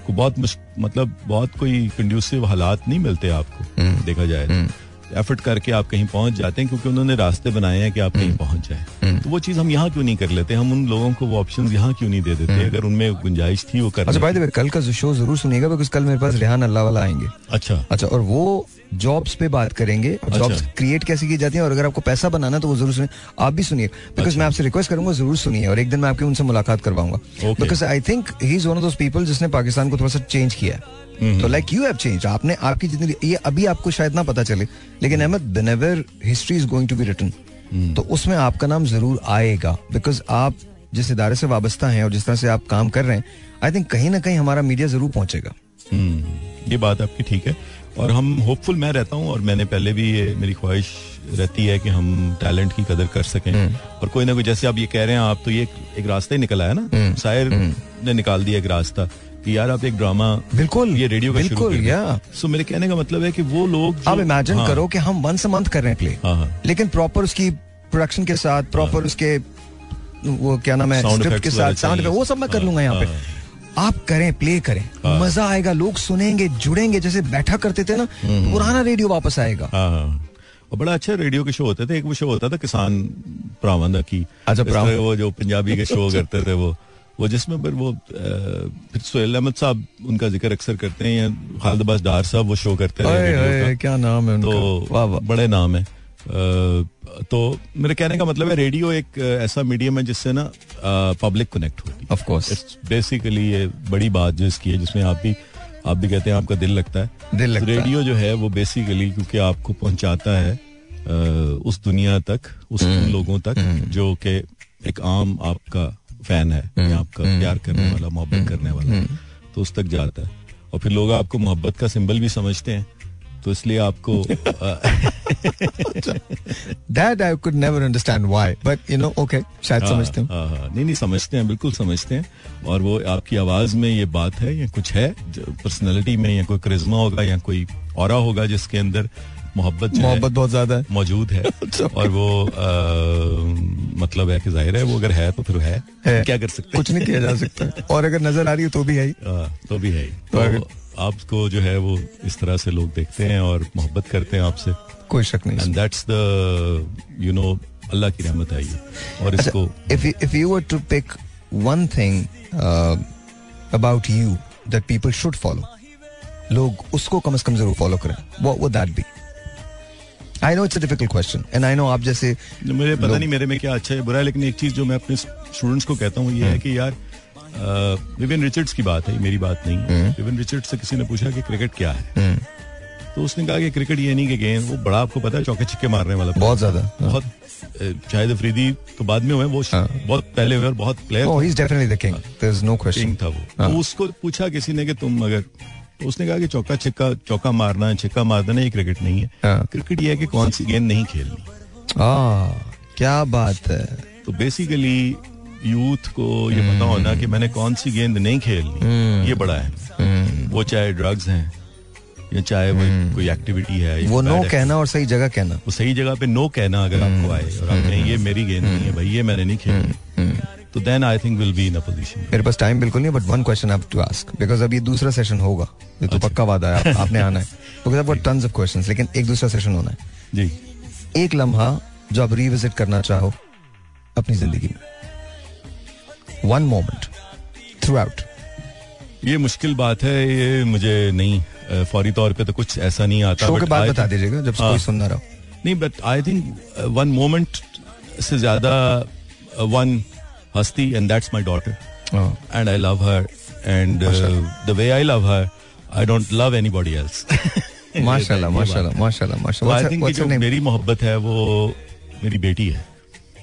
को बहुत मतलब बहुत कोई कंड्यूसिव हालात नहीं मिलते आपको देखा जाए एफर्ट करके आप कहीं पहुँच जाते हैं क्योंकि उन्होंने रास्ते बनाए हैं कि आप कहीं पहुँच जाए। तो वो चीज़ हम यहाँ क्यों नहीं कर लेते? हम उन लोगों को वो ऑप्शन यहाँ क्यों नहीं दे देते? अगर उनमें गुंजाइश थी वो अच्छा भाई कल का शो ज़रूर सुनिएगा बिकॉज़ कल मेरे पास रेहान अल्लाह वाला आएँगे। अच्छा। अच्छा और वो जॉब्स पे बात करेंगे। जॉब्स अच्छा। क्रिएट कैसे की जाती हैं और अगर आपको पैसा बनाना है तो वो ज़रूर सुनिए। आप भी सुनिए बिकॉज़ अच्छा। मैं आपसे रिक्वेस्ट करूँगा ज़रूर सुनिए और एक दिन मैं आपके उनसे मुलाकात करवाऊँगा। Because I think he is one of those people जिसने पाकिस्तान को थोड़ा सा चेंज किया है। हम्म। तो लाइक यू हैव चेंज आपने आपकी जितनी ये अभी आपको शायद ना पता चले लेकिन Ahmed whenever history is going to be written hmm. तो उसमें आपका नाम ज़रूर आएगा बिकॉज़ आप जिस इदारे से वाबस्ता हैं और जिस तरह से आप काम कर रहे हैं आई थिंक कहीं ना कहीं हमारा मीडिया ज़रूर पहुंचेगा। हम्म, ये बात आपकी ठीक है। और हम होपफुल मैं रहता हूँ और मैंने पहले भी ये मेरी ख्वाहिश रहती है कि हम टैलेंट की कदर कर सकें। और कोई ना कोई जैसे आप ये कह रहे हैं आप तो ये एक, रास्ता ही निकला है ना? शायर ने निकाल दिया एक रास्ता। कि यार आप एक ड्रामा बिल्कुल, ये रेडियो का बिल्कुल, या। सो मेरे कहने का मतलब है कि वो लोग आप इमेजिन हाँ, करो कि हम वंस अ मंथ कर रहे हैं प्ले हाँ, हाँ। लेकिन प्रॉपर उसकी प्रोडक्शन के साथ प्रॉपर उसके वो क्या नाम है स्क्रिप्ट के साथ साउंड वो सब मैं कर लूँगा यहाँ पे। आप करें प्ले करें। मज़ा आएगा लोग सुनेंगे जुड़ेंगे जैसे बैठा करते थे ना तो पुराना रेडियो वापस आएगा। और बड़ा अच्छा रेडियो के शो होते थे। एक वो शो होता था किसान प्रावंद की। अच्छा। वो जो पंजाबी के शो करते थे वो। वो जिसमें फिर वो फिर सोहेल अहमद साहब उनका ज़िक्र अक्सर करते हैं या खालिद अब्बास डार साहब वो शो करते का। क्या नाम है तो बड़े नाम है। तो मेरे कहने का मतलब है रेडियो एक ऐसा मीडियम है जिससे ना पब्लिक कनेक्ट होती है। ऑफ़ कोर्स इट्स बेसिकली ये बड़ी बात जो इसकी है जिसमें आप भी आप भी कहते हैं आपका दिल लगता है। दिल लगता रेडियो है। जो है वो बेसिकली क्योंकि आपको पहुंचाता है उस दुनिया तक उस हम्म। लोगों तक जो कि एक आम आपका फ़ैन है हम्म। या आपका प्यार करने वाला मोहब्बत करने वाला तो उस तक जाता है। और फिर लोग आपको मोहब्बत का सिंबल भी समझते हैं तो इसलिए आपको that I could never understand why but you know okay शायद हाँ, समझते हूँ। हाँ, हाँ, नहीं नहीं समझते हैं बिल्कुल समझते हैं। और वो आपकी आवाज़ में ये बात है या कुछ है पर्सनालिटी में या कोई करिश्मा होगा या कोई और होगा जिसके अंदर मोहब्बत मोहब्बत बहुत ज़्यादा है। मौजूद है। और वो आ, मतलब है कि ज़ाहिर है वो अगर है तो फिर है, है। क्या कर सकते कुछ नहीं किया जा सकता। और अगर नज़र आ रही हो तो भी है ही। हाँ, तो भी है तो तो आपको जो है वो इस तरह से लोग देखते हैं और मोहब्बत करते हैं आपसे। कोई शक नहीं। And that's the you know Allah की रहमत है ये। और इसको if you, if you were to pick one thing uh, about you that people should follow लोग उसको कम से कम ज़रूर फॉलो करें। What would that be? I know it's a difficult question and I know आप जैसे मुझे पता नहीं मेरे में क्या अच्छा है बुरा है लेकिन एक चीज़ जो मैं अपने स्टूडेंट्स को कहता हूँ ये है कि यार विविन रिचर्ड्स की बात है मेरी बात नहीं है। विविन रिचर्ड्स से किसी ने पूछा कि क्रिकेट क्या है? हम्म, तो उसने कहा कि क्रिकेट ये नहीं कि गेंद वो बड़ा आपको पता है चौके छिक्के मारने वाला बहुत ज़्यादा। हाँ। बहुत अ, शाहिद अफरीदी तो बाद में हुए वो बहुत पहले हुए और बहुत player oh he's definitely the king. there's no question king था वो। हाँ। तो उसको पूछा किसी ने कि तुम अगर तो उसने कहा कि चौका छिक्का चौका मारना है छिक्का मारना ये क्रिकेट नहीं है। हाँ। क्रिकेट ये है कि कौन सी गेंद नहीं खेलनी। आ, क्या बात है। तो बेसिकली यूथ को ये पता होना कि मैंने कौन सी गेंद नहीं खेलनी। ये बड़ा है। वो चाहे ड्रग्स हैं या चाहे वो कोई एक्टिविटी है वो नो कहना और सही जगह कहना। वो सही जगह पे नो कहना अगर आपको आए और आप कहें ये मेरी गेंद नहीं है भाई ये मैंने नहीं खेली तो then I think will be in a position मेरे पास टाइम बिल्कुल नहीं but one question have to ask because अब ये दूसरा सेशन होगा। ये तो पक्का वादा है आप- आपने आना है। बिकॉज़ आपको टन्स ऑफ़ क्वेश्चंस लेकिन एक दूसरा सेशन होना है। जी। एक लम्हा जो आप रिविजिट करना चाहो अपनी ज़िंदगी में। वन मोमेंट थ्रू आउट ये मुश्किल बात है ये मुझे नहीं फौरी तौर पे तो कुछ ऐसा नहीं आता शो but के बाद बता दीजिएगा जब हाँ। कोई सुन रहो नहीं but I think one moment से ज़्यादा वन हस्ती एंड दैट्स माय डॉटर हाँ। And I love her and the way I love her I don't love anybody else माशाल्लाह माशाल्लाह माशाल्लाह आई थिंक जो मेरी मोहब्बत है वो मेरी बेटी है।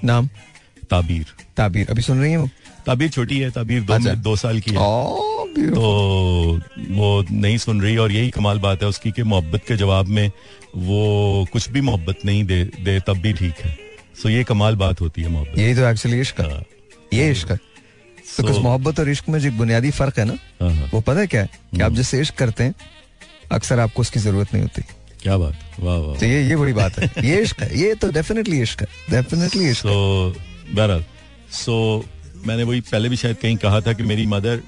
नाम? ताबीर। ताबीर। अभी सुन रही है वो? ताबीर छोटी है ताबीर दो अच्छा। दो साल की है। Oh, तो वो नहीं सुन रही और यही कमाल बात है उसकी कि मोहब्बत के जवाब में वो कुछ भी मोहब्बत नहीं दे दे तब भी ठीक है। सो ये कमाल बात होती है मोहब्बत। यही तो एक्चुअली इश्क ये इश्क है। तो So- कुछ मोहब्बत और इश्क में जो बुनियादी फ़र्क है ना। वो पता है क्या है? कि आप जिससे इश्क करते हैं अक्सर आपको उसकी ज़रूरत नहीं होती। क्या बात? वाह वाह तो ये ये बड़ी बात है। ये इश्क है। ये तो डेफिनेटली इश्क है। डेफिनेटली इश्क सो बहरहाल। सो मैंने वही पहले भी शायद कहीं कहा था कि मेरी मदर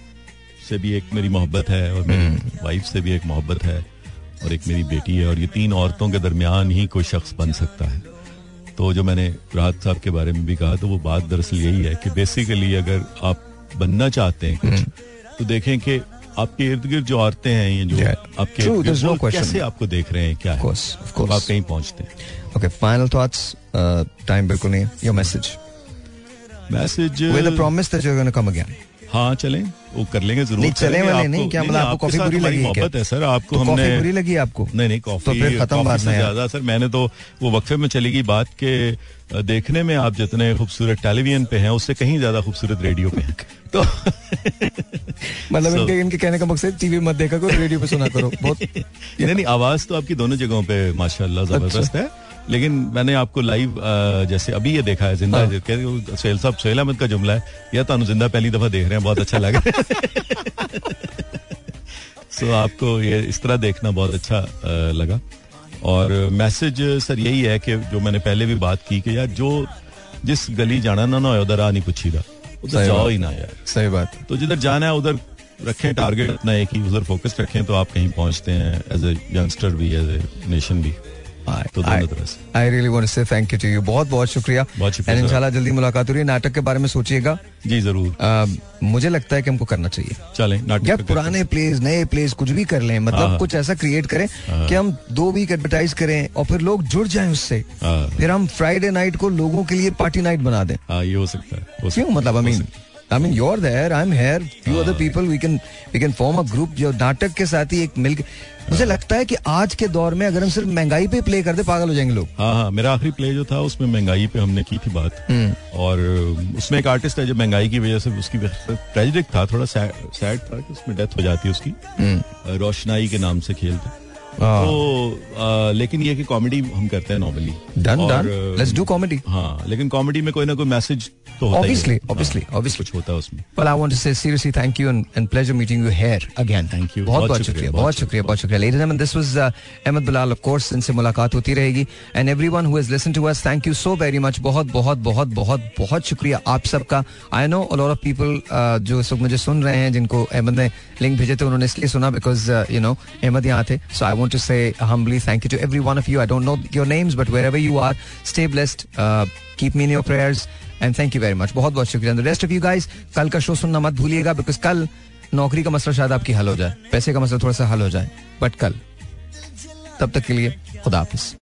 से भी एक मेरी मोहब्बत है और मेरी वाइफ से भी एक मोहब्बत है और एक मेरी बेटी है और ये तीन औरतों के दरमियान ही कोई शख्स बन सकता है। तो जो मैंने राहत साहब के बारे में भी कहा तो वो बात दरअसल यही है कि बेसिकली अगर आप बनना चाहते हैं कुछ तो देखें कि आपके इर्द गिर्द जो औरतें हैं ये जो Yeah. आपके True, no कैसे आपको देख रहे हैं क्या है? Of course, of तो course. आप कहीं पहुँचते हैं। ओके फाइनल थॉट्स टाइम बिल्कुल नहीं your message message with the promise that you are gonna come again हाँ चले। वो कर लेंगे ज़रूर नहीं चले वाले नहीं क्या मतलब आपको कॉफ़ी बुरी लगी है क्या? मोहब्बत है सर आपको तो हमने बुरी लगी आपको? नहीं नहीं कॉफ़ी तो फिर खत्म बात से ज़्यादा सर मैंने तो वो वक्फे में चली गई बात के देखने में आप जितने खूबसूरत टेलीविज़न पे हैं उससे कहीं ज़्यादा खूबसूरत रेडियो पे हैं। तो मतलब So- इनके इनके कहने का मकसद टीवी मत देखा करो रेडियो पे सुना करो बहुत नहीं नहीं आवाज़ तो आपकी दोनों जगहों पे माशाल्लाह ज़बरदस्त अच्छा। है। लेकिन मैंने आपको लाइव जैसे अभी ये देखा है ज़िंदा हाँ। सोहेल साहब सोहेल अहमद का जुमला है या तो ज़िंदा पहली दफ़ा देख रहे हैं बहुत अच्छा लग रहा है। सो आपको ये इस तरह देखना बहुत अच्छा लगा। और मैसेज सर यही है कि जो मैंने पहले भी बात की कि यार जो जिस गली जाना ना ना उधर आ नहीं पूछी था उधर जाओ। ही ना यार। सही बात। तो जिधर जाना है उधर रखें टारगेट अपना एक ही उधर फोकस रखें तो आप कहीं पहुँचते हैं एज ए यंगस्टर भी एज ए नेशन भी। तो I really want to say thank you to you बहुत बहुत शुक्रिया। शुक्रिया, इंशाल्लाह जल्दी मुलाकात हो रही है। नाटक के बारे में सोचिएगा। जी ज़रूर। मुझे लगता है कि हमको करना चाहिए। चलें नाटक या पुराने प्लेस नए प्लेस कुछ भी कर लें मतलब हाँ। कुछ ऐसा क्रिएट करें कि हम दो वीक एडवर्टाइज करें और फिर लोग जुड़ जाएँ उससे। हाँ। फिर हम फ्राइडे नाइट को लोगों के लिए पार्टी नाइट बना दें। हाँ ये हो सकता है क्यों? मतलब आई हो मीन है। I mean you're there I am here few other people we can we can form a group जो नाटक के साथ ही एक मिल मुझे लगता है कि आज के दौर में अगर हम सिर्फ़ महँगाई पे प्ले कर दे पागल हो जाएँगे लोग हाँ हाँ मेरा आखिरी प्ले जो था उसमें महँगाई पे हमने की थी बात हम्म। और उसमें एक आर्टिस्ट है जो महँगाई की वजह से उसकी ट्रेजिक था थोड़ा सैड था कि उसमें डेथ हो जाती है उसकी हम्म। रोशनाई के नाम से खेलता। तो लेकिन ये कि कॉमेडी हम करते हैं normally done done let's do comedy हाँ लेकिन कॉमेडी में कोई ना कोई तो हाँ, मैसेज मुलाकात होती रहेगी। And everyone who listen to us thank you so very much बहुत बहुत बहुत बहुत बहुत शुक्रिया आप सबका। I know a of people जो सब मुझे सुन रहे हैं जिनको अहमद ने लिंक भेजे थे उन्होंने इसलिए सुना बिकॉज़ यू नो अहमद यहाँ थे। So I want to say humbly thank you to every one of you. I don't know your names but wherever you are, stay blessed. Uh, keep me in your prayers. And thank you very much बहुत बहुत शुक्रिया रेस्ट ऑफ़ यू गाइस कल का शो सुनना मत भूलिएगा बिकॉज़ कल नौकरी का मसला शायद आपकी हल हो जाए पैसे का मसला थोड़ा सा हल हो जाए बट कल तब तक के लिए खुदा हाफिज